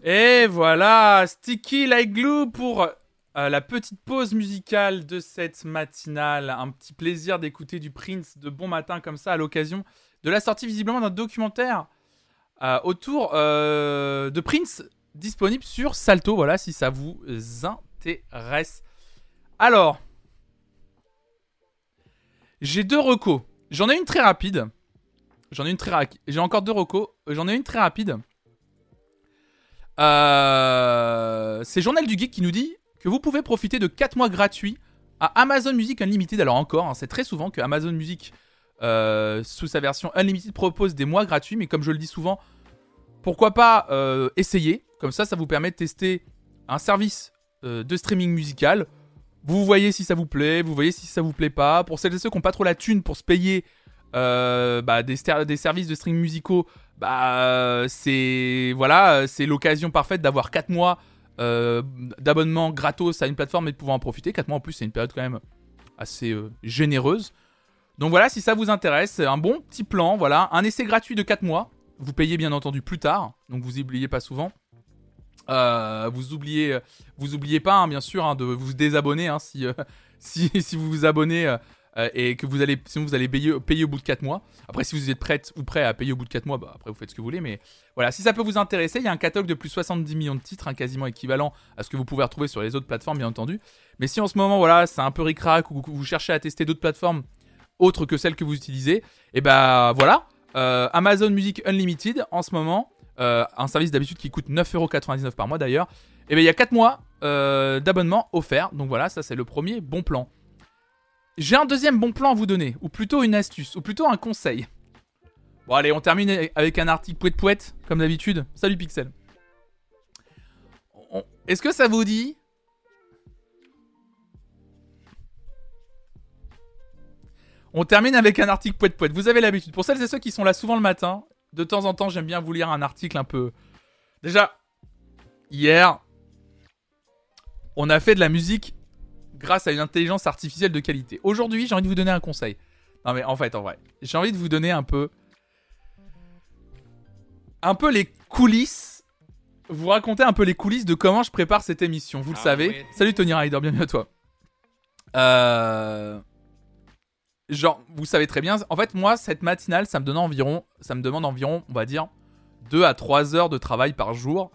Et voilà, Sticky Like Glue pour euh, la petite pause musicale de cette matinale. Un petit plaisir d'écouter du Prince de bon matin comme ça à l'occasion de la sortie visiblement d'un documentaire euh, autour euh, de Prince disponible sur Salto. Voilà, si ça vous intéresse. Alors, j'ai deux recos. J'en ai une très rapide. J'en ai une très rapide. J'ai encore deux recos. J'en ai une très rapide. Euh, c'est Journal du Geek qui nous dit que vous pouvez profiter de 4 mois gratuits à Amazon Music Unlimited. Alors encore, hein, c'est très souvent que Amazon Music, euh, sous sa version Unlimited, propose des mois gratuits. Mais comme je le dis souvent, pourquoi pas euh, essayer Comme ça, ça vous permet de tester un service de streaming musical. Vous voyez si ça vous plaît, vous voyez si ça vous plaît pas. Pour celles et ceux qui n'ont pas trop la thune pour se payer bah, des, services de streaming musicaux, bah c'est voilà, c'est l'occasion parfaite d'avoir 4 mois euh, d'abonnement gratos à une plateforme et de pouvoir en profiter. 4 mois en plus, c'est une période quand même assez euh, généreuse. Donc voilà, si ça vous intéresse, un bon petit plan, voilà, un essai gratuit de 4 mois. Vous payez bien entendu plus tard, donc vous oubliez pas souvent. Euh, vous oubliez, vous oubliez pas, hein, bien sûr, hein, de vous désabonner hein, si, si, vous vous abonnez euh, et que vous allez, sinon vous allez payer, au bout de 4 mois. Après, si vous êtes prête ou prêt à payer au bout de 4 mois, bah, après vous faites ce que vous voulez. Mais voilà, si ça peut vous intéresser, il y a un catalogue de plus de 70 millions de titres, quasiment équivalent à ce que vous pouvez retrouver sur les autres plateformes, bien entendu. Mais si en ce moment, voilà, c'est un peu ric-rac ou vous cherchez à tester d'autres plateformes autres que celles que vous utilisez, et eh bah voilà, euh, Amazon Music Unlimited en ce moment, euh, un service d'habitude qui coûte 9,99€ par mois d'ailleurs, et bien il y a 4 mois d'abonnement offert. Donc voilà, ça c'est le premier bon plan. J'ai un deuxième bon plan à vous donner, ou plutôt une astuce, ou plutôt un conseil. Bon allez, on termine avec un article poète poète, comme d'habitude. Salut Pixel. Est-ce que ça vous dit On termine avec un article poète poète. Vous avez l'habitude. Pour celles et ceux qui sont là souvent le matin, de temps en temps, j'aime bien vous lire un article un peu. Déjà, hier, on a fait de la musique grâce à une intelligence artificielle de qualité. Aujourd'hui, j'ai envie de vous donner un conseil. Non mais en fait, en vrai, j'ai envie de vous donner un peu un peu les coulisses vous raconter un peu les coulisses de comment je prépare cette émission. Vous le ah savez. Salut Tony Ryder, bienvenue à toi. Euh... Genre, vous savez très bien. En fait, moi, cette matinale, ça me donne environ, ça me demande environ, on va dire, 2 à 3 heures de travail par jour.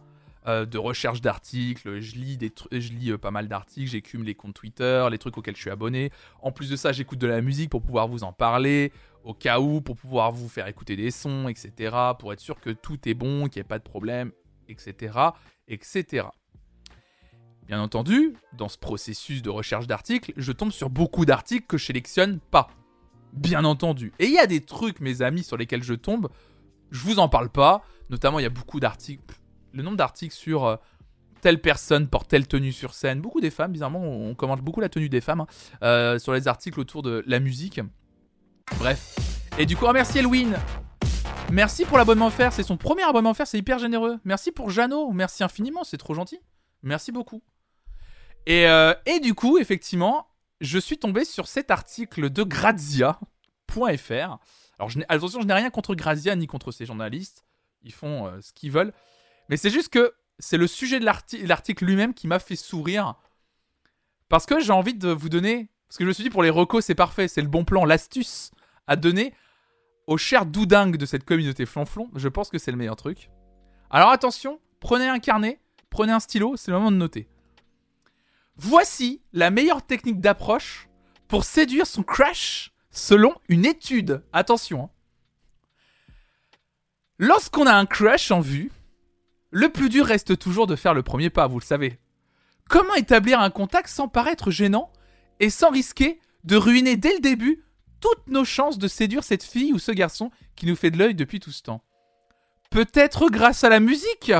Euh, de recherche d'articles, je lis, des euh, pas mal d'articles, j'écume les comptes Twitter, les trucs auxquels je suis abonné. En plus de ça, j'écoute de la musique pour pouvoir vous en parler, au cas où, pour pouvoir vous faire écouter des sons, etc. Pour être sûr que tout est bon, qu'il n'y ait pas de problème, etc. etc. Bien entendu, dans ce processus de recherche d'articles, je tombe sur beaucoup d'articles que je sélectionne pas. Bien entendu. Et il y a des trucs, mes amis, sur lesquels je tombe, je vous en parle pas. Notamment, il y a beaucoup d'articles le nombre d'articles sur euh, telle personne porte telle tenue sur scène. Beaucoup des femmes, bizarrement, on, commente beaucoup la tenue des femmes hein, euh, sur les articles autour de la musique. Bref. Et du coup, merci Elwin. Merci pour l'abonnement offert. C'est son premier abonnement offert, c'est hyper généreux. Merci pour Jeannot. Merci infiniment, c'est trop gentil. Merci beaucoup. Et, euh, et, du coup, effectivement, je suis tombé sur cet article de Grazia.fr. Alors, attention, je n'ai rien contre Grazia ni contre ces journalistes. Ils font ce qu'ils veulent. Mais c'est juste que c'est le sujet de l'article lui-même qui m'a fait sourire. Parce que j'ai envie de vous donner. Parce que je me suis dit, pour les recos, c'est parfait. C'est le bon plan, l'astuce à donner aux chers doudingues de cette communauté flonflon. Je pense que c'est le meilleur truc. Alors attention, prenez un carnet, prenez un stylo, c'est le moment de noter. Voici la meilleure technique d'approche pour séduire son crush selon une étude. Attention. Hein. Lorsqu'on a un crush en vue, le plus dur reste toujours de faire le premier pas, vous le savez. Comment établir un contact sans paraître gênant et sans risquer de ruiner dès le début toutes nos chances de séduire cette fille ou ce garçon qui nous fait de l'œil depuis tout ce temps? Peut-être grâce à la musique?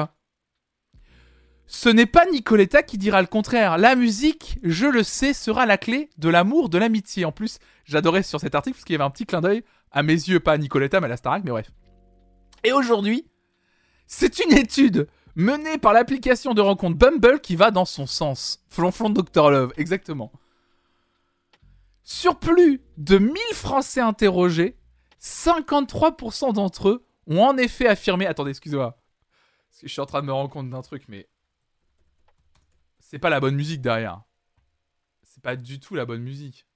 Ce n'est pas Nicoletta qui dira le contraire. La musique, je le sais, sera la clé de l'amour, de l'amitié. En plus, j'adorais sur cet article parce qu'il y avait un petit clin d'œil à mes yeux, pas à Nicoletta, mais à la Starac, mais bref. Et aujourd'hui, c'est une étude menée par l'application de rencontre Bumble qui va dans son sens. Flonflon Dr Love, exactement. Sur plus de 1000 Français interrogés, 53% d'entre eux ont en effet affirmé. Attendez, excusez-moi. Je suis en train de me rendre compte d'un truc, mais. C'est pas la bonne musique derrière. C'est pas du tout la bonne musique.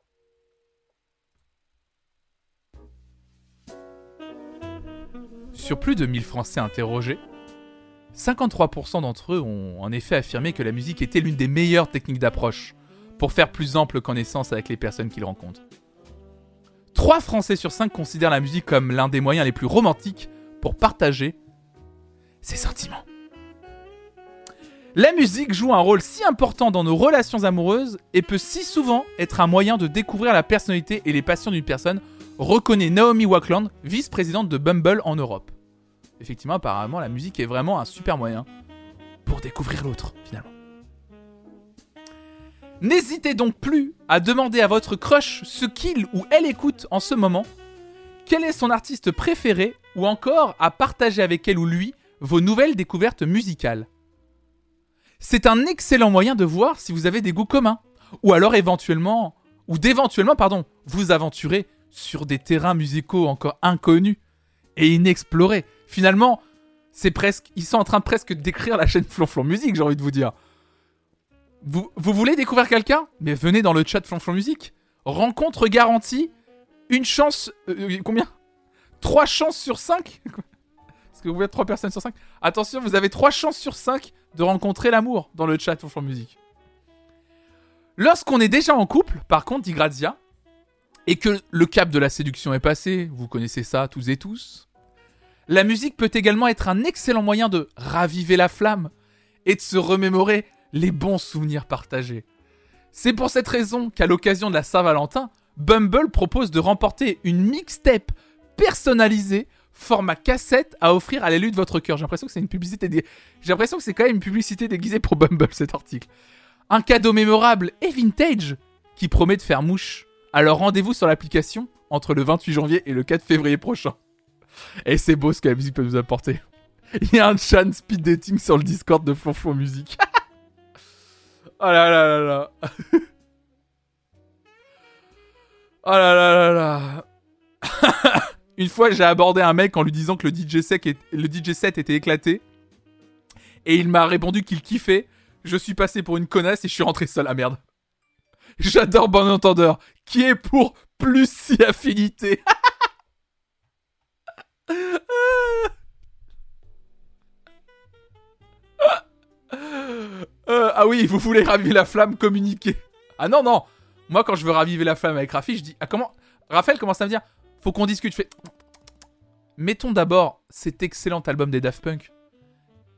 Sur plus de 1000 Français interrogés, 53% d'entre eux ont en effet affirmé que la musique était l'une des meilleures techniques d'approche pour faire plus ample connaissance avec les personnes qu'ils rencontrent. 3 Français sur 5 considèrent la musique comme l'un des moyens les plus romantiques pour partager ses sentiments. La musique joue un rôle si important dans nos relations amoureuses et peut si souvent être un moyen de découvrir la personnalité et les passions d'une personne, reconnaît Naomi Wackland, vice-présidente de Bumble en Europe. Effectivement, apparemment, la musique est vraiment un super moyen pour découvrir l'autre, finalement. N'hésitez donc plus à demander à votre crush ce qu'il ou elle écoute en ce moment, quel est son artiste préféré, ou encore à partager avec elle ou lui vos nouvelles découvertes musicales. C'est un excellent moyen de voir si vous avez des goûts communs, ou alors éventuellement, ou d'éventuellement, pardon, vous aventurer sur des terrains musicaux encore inconnus et inexplorés. Finalement, c'est presque, ils sont en train presque d'écrire la chaîne Flonflon Musique, j'ai envie de vous dire. Vous, voulez découvrir quelqu'un? Mais venez dans le chat Flonflon Musique. Rencontre garantie. Une chance. euh, euh, combien? 3 chances sur 5 Parce que vous êtes 3 personnes sur 5. Attention, vous avez 3 chances sur 5 de rencontrer l'amour dans le chat Flonflon Musique. Lorsqu'on est déjà en couple, par contre, dit Grazia, et que le cap de la séduction est passé, vous connaissez ça tous et tous, la musique peut également être un excellent moyen de raviver la flamme et de se remémorer les bons souvenirs partagés. C'est pour cette raison qu'à l'occasion de la Saint-Valentin, Bumble propose de remporter une mixtape personnalisée format cassette à offrir à l'élu de votre cœur. J'ai l'impression que c'est une publicité J'ai l'impression que c'est quand même une publicité déguisée pour Bumble cet article. Un cadeau mémorable et vintage qui promet de faire mouche. Alors rendez-vous sur l'application entre le 28 janvier et le 4 février prochain. Et c'est beau ce que la musique peut nous apporter. Il y a un chan speed dating sur le Discord de Flonflon Musique. oh là là là là. oh là là là là. Une fois, j'ai abordé un mec en lui disant que le DJ, set était éclaté. Et il m'a répondu qu'il kiffait. Je suis passé pour une connasse et je suis rentré seul. Ah merde. J'adore Bon Entendeur, qui est pour plus si affinité. Euh, ah oui, vous voulez raviver la flamme, communiquer. Ah non, non. Moi, quand je veux raviver la flamme avec Rafi, je dis. Ah, comment. Raphaël commence à me dire. Faut qu'on discute. Je fais. Mettons d'abord cet excellent album des Daft Punk.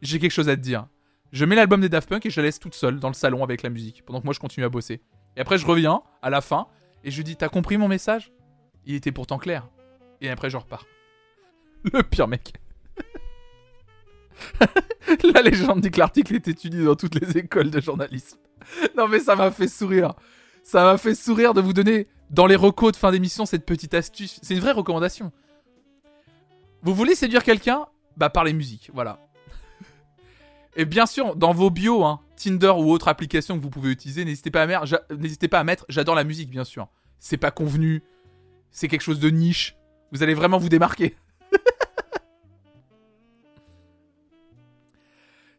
J'ai quelque chose à te dire. Je mets l'album des Daft Punk et je la laisse toute seule dans le salon avec la musique. Pendant que moi, je continue à bosser. Et après, je reviens à la fin et je lui dis T'as compris mon message? Il était pourtant clair. Et après, je repars. Le pire mec. La légende dit que l'article est étudié dans toutes les écoles de journalisme. Non mais ça m'a fait sourire. Ça m'a fait sourire de vous donner dans les recos de fin d'émission cette petite astuce. C'est une vraie recommandation. Vous voulez séduire quelqu'un? Bah par les musiques, voilà. Et bien sûr, dans vos bios, hein, Tinder ou autre application que vous pouvez utiliser, n'hésitez pas à mettre, j'adore la musique, bien sûr. C'est pas convenu, c'est quelque chose de niche. Vous allez vraiment vous démarquer.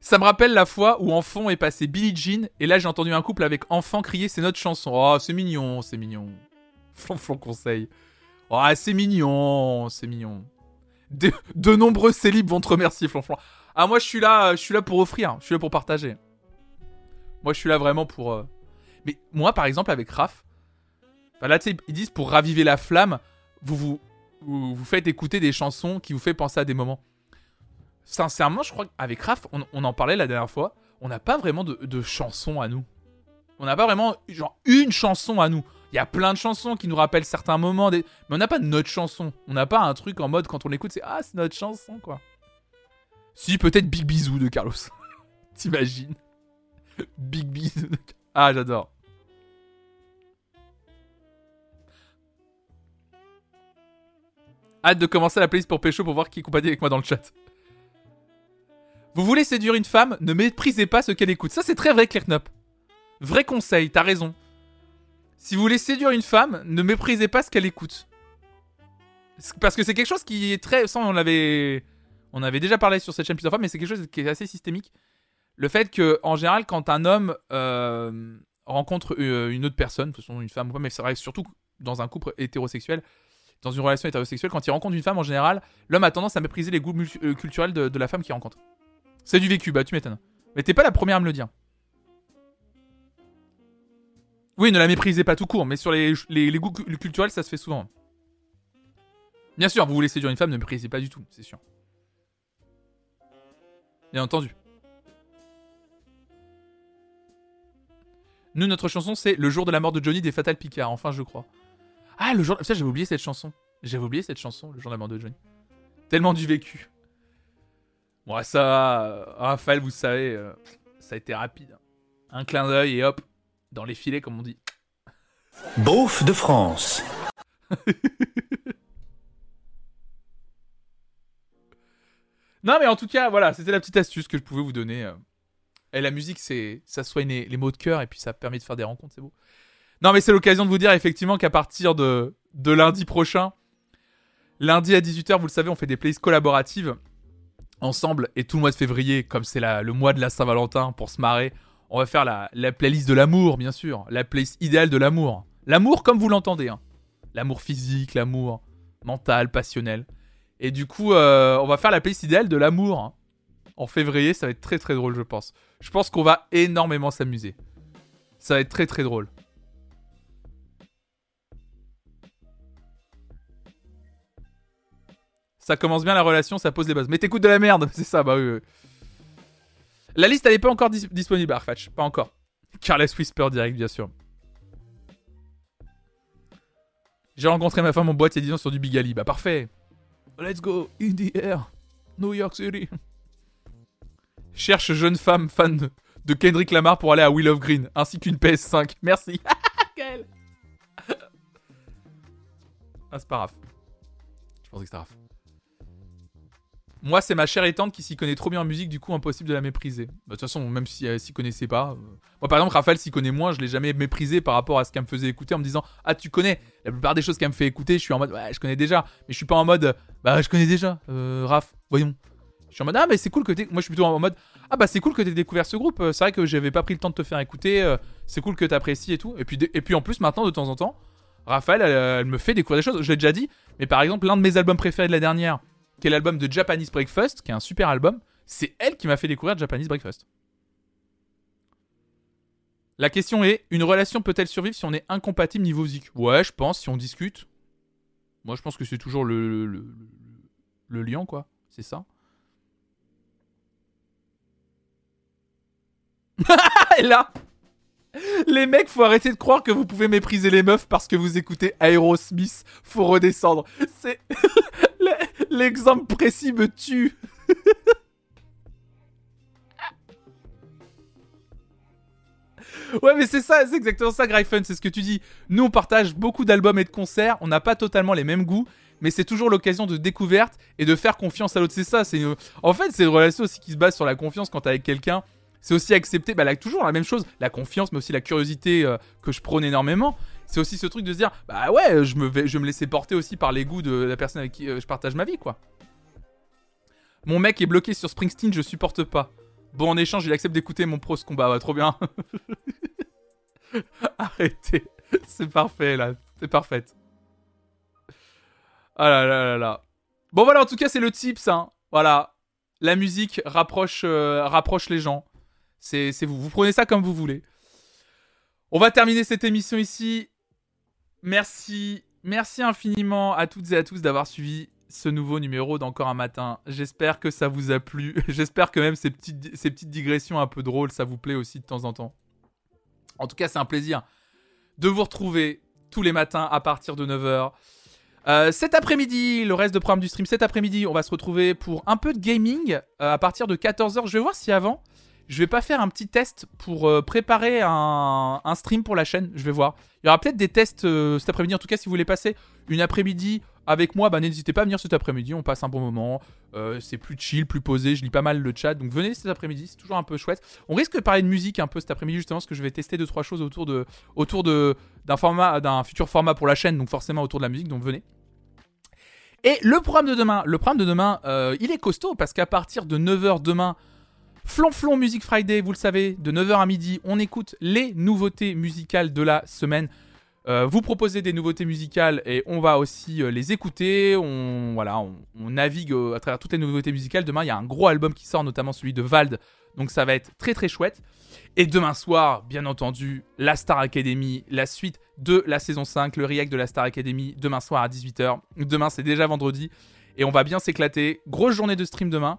Ça me rappelle la fois où en fond est passé Billie Jean et là j'ai entendu un couple avec enfant crier c'est notre chanson. Oh, c'est mignon, c'est mignon. Flonflon conseil. Oh, c'est mignon, c'est mignon. De, nombreux célibes vont te remercier, Flonflon. Ah, moi je suis là, je suis là pour offrir, je suis là pour partager. Moi je suis là vraiment pour. euh, Mais moi par exemple avec Raph, enfin, là ils disent pour raviver la flamme, vous vous, vous vous faites écouter des chansons qui vous fait penser à des moments. Sincèrement, je crois qu'avec Raph, on, on en parlait la dernière fois, on n'a pas vraiment de, de chansons à nous. On n'a pas vraiment, genre, une chanson à nous. Il y a plein de chansons qui nous rappellent certains moments, des... mais on n'a pas notre chanson. On n'a pas un truc en mode, quand on l'écoute, c'est Ah, c'est notre chanson, quoi. Si, peut-être Big Bisou de Carlos. T'imagines? Big Bisou de... Ah, j'adore. Hâte de commencer la playlist pour Pécho pour voir qui est compatible avec moi dans le chat. Vous voulez séduire une femme, ne méprisez pas ce qu'elle écoute. Ça, c'est très vrai, Claire Vrai conseil, t'as raison. Si vous voulez séduire une femme, ne méprisez pas ce qu'elle écoute. Parce que c'est quelque chose qui est très. Ça, on l'avait. On avait déjà parlé sur cette chaîne plusieurs fois, mais c'est quelque chose qui est assez systémique. Le fait que, en général, quand un homme euh, rencontre euh, une autre personne, que ce soit une femme ou pas, mais c'est vrai, surtout dans un couple hétérosexuel, dans une relation hétérosexuelle, quand il rencontre une femme, en général, l'homme a tendance à mépriser les goûts euh, culturels de, de la femme qu'il rencontre. C'est du vécu, bah tu m'étonnes. Mais t'es pas la première à me le dire. Oui, ne la méprisez pas tout court, mais sur les, les, goûts cu- culturels, ça se fait souvent. Bien sûr, vous voulez séduire une femme, ne méprisez pas du tout, c'est sûr. Bien entendu. Nous, notre chanson, c'est Le jour de la mort de Johnny des Fatal Picard, enfin, je crois. Ah, le jour. Ça, j'avais oublié cette chanson. J'avais oublié cette chanson, Le jour de la mort de Johnny. Tellement du vécu. Bon, ça, Raphaël, vous savez, euh, ça a été rapide. Un clin d'œil et hop, dans les filets, comme on dit. Beauf de France. Non, mais en tout cas, voilà, c'était la petite astuce que je pouvais vous donner. euh. Et la musique, c'est ça soigne les, les mots de cœur et puis ça permet de faire des rencontres, c'est beau. Non, mais c'est l'occasion de vous dire effectivement qu'à partir de, de lundi prochain, lundi à 18h, vous le savez, on fait des playlists collaboratives ensemble. Et tout le mois de février, comme c'est le mois de la Saint-Valentin, pour se marrer, on va faire la, la playlist de l'amour, bien sûr. La playlist idéale de l'amour. L'amour comme vous l'entendez. hein. L'amour physique, l'amour mental, passionnel. Et du coup, euh, on va faire la playlist idéale de l'amour. hein. En février, ça va être très très drôle, je pense. Je pense qu'on va énormément s'amuser. Ça va être très très drôle. Ça commence bien la relation, ça pose les bases. Mais t'écoutes de la merde, c'est ça, bah oui. La liste, elle est pas encore dis- disponible, Arfatch. Pas encore. Careless Whisper direct, bien sûr. J'ai rencontré ma femme en boîte il y a 10 ans sur du Bigali. Bah parfait. Let's go in the air. New York City. Cherche jeune femme fan de- Kendrick Lamar pour aller à Will of Green, ainsi qu'une PS5. Merci. Ah, c'est pas Raph. Je pensais que c'était Raph. Moi, c'est ma chère et tante qui s'y connaît trop bien en musique, du coup, impossible de la mépriser. Bah, De toute façon, même si elle s'y connaissait pas. euh, Moi, par exemple, Raphaël s'y connaît moins, je l'ai jamais méprisé par rapport à ce qu'elle me faisait écouter en me disant Ah, tu connais? La plupart des choses qu'elle me fait écouter, je suis en mode Ouais, je connais déjà. Mais je suis pas en mode Bah, je connais déjà, euh, Raph, voyons. Je suis en mode Ah, mais c'est cool que t'aies. Moi, je suis plutôt en mode Ah, bah, c'est cool que t'aies découvert ce groupe. C'est vrai que j'avais pas pris le temps de te faire écouter. euh, C'est cool que t'apprécies et tout. Et puis, et puis, en plus, maintenant, de temps en temps, Raphaël, elle, elle me fait découvrir des choses. Je l'ai déjà dit, mais par exemple, l'un de mes albums préférés de la dernière, l'album de Japanese Breakfast, qui est un super album, c'est elle qui m'a fait découvrir Japanese Breakfast. La question est, une relation peut-elle survivre si on est incompatible niveau musique? Ouais, je pense, si on discute. Moi, je pense que c'est toujours le, le, lien, quoi. C'est ça. Là Les mecs, faut arrêter de croire que vous pouvez mépriser les meufs parce que vous écoutez Aerosmith. Faut redescendre. C'est... L'exemple précis me tue. ouais, mais c'est ça, c'est exactement ça, Gryphon, c'est ce que tu dis. Nous, on partage beaucoup d'albums et de concerts, on n'a pas totalement les mêmes goûts, mais c'est toujours l'occasion de découverte et de faire confiance à l'autre. C'est ça, c'est une- en fait, c'est une relation aussi qui se base sur la confiance quand t'es avec quelqu'un. C'est aussi accepter, bah, toujours la même chose, la confiance, mais aussi la curiosité euh, que je prône énormément. C'est aussi ce truc de se dire, bah ouais, je me vais, me laisser porter aussi par les goûts de la personne avec qui euh, je partage ma vie, quoi. Mon mec est bloqué sur Springsteen, je supporte pas. Bon, en échange, il accepte d'écouter mon pros combat, ouais, trop bien. Arrêtez, c'est parfait là, c'est parfaite. Ah là là là là. Bon voilà, en tout cas, c'est le tips, hein. Voilà, la musique rapproche, euh, rapproche les gens. C'est vous, vous prenez ça comme vous voulez. On va terminer cette émission ici. Merci, merci infiniment à toutes et à tous d'avoir suivi ce nouveau numéro d'Encore un matin. J'espère que ça vous a plu. J'espère que même ces petites, digressions un peu drôles, ça vous plaît aussi de temps en temps. En tout cas, c'est un plaisir de vous retrouver tous les matins à partir de 9h. Euh, cet après-midi, le reste de programme du stream, cet après-midi, on va se retrouver pour un peu de gaming euh, à partir de 14h. Je vais voir si avant, je vais pas faire un petit test pour euh, préparer un, stream pour la chaîne. Je vais voir. Il y aura peut-être des tests euh, cet après-midi. En tout cas, si vous voulez passer une après-midi avec moi, bah, n'hésitez pas à venir cet après-midi. On passe un bon moment. Euh, c'est plus chill, plus posé. Je lis pas mal le chat. Donc venez cet après-midi. C'est toujours un peu chouette. On risque de parler de musique un peu cet après-midi, justement, parce que je vais tester deux trois choses autour d'un format, d'un futur format pour la chaîne. Donc forcément autour de la musique. Donc venez. Et le programme de demain, le programme de demain, il est costaud parce qu'à partir de 9h demain, Flonflon Music Friday, vous le savez, de 9h à midi, on écoute les nouveautés musicales de la semaine. Euh, vous proposez des nouveautés musicales et on va aussi euh, les écouter. On, voilà, on, on navigue euh, à travers toutes les nouveautés musicales. Demain, il y a un gros album qui sort, notamment celui de Vald. Donc ça va être très très chouette. Et demain soir, bien entendu, la Star Academy, la suite de la saison 5, le react de la Star Academy, demain soir à 18h. Demain, c'est déjà vendredi. Et on va bien s'éclater. Grosse journée de stream demain.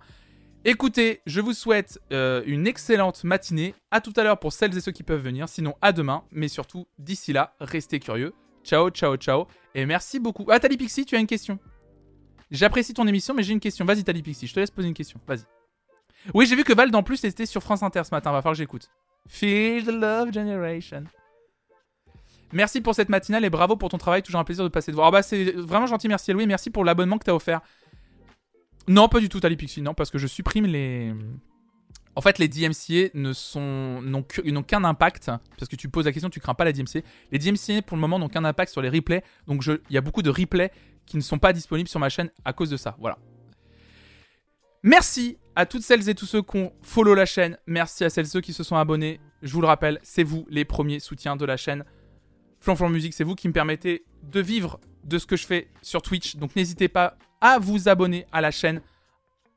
Écoutez, je vous souhaite euh, une excellente matinée. À tout à l'heure pour celles et ceux qui peuvent venir. Sinon, à demain. Mais surtout, d'ici là, restez curieux. Ciao, ciao, ciao. Et merci beaucoup. Ah, Talipixi, tu as une question. J'apprécie ton émission, mais j'ai une question. Vas-y, Talipixi, je te laisse poser une question. Vas-y. Oui, j'ai vu que Vald en plus était sur France Inter ce matin. Va falloir que j'écoute. Feel the Love Generation. Merci pour cette matinale et bravo pour ton travail. Toujours un plaisir de passer de voir. Ah bah, c'est vraiment gentil. Merci, Louis. Merci pour l'abonnement que t'as offert. Non, pas du tout, Talipixi. Non, parce que je supprime les. En fait, les DMCA n'ont qu'un impact parce que tu poses la question, tu crains pas la DMCA. Les DMCA pour le moment n'ont qu'un impact sur les replays, donc il y a beaucoup de replays qui ne sont pas disponibles sur ma chaîne à cause de ça. Voilà. Merci à toutes celles et tous ceux qui ont follow la chaîne. Merci à celles et ceux qui se sont abonnés. Je vous le rappelle, c'est vous les premiers soutiens de la chaîne. Flanflan Musique, c'est vous qui me permettez de vivre de ce que je fais sur Twitch. Donc n'hésitez pas à vous abonner à la chaîne,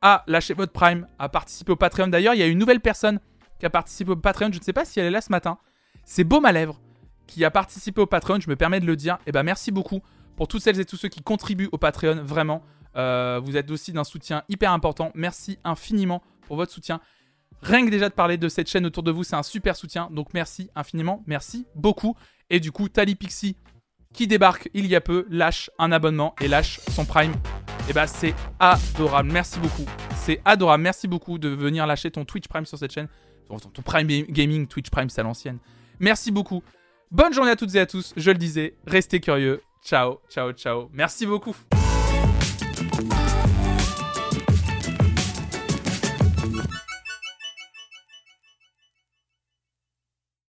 à lâcher votre Prime, à participer au Patreon. D'ailleurs, il y a une nouvelle personne qui a participé au Patreon. Je ne sais pas si elle est là ce matin. C'est Beau Malèvre qui a participé au Patreon. Je me permets de le dire. Et ben merci beaucoup pour toutes celles et tous ceux qui contribuent au Patreon. Vraiment, Euh, vous êtes aussi d'un soutien hyper important. Merci infiniment pour votre soutien. Rien que déjà de parler de cette chaîne autour de vous, c'est un super soutien. Donc merci infiniment, merci beaucoup. Et du coup, Tali Pixie, qui débarque il y a peu, lâche un abonnement et lâche son Prime. Et bah c'est adorable, merci beaucoup. C'est adorable, merci beaucoup de venir lâcher ton Twitch Prime sur cette chaîne. Ton, ton Prime Gaming, Twitch Prime, c'est à l'ancienne. Merci beaucoup. Bonne journée à toutes et à tous, je le disais, restez curieux. Ciao, ciao, ciao. Merci beaucoup.